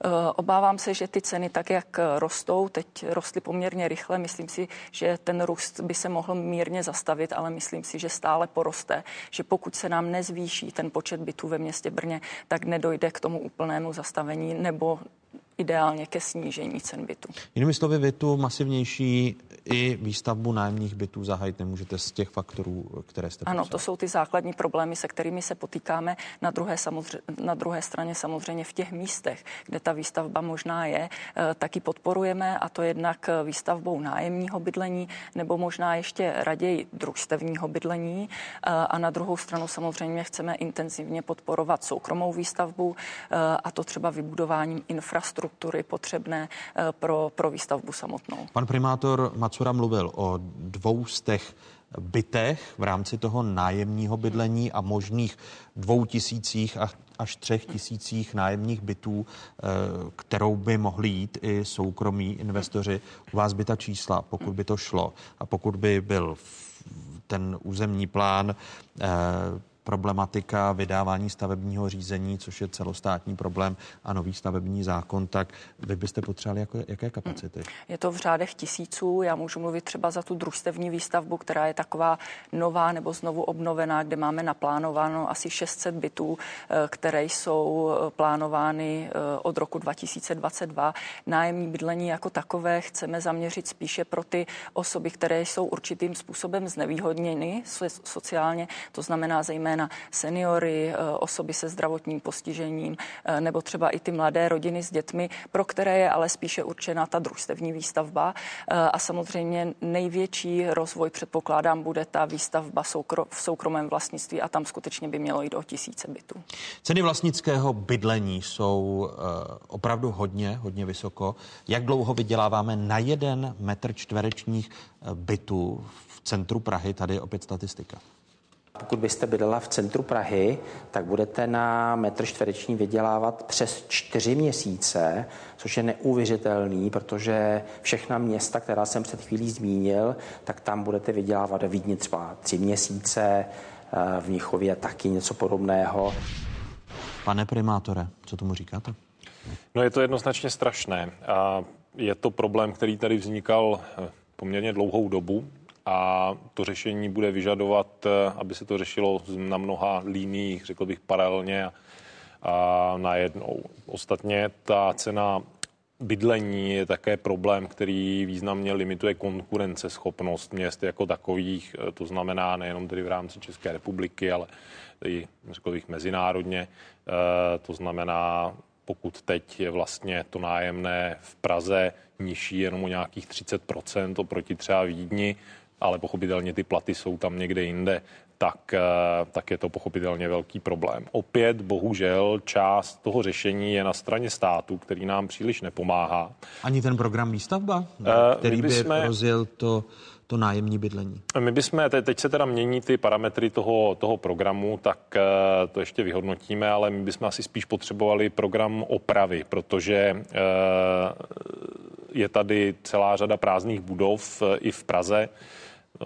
Eh, obávám se, že ty ceny tak, jak rostou, teď rostly poměrně rychle. Myslím si, že ten růst by se mohl mírně zastavit, ale myslím si, že stále poroste. Že pokud se nám nezvýší ten počet bytů ve městě Brně, tak nedojde k tomu úplnému zastavení nebo ideálně ke snížení cen bytu. Jinými slovy, vy tu masivnější i výstavbu nájemních bytů zahájit nemůžete z těch faktorů, které jste Ano, to jsou ty základní problémy, se kterými se potýkáme. Na druhé, samozřejmě, na druhé straně samozřejmě v těch místech, kde ta výstavba možná je, eh, taky podporujeme a to jednak výstavbou nájemního bydlení nebo možná ještě raději družstevního bydlení. Eh, a na druhou stranu samozřejmě chceme intenzivně podporovat soukromou výstavbu eh, a to třeba vybudováním infrastruktury potřebné pro, pro výstavbu samotnou. Pan primátor Macura mluvil o dvou z těch bytech v rámci toho nájemního bydlení a možných dvou tisících až třech tisících nájemních bytů, eh, kterou by mohli jít i soukromí investoři. U vás by ta čísla, pokud by to šlo a pokud by byl ten územní plán eh, problematika vydávání stavebního řízení, což je celostátní problém a nový stavební zákon, tak vy byste potřebovali jako, jaké kapacity? Je to v řádech tisíců. Já můžu mluvit třeba za tu družstevní výstavbu, která je taková nová nebo znovu obnovená, kde máme naplánováno asi 600 bytů, eh, které jsou eh, plánovány eh, od roku 2022. Nájemní bydlení jako takové chceme zaměřit spíše pro ty osoby, které jsou určitým způsobem znevýhodněny sociálně, to znamená zejména zejména seniory, eh, osoby se zdravotním postižením eh, nebo třeba i ty mladé rodiny s dětmi, pro které je ale spíše určena ta družstevní výstavba. Eh, a samozřejmě největší rozvoj, předpokládám, bude ta výstavba v soukromém vlastnictví a tam skutečně by mělo jít o tisíce bytů. Ceny vlastnického bydlení jsou opravdu hodně, hodně vysoko. Jak dlouho vyděláváme na jeden metr čtverečních bytů v centru Prahy? Tady je opět statistika. Pokud byste bydlela v centru Prahy, tak budete na metr čtvereční vydělávat přes čtyři měsíce, což je neuvěřitelný, protože všechna města, která jsem před chvílí zmínil, tak tam budete vydělávat ve Vídni třeba tři měsíce, eh, v Mnichově taky něco podobného. Pane primátore, co tomu říkáte? No je to jednoznačně strašné. A je to problém, který tady vznikal eh, poměrně dlouhou dobu a to řešení bude vyžadovat, eh, aby se to řešilo na mnoha líních, řekl bych paralelně a, najednou. Ostatně ta cena bydlení je také problém, který významně limituje konkurenceschopnost měst jako takových. Eh, to znamená nejenom tedy v rámci České republiky, ale i řekl bych mezinárodně. Eh, to znamená pokud teď je vlastně to nájemné v Praze nižší jenom o nějakých 30% oproti třeba Vídni, ale pochopitelně ty platy jsou tam někde jinde, tak, eh, tak je to pochopitelně velký problém. Opět, bohužel, část toho řešení je na straně státu, který nám příliš nepomáhá. Ani ten program výstavba, uh, který by jsme... rozjel to to nájemní bydlení? My bychom, teď se teda mění ty parametry toho, toho programu, tak eh, to ještě vyhodnotíme, ale my bychom asi spíš potřebovali program opravy, protože je tady celá řada prázdných budov i v Praze,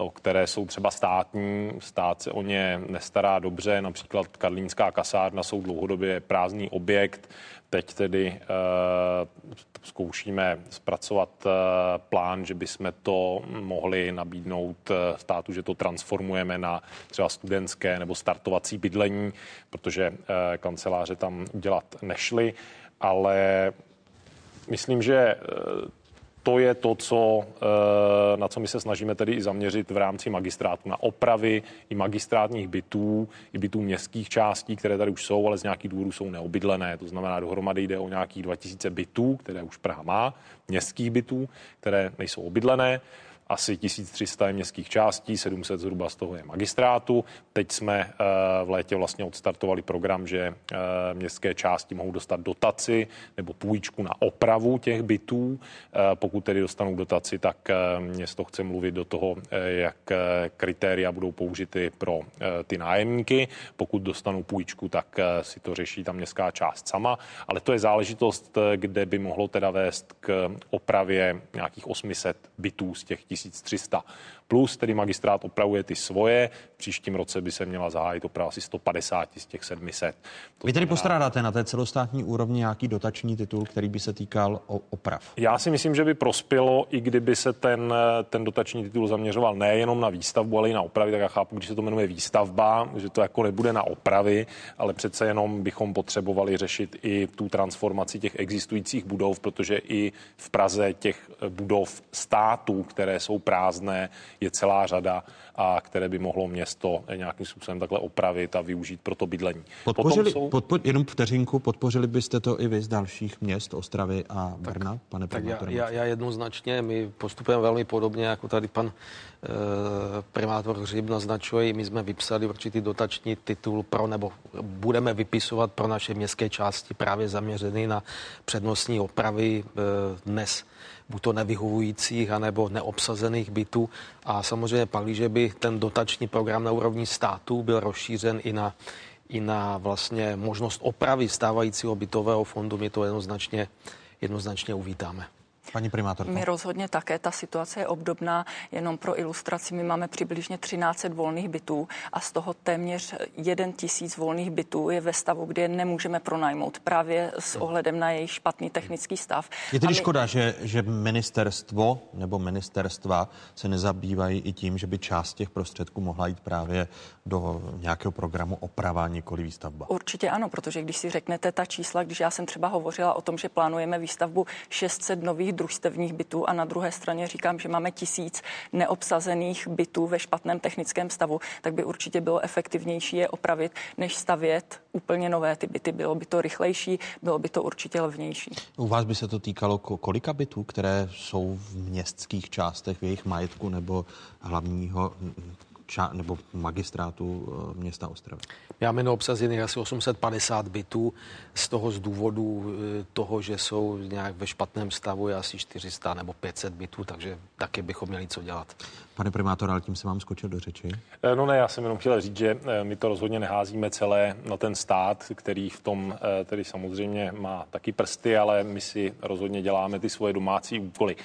které jsou třeba státní, stát se o ně nestará dobře, například Karlínská kasárna jsou dlouhodobě prázdný objekt, teď tedy e, zkoušíme zpracovat e, plán, že bychom to mohli nabídnout eh, státu, že to transformujeme na třeba studentské nebo startovací bydlení, protože e, kanceláře tam udělat nešly, ale myslím, že to je to, co, eh, na co my se snažíme tedy i zaměřit v rámci magistrátu, na opravy i magistrátních bytů, i bytů městských částí, které tady už jsou, ale z nějakých důvodů jsou neobydlené. To znamená, dohromady jde o nějakých 2000 bytů, které už Praha má, městských bytů, které nejsou obydlené asi 1300 je městských částí, 700 zhruba z toho je magistrátu. Teď jsme eh, v létě vlastně odstartovali program, že eh, městské části mohou dostat dotaci nebo půjčku na opravu těch bytů. Eh, pokud tedy dostanou dotaci, tak město chce mluvit do toho, jak kritéria budou použity pro ty nájemníky. Pokud dostanou půjčku, tak si to řeší ta městská část sama. Ale to je záležitost, kde by mohlo teda vést k opravě nějakých 800 bytů z těch 1300. Plus tedy magistrát opravuje ty svoje. V příštím roce by se měla zahájit oprava asi 150 z těch 700. To Vy tedy postrádáte na té celostátní úrovni nějaký dotační titul, který by se týkal oprav? Já si myslím, že by prospělo, i kdyby se ten, ten dotační titul zaměřoval nejenom na výstavbu, ale i na opravy. Tak já chápu, když se to jmenuje výstavba, že to jako nebude na opravy, ale přece jenom bychom potřebovali řešit i tu transformaci těch existujících budov, protože i v Praze těch budov států, které jsou prázdné, je celá řada a které by mohlo město nějakým způsobem takhle opravit a využít pro to bydlení. Podpořili, jsou... podpo, jenom vteřinku, podpořili byste to i vy z dalších měst, Ostravy a Brna, tak, pane tak já, já, já jednoznačně, my postupujeme velmi podobně, jako tady pan e, primátor Hřib naznačuje, my jsme vypsali určitý dotační titul pro, nebo budeme vypisovat pro naše městské části právě zaměřený na přednostní opravy e, dnes buď to nevyhovujících, anebo neobsazených bytů. A samozřejmě pak, když by ten dotační program na úrovni státu byl rozšířen i na i na vlastně možnost opravy stávajícího bytového fondu, my to jednoznačně, jednoznačně uvítáme. Paní primátorko. My rozhodně také, ta situace je obdobná, jenom pro ilustraci, my máme přibližně 13 volných bytů a z toho téměř 1 tisíc volných bytů je ve stavu, kde je nemůžeme pronajmout právě s ohledem na jejich špatný technický stav. Je tedy my... škoda, že, že ministerstvo nebo ministerstva se nezabývají i tím, že by část těch prostředků mohla jít právě do nějakého programu oprava, nikoli výstavba. Určitě ano, protože když si řeknete ta čísla, když já jsem třeba hovořila o tom, že plánujeme výstavbu 600 nových družstevních bytů a na druhé straně říkám, že máme tisíc neobsazených bytů ve špatném technickém stavu, tak by určitě bylo efektivnější je opravit, než stavět úplně nové ty byty. Bylo by to rychlejší, bylo by to určitě levnější. U vás by se to týkalo kolika bytů, které jsou v městských částech, v jejich majetku nebo hlavního ča, nebo magistrátu eh, města Ostravy? Máme neobsazených asi 850 bytů, z toho z důvodu eh, toho, že jsou nějak ve špatném stavu je asi 400 nebo 500 bytů, takže taky bychom měli co dělat. Pane primátor, ale tím se vám skočil do řeči. Eh, no ne, já jsem jenom chtěl říct, že my to rozhodně neházíme celé na ten stát, který v tom tedy samozřejmě má taky prsty, ale my si rozhodně děláme ty svoje domácí úkoly.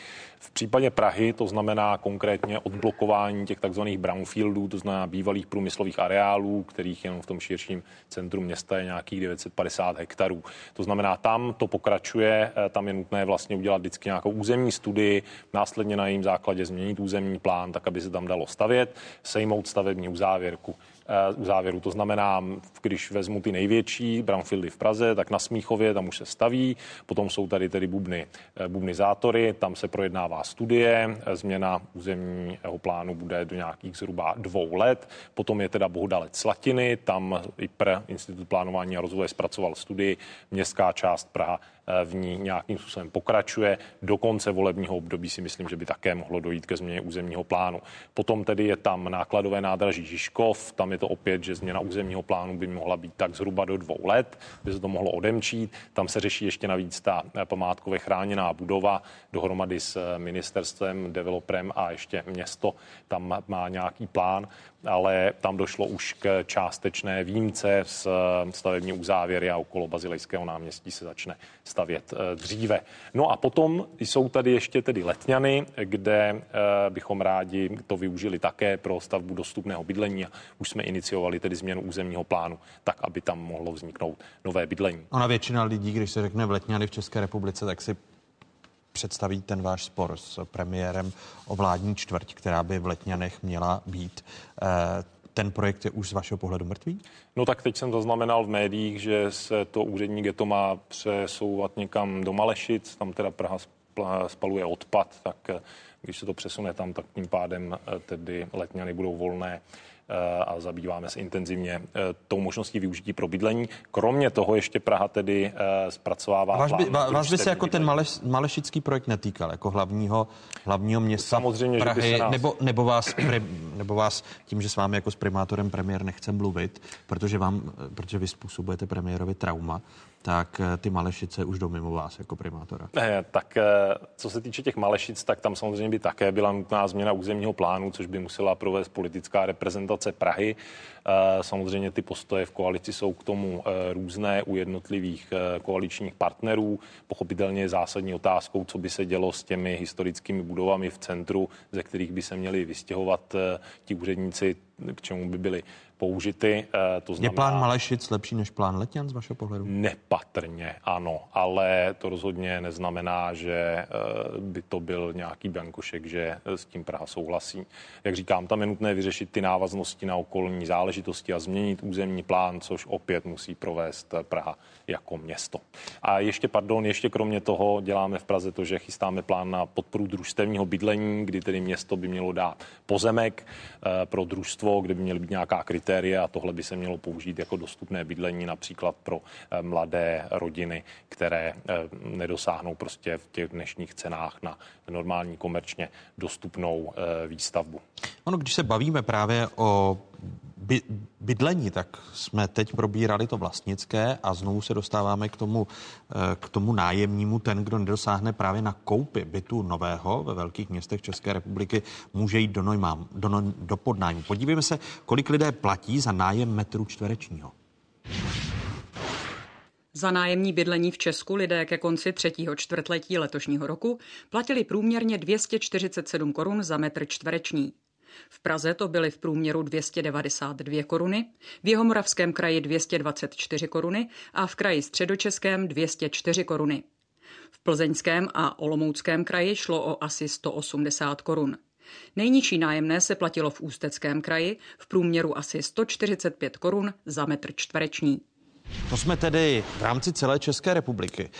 V případě Prahy to znamená konkrétně odblokování těch takzvaných brownfieldů, to znamená bývalých průmyslových areálů, kterých jenom v tom širším centru města je nějakých 950 hektarů. To znamená, tam to pokračuje, eh, tam je nutné vlastně udělat vždycky nějakou územní studii, následně na jejím základě změnit územní plán, tak aby se tam dalo stavět, sejmout stavební uzávěrku. Eh, u závěru. To znamená, když vezmu ty největší brownfieldy v Praze, tak na Smíchově tam už se staví, potom jsou tady tedy bubny, eh, bubny zátory, tam se projednává studie, eh, změna územního plánu bude do nějakých zhruba dvou let, potom je teda Bohudalec Slatiny, tam IPR, Institut plánování a rozvoje, zpracoval studii, městská část Praha Eh, v ní nějakým způsobem pokračuje. Do konce volebního období si myslím, že by také mohlo dojít ke změně územního plánu. Potom tedy je tam nákladové nádraží Žižkov, tam je to opět, že změna územního plánu by mohla být tak zhruba do dvou let, by se to mohlo odemčít. Tam se řeší ještě navíc ta památkově chráněná budova dohromady s ministerstvem, developerem a ještě město tam má nějaký plán ale tam došlo už k částečné výjimce z stavební uzávěry a okolo Bazilejského náměstí se začne stavět eh, dříve. No a potom jsou tady ještě tedy Letňany, kde eh, bychom rádi to využili také pro stavbu dostupného bydlení a už jsme iniciovali tedy změnu územního plánu, tak aby tam mohlo vzniknout nové bydlení. Ona většina lidí, když se řekne v Letňany v České republice, tak si představí ten váš spor s premiérem o vládní čtvrť, která by v Letňanech měla být. Eh, ten projekt je už z vašeho pohledu mrtvý? No tak teď jsem zaznamenal v médiích, že se to úřední geto má přesouvat někam do Malešic, tam teda Praha spaluje odpad, tak eh, když se to přesune tam, tak tím pádem eh, tedy Letňany budou volné a zabýváme se intenzivně eh, tou možností využití pro bydlení. Kromě toho ještě Praha tedy eh, zpracovává Vás by, vás by se jako ten Maleš, Malešický projekt netýkal, jako hlavního, hlavního města Samozřejmě, Prahy, že by se nás... nebo, nebo, vás, nebo vás tím, že s vámi jako s primátorem premiér nechce mluvit, protože, vám, protože vy způsobujete premiérovi trauma, tak eh, ty Malešice už jdou mimo vás jako primátora. Ne, tak eh, co se týče těch Malešic, tak tam samozřejmě by také byla nutná změna územního plánu, což by musela provést politická reprezentace Prahy. Samozřejmě ty postoje v koalici jsou k tomu různé u jednotlivých koaličních partnerů. Pochopitelně je zásadní otázkou, co by se dělo s těmi historickými budovami v centru, ze kterých by se měli vystěhovat ti úředníci, k čemu by byli použity. Eh, to znamená, je plán Malešic lepší než plán Letňan z vašeho pohledu? Nepatrně, ano, ale to rozhodně neznamená, že eh, by to byl nějaký biankošek, že s tím Praha souhlasí. Jak říkám, tam je nutné vyřešit ty návaznosti na okolní záležitosti a změnit územní plán, což opět musí provést Praha jako město. A ještě, pardon, ještě kromě toho děláme v Praze to, že chystáme plán na podporu družstevního bydlení, kdy tedy město by mělo dát pozemek eh, pro družstvo, kde by měly být nějaká kritéria a tohle by se mělo použít jako dostupné bydlení například pro eh, mladé rodiny, které eh, nedosáhnou prostě v těch dnešních cenách na normální komerčně dostupnou výstavbu. Ono, když se bavíme právě o by, bydlení, tak jsme teď probírali to vlastnické a znovu se dostáváme k tomu, eh, k tomu nájemnímu. Ten, kdo nedosáhne právě na koupy bytu nového ve velkých městech České republiky, může jít do, nojmám, do, no, do podnájmu. Podívejme se, kolik lidé platí za nájem metru čtverečního. Za nájemní bydlení v Česku lidé ke konci třetího čtvrtletí letošního roku platili průměrně 247 korun za metr čtvereční. V Praze to byly v průměru 292 koruny, v Jihomoravském kraji 224 koruny a v kraji středočeském 204 koruny. V Plzeňském a Olomouckém kraji šlo o asi 180 korun. Nejnižší nájemné se platilo v Ústeckém kraji v průměru asi 145 korun za metr čtvereční. To jsme tedy v rámci celé České republiky.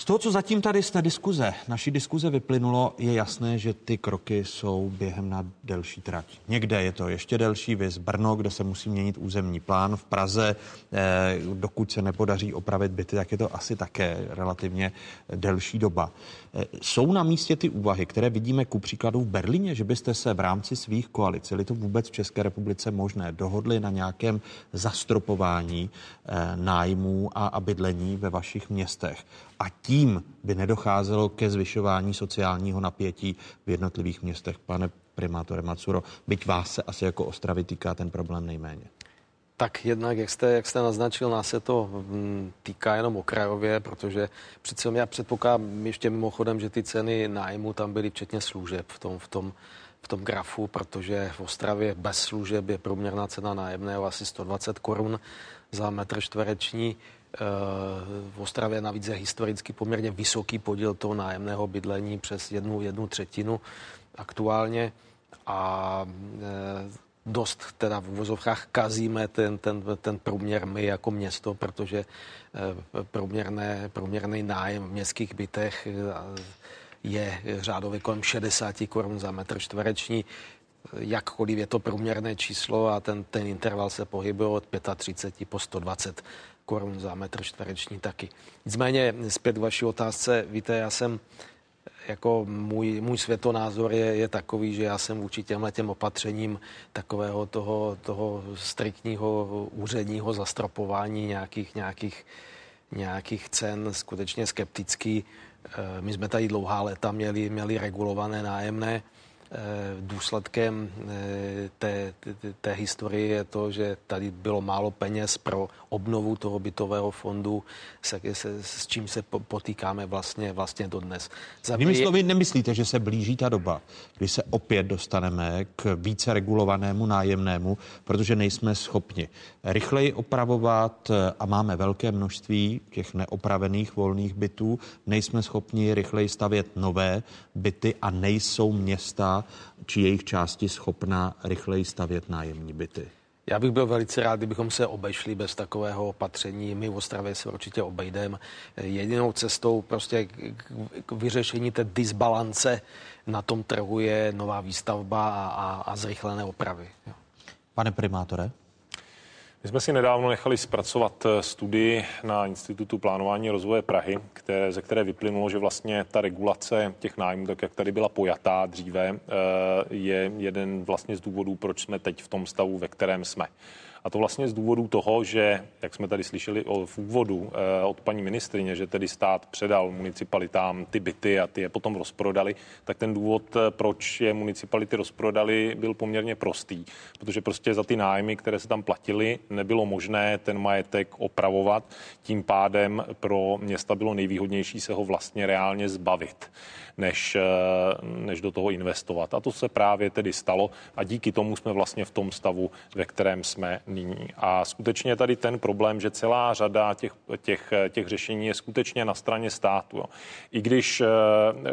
Z toho, co zatím tady z té diskuze, naší diskuze vyplynulo, je jasné, že ty kroky jsou během na delší trať. Někde je to ještě delší, vys Brno, kde se musí měnit územní plán. V Praze, eh, dokud se nepodaří opravit byty, tak je to asi také relativně delší doba. Eh, jsou na místě ty úvahy, které vidíme ku příkladu v Berlíně, že byste se v rámci svých koalic, je to vůbec v České republice možné, dohodli na nějakém zastropování eh, nájmů a, a bydlení ve vašich městech. A tím by nedocházelo ke zvyšování sociálního napětí v jednotlivých městech. Pane primátore Macuro, byť vás se asi jako Ostravy týká ten problém nejméně. Tak jednak, jak jste, jak jste naznačil, nás se to mm, týká jenom okrajově, protože přece já předpokládám ještě mimochodem, že ty ceny nájmu tam byly včetně služeb v tom, v tom, v tom grafu, protože v Ostravě bez služeb je průměrná cena nájemného asi 120 korun za metr čtvereční. Eh, v Ostravě navíc je historicky poměrně vysoký podíl toho nájemného bydlení přes jednu, jednu třetinu aktuálně a eh, dost teda v uvozovkách kazíme ten, ten, ten průměr my jako město, protože eh, průměrné, průměrný nájem v městských bytech je řádově kolem 60 korun za metr čtvereční. Jakkoliv je to průměrné číslo a ten, ten interval se pohybuje od 35 po 120 korun za metr čtvereční taky. Nicméně zpět k vaší otázce, víte, já jsem jako můj, můj světonázor je, je takový, že já jsem vůči těmhle těm opatřením takového toho, toho striktního úředního zastropování nějakých, nějakých, nějakých cen skutečně skeptický. Eh, my jsme tady dlouhá léta měli, měli regulované nájemné důsledkem eh, té, té, té historie je to, že tady bylo málo peněz pro obnovu toho bytového fondu, se, se, s čím se potýkáme vlastně, vlastně dodnes. Vy slovy nemyslíte, že se blíží ta doba, kdy se opět dostaneme k více regulovanému nájemnému, protože nejsme schopni rychleji opravovat eh, a máme velké množství těch neopravených volných bytů, nejsme schopni rychleji stavět nové byty a nejsou města či jejich části schopna rychleji stavět nájemní byty? Já bych byl velice rád, kdybychom se obešli bez takového opatření. My v Ostravě se určitě obejdeme. Jedinou cestou prostě k vyřešení té disbalance na tom trhu je nová výstavba a, a, a zrychlené opravy. Pane primátore? My jsme si nedávno nechali zpracovat eh, studii na Institutu plánování rozvoje Prahy, které, ze které vyplynulo, že vlastně ta regulace těch nájmů, tak jak tady byla pojatá dříve, eh, je jeden vlastně z důvodů, proč jsme teď v tom stavu, ve kterém jsme. A to vlastně z důvodu toho, že, jak jsme tady slyšeli v úvodu eh, od paní ministrině, že tedy stát předal municipalitám ty byty a ty je potom rozprodali, tak ten důvod, eh, proč je municipality rozprodali, byl poměrně prostý, protože prostě za ty nájmy, které se tam platily, nebylo možné ten majetek opravovat. Tím pádem pro města bylo nejvýhodnější se ho vlastně reálně zbavit než, eh, než do toho investovat. A to se právě tedy stalo a díky tomu jsme vlastně v tom stavu, ve kterém jsme nyní. A skutečně tady ten problém, že celá řada těch, těch, těch řešení je skutečně na straně státu. Jo. I když, eh,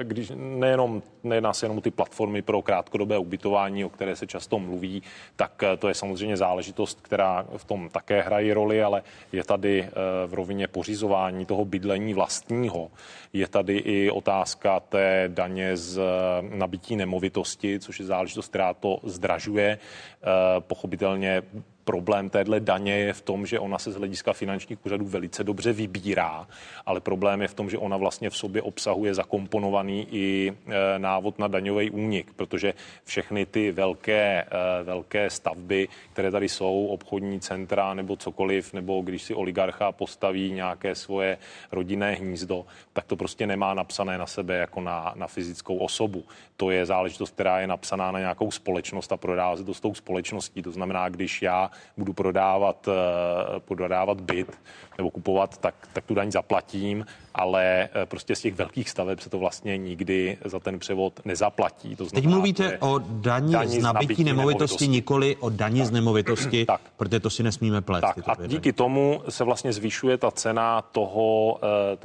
když nejenom, nejedná se jenom ty platformy pro krátkodobé ubytování, o které se často mluví, tak eh, to je samozřejmě záležitost, která v tom také hraje roli, ale je tady v rovině pořizování toho bydlení vlastního. Je tady i otázka té daně z nabití nemovitosti, což je záležitost, která to zdražuje. Eh, pochopitelně problém téhle daně je v tom, že ona se z hlediska finančních úřadů velice dobře vybírá, ale problém je v tom, že ona vlastně v sobě obsahuje zakomponovaný i e, návod na daňový únik, protože všechny ty velké, e, velké stavby, které tady jsou, obchodní centra nebo cokoliv, nebo když si oligarcha postaví nějaké svoje rodinné hnízdo, tak to prostě nemá napsané na sebe jako na, na fyzickou osobu. To je záležitost, která je napsaná na nějakou společnost a prodává se to s tou společností. To znamená, když já budu prodávat, eh, prodávat byt nebo kupovat, tak, tak tu daň zaplatím, ale eh, prostě z těch velkých staveb se to vlastně nikdy za ten převod nezaplatí. To znamená, Teď mluvíte o daní, daní z nabití nemovitosti, nemovitosti, nikoli o daní tak. z nemovitosti, tak. protože to si nesmíme plet. Tak a díky tomu se vlastně zvyšuje ta cena toho,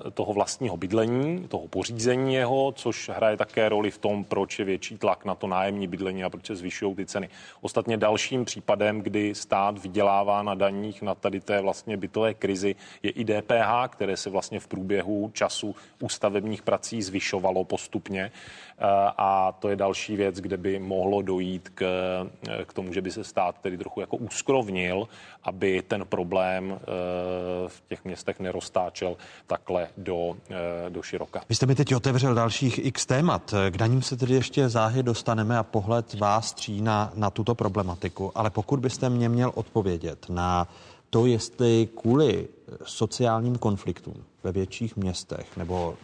eh, toho vlastního bydlení, toho pořízení jeho, což hraje také roli v tom, proč je větší tlak na to nájemní bydlení a proč se zvyšují ty ceny. Ostatně dalším případem, kdy stát vydělává na daních na tady té vlastně bytové krizi, je i DPH, které se vlastně v průběhu času u stavebních prací zvyšovalo postupně. Eh, a to je další věc, kde by mohlo dojít k, eh, k tomu, že by se stát tedy trochu jako úskrovnil, aby ten problém eh, v těch městech neroztáčel takhle do, do široka. Vy jste mi teď otevřel dalších x témat. K daním se tedy ještě záhy dostaneme a pohled vás tří na, na tuto problematiku. Ale pokud byste mě měl odpovědět na to, jestli kvůli sociálním konfliktům ve větších městech nebo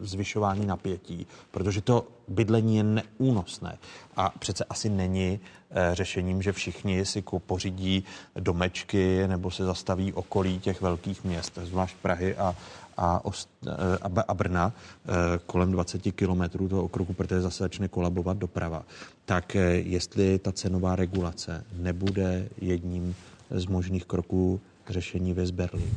zvyšování napětí, protože to bydlení je neúnosné. A přece asi není eh, řešením, že všichni si pořídí domečky nebo se zastaví okolí těch velkých měst, zvlášť Prahy a, a, eh, a, a Brna eh, kolem 20 kilometrů toho okruhu, protože zase začne kolabovat doprava. Tak jestli ta cenová regulace nebude jedním z možných kroků řešení ve Berlín.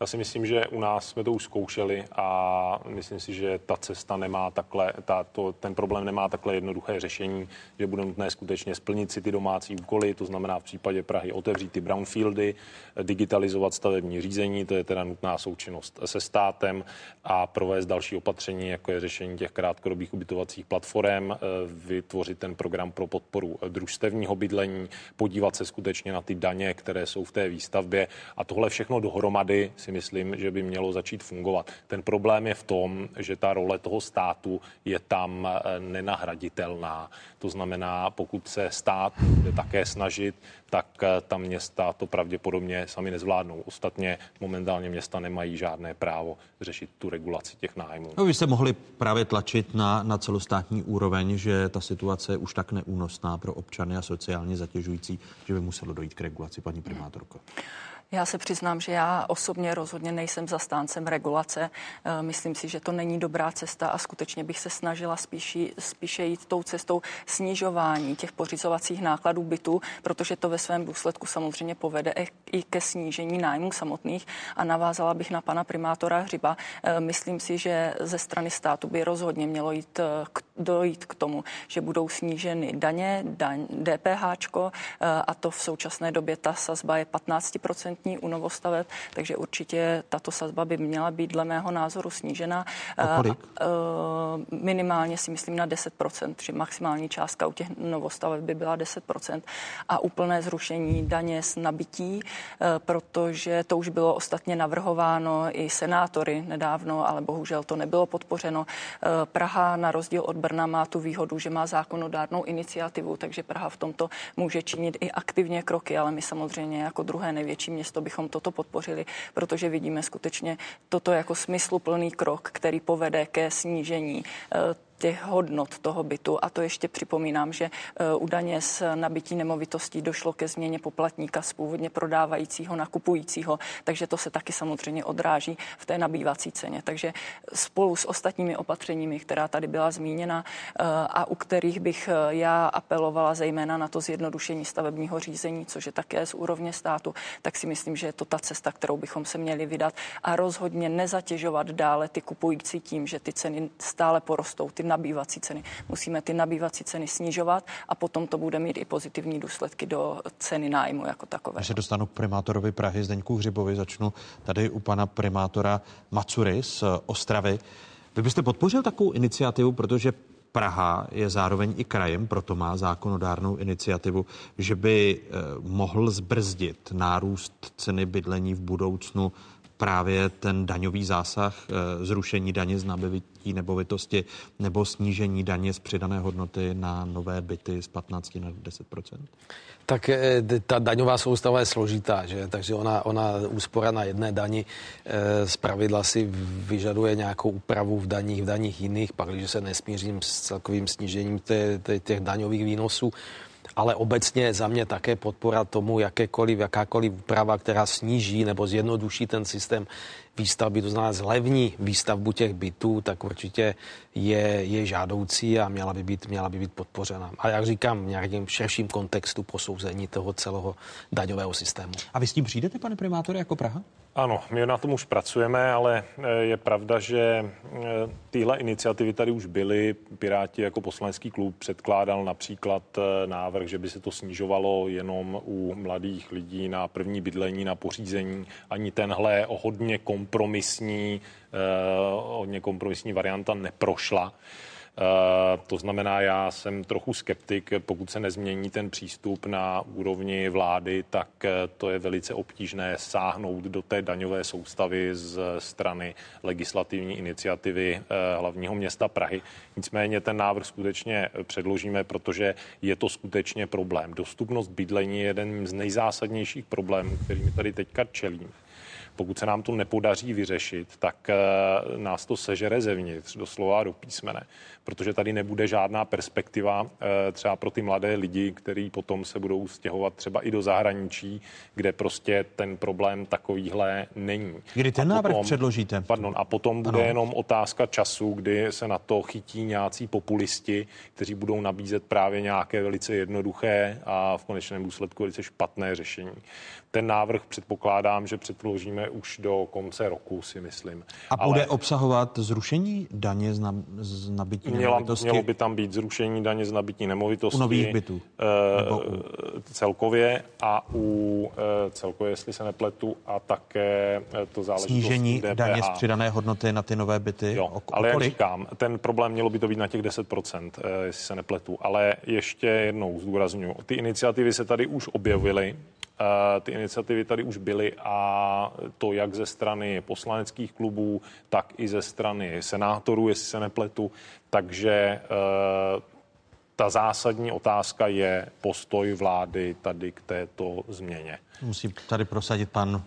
Já si myslím, že u nás jsme to už zkoušeli a myslím si, že ta cesta nemá takhle, ta, to, ten problém nemá takhle jednoduché řešení, že bude nutné skutečně splnit si ty domácí úkoly, to znamená v případě Prahy otevřít ty brownfieldy, digitalizovat stavební řízení, to je teda nutná součinnost se státem a provést další opatření, jako je řešení těch krátkodobých ubytovacích platform, vytvořit ten program pro podporu družstevního bydlení, podívat se skutečně na ty daně, které jsou v té výstavbě a tohle všechno dohromady si myslím, že by mělo začít fungovat. Ten problém je v tom, že ta role toho státu je tam eh, nenahraditelná. To znamená, pokud se stát bude také snažit, tak eh, ta města to pravděpodobně sami nezvládnou. Ostatně momentálně města nemají žádné právo řešit tu regulaci těch nájmů. No, vy jste mohli právě tlačit na, na celostátní úroveň, že ta situace je už tak neúnosná pro občany a sociálně zatěžující, že by muselo dojít k regulaci, paní primátorko. Já se přiznám, že já osobně rozhodně nejsem zastáncem regulace. Eh, myslím si, že to není dobrá cesta a skutečně bych se snažila spíši, spíše jít tou cestou snižování těch pořizovacích nákladů bytu, protože to ve svém důsledku samozřejmě povede i ke snížení nájmů samotných. A navázala bych na pana primátora Hřiba. Eh, myslím si, že ze strany státu by rozhodně mělo jít k, dojít k tomu, že budou sníženy daně, daň, DPH, a to v současné době ta sazba je 15% razantní u novostaveb, takže určitě tato sazba by měla být dle mého názoru snížena. O kolik? Minimálně si myslím na 10%, že maximální částka u těch novostaveb by byla 10% a úplné zrušení daně z nabití, protože to už bylo ostatně navrhováno i senátory nedávno, ale bohužel to nebylo podpořeno. Praha na rozdíl od Brna má tu výhodu, že má zákonodárnou iniciativu, takže Praha v tomto může činit i aktivně kroky, ale my samozřejmě jako druhé největší město bychom toto podpořili, protože vidíme skutečně toto jako smysluplný krok, který povede ke snížení eh, těch hodnot toho bytu. A to ještě připomínám, že u daně z nabití nemovitostí došlo ke změně poplatníka z původně prodávajícího na kupujícího, takže to se taky samozřejmě odráží v té nabývací ceně. Takže spolu s ostatními opatřeními, která tady byla zmíněna e, a u kterých bych e, já apelovala zejména na to zjednodušení stavebního řízení, což je také z úrovně státu, tak si myslím, že je to ta cesta, kterou bychom se měli vydat a rozhodně nezatěžovat dále ty kupující tím, že ty ceny stále porostou, ty nabývací ceny. Musíme ty nabývací ceny snižovat a potom to bude mít i pozitivní důsledky do ceny nájmu jako takové. Když se dostanu k primátorovi Prahy Zdeňku Hřibovi, začnu tady u pana primátora Macury z Ostravy. Vy byste podpořil takovou iniciativu, protože Praha je zároveň i krajem, proto má zákonodárnou iniciativu, že by eh, mohl zbrzdit nárůst ceny bydlení v budoucnu právě ten daňový zásah, eh, zrušení daně z nabití nebovitosti nebo snížení daně z přidané hodnoty na nové byty z 15 na 10% Tak eh, ta daňová soustava je složitá, že? takže ona, ona úspora na jedné dani z pravidla si vyžaduje nějakou úpravu v daních, v daních jiných, pak když se nesmířím s celkovým snížením těch daňových výnosů, ale obecně za mě také podpora tomu, jakékoliv, jakákoliv úprava, která sníží nebo zjednoduší ten systém výstavby, to znamená zlevní výstavbu těch bytů, tak určitě je, je žádoucí a měla by, být, měla by být podpořena. A jak říkám, v nějakém širším kontextu posouzení toho celého daňového systému. A vy s tím přijdete, pane primátore, jako Praha? Ano, my na tom už pracujeme, ale eh, je pravda, že eh, tyhle iniciativy tady už byly. Piráti jako poslanecký klub předkládal například eh, návrh, že by se to snižovalo jenom u mladých lidí na první bydlení, na pořízení. Ani tenhle o hodně kompromisní, hodně kompromisní varianta neprošla. Eh, to znamená, já jsem trochu skeptik, pokud se nezmění ten přístup na úrovni vlády, tak eh, to je velice obtížné sáhnout do té daňové soustavy z strany legislativní iniciativy eh, hlavního města Prahy. Nicméně ten návrh skutečně předložíme, protože je to skutečně problém. Dostupnost bydlení je jeden z nejzásadnějších problémů, kterými tady teďka čelíme. Pokud se nám to nepodaří vyřešit, tak nás to sežere zevnitř, doslova do písmene protože tady nebude žádná perspektiva eh, třeba pro ty mladé lidi, kteří potom se budou stěhovat třeba i do zahraničí, kde prostě ten problém takovýhle není. Kdy ten a návrh potom, předložíte? Pardon, a potom bude ano. jenom otázka času, kdy se na to chytí nějací populisti, kteří budou nabízet právě nějaké velice jednoduché a v konečném důsledku velice špatné řešení. Ten návrh předpokládám, že předložíme už do konce roku, si myslím. A bude Ale... obsahovat zrušení daně z, na, z nabití Měla, nemovitosti? Mělo by tam být zrušení daně z nabití nemovitosti. U nových bytů? E, u... Celkově a u e, celkově, jestli se nepletu, a také to záleží Snížení DPH. daně z přidané hodnoty na ty nové byty? Jo, o, ale jak říkám, ten problém mělo by to být na těch 10%, e, jestli se nepletu. Ale ještě jednou zdůraznuju, ty iniciativy se tady už objevily, ty iniciativy tady už byly a to jak ze strany poslaneckých klubů, tak i ze strany senátorů, jestli se nepletu. Takže eh, ta zásadní otázka je postoj vlády tady k této změně. Musí tady prosadit pan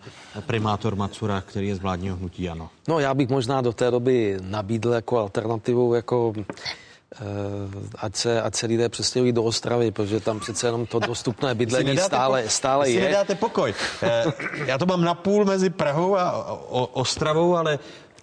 primátor Macura, který je z vládního hnutí, ano. No já bych možná do té doby nabídl jako alternativu jako Eh, ať se, ať se lidé přestěhují do Ostravy, protože tam přece jenom to dostupné bydlení stále, stále je. nedáte pokoj. Eh, já to mám napůl mezi Prahou a Ostravou, ale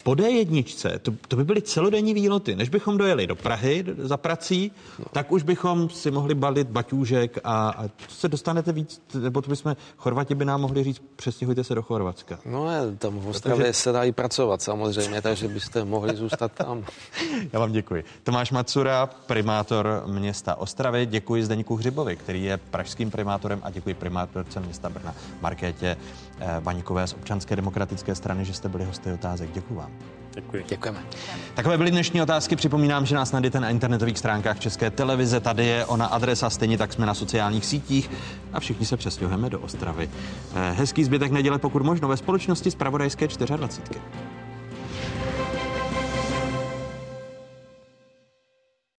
po D1, to, to by byly celodenní výlety. Než bychom dojeli do Prahy za prací, no. tak už bychom si mohli balit baťůžek a, a se dostanete víc, nebo to bychom, Chorvati by nám mohli říct, přestěhujte se do Chorvatska. No je, tam v Ostravě takže... se dá i pracovat samozřejmě, takže byste mohli zůstat tam. Já vám děkuji. Tomáš Macura, primátor města Ostravy, děkuji Zdeňku Hřibovi, který je pražským primátorem a děkuji primátorce města Brna Markétě Baníkové z občanské demokratické strany, že jste byli hosty otázek. Děkuji vám. Děkuji. Děkujeme. Takové byly dnešní otázky. Připomínám, že nás najdete na internetových stránkách České televize. Tady je ona adresa, stejně tak jsme na sociálních sítích a všichni se přestěhujeme do Ostravy. Hezký zbytek neděle, pokud možno, ve společnosti z Pravodajské 24.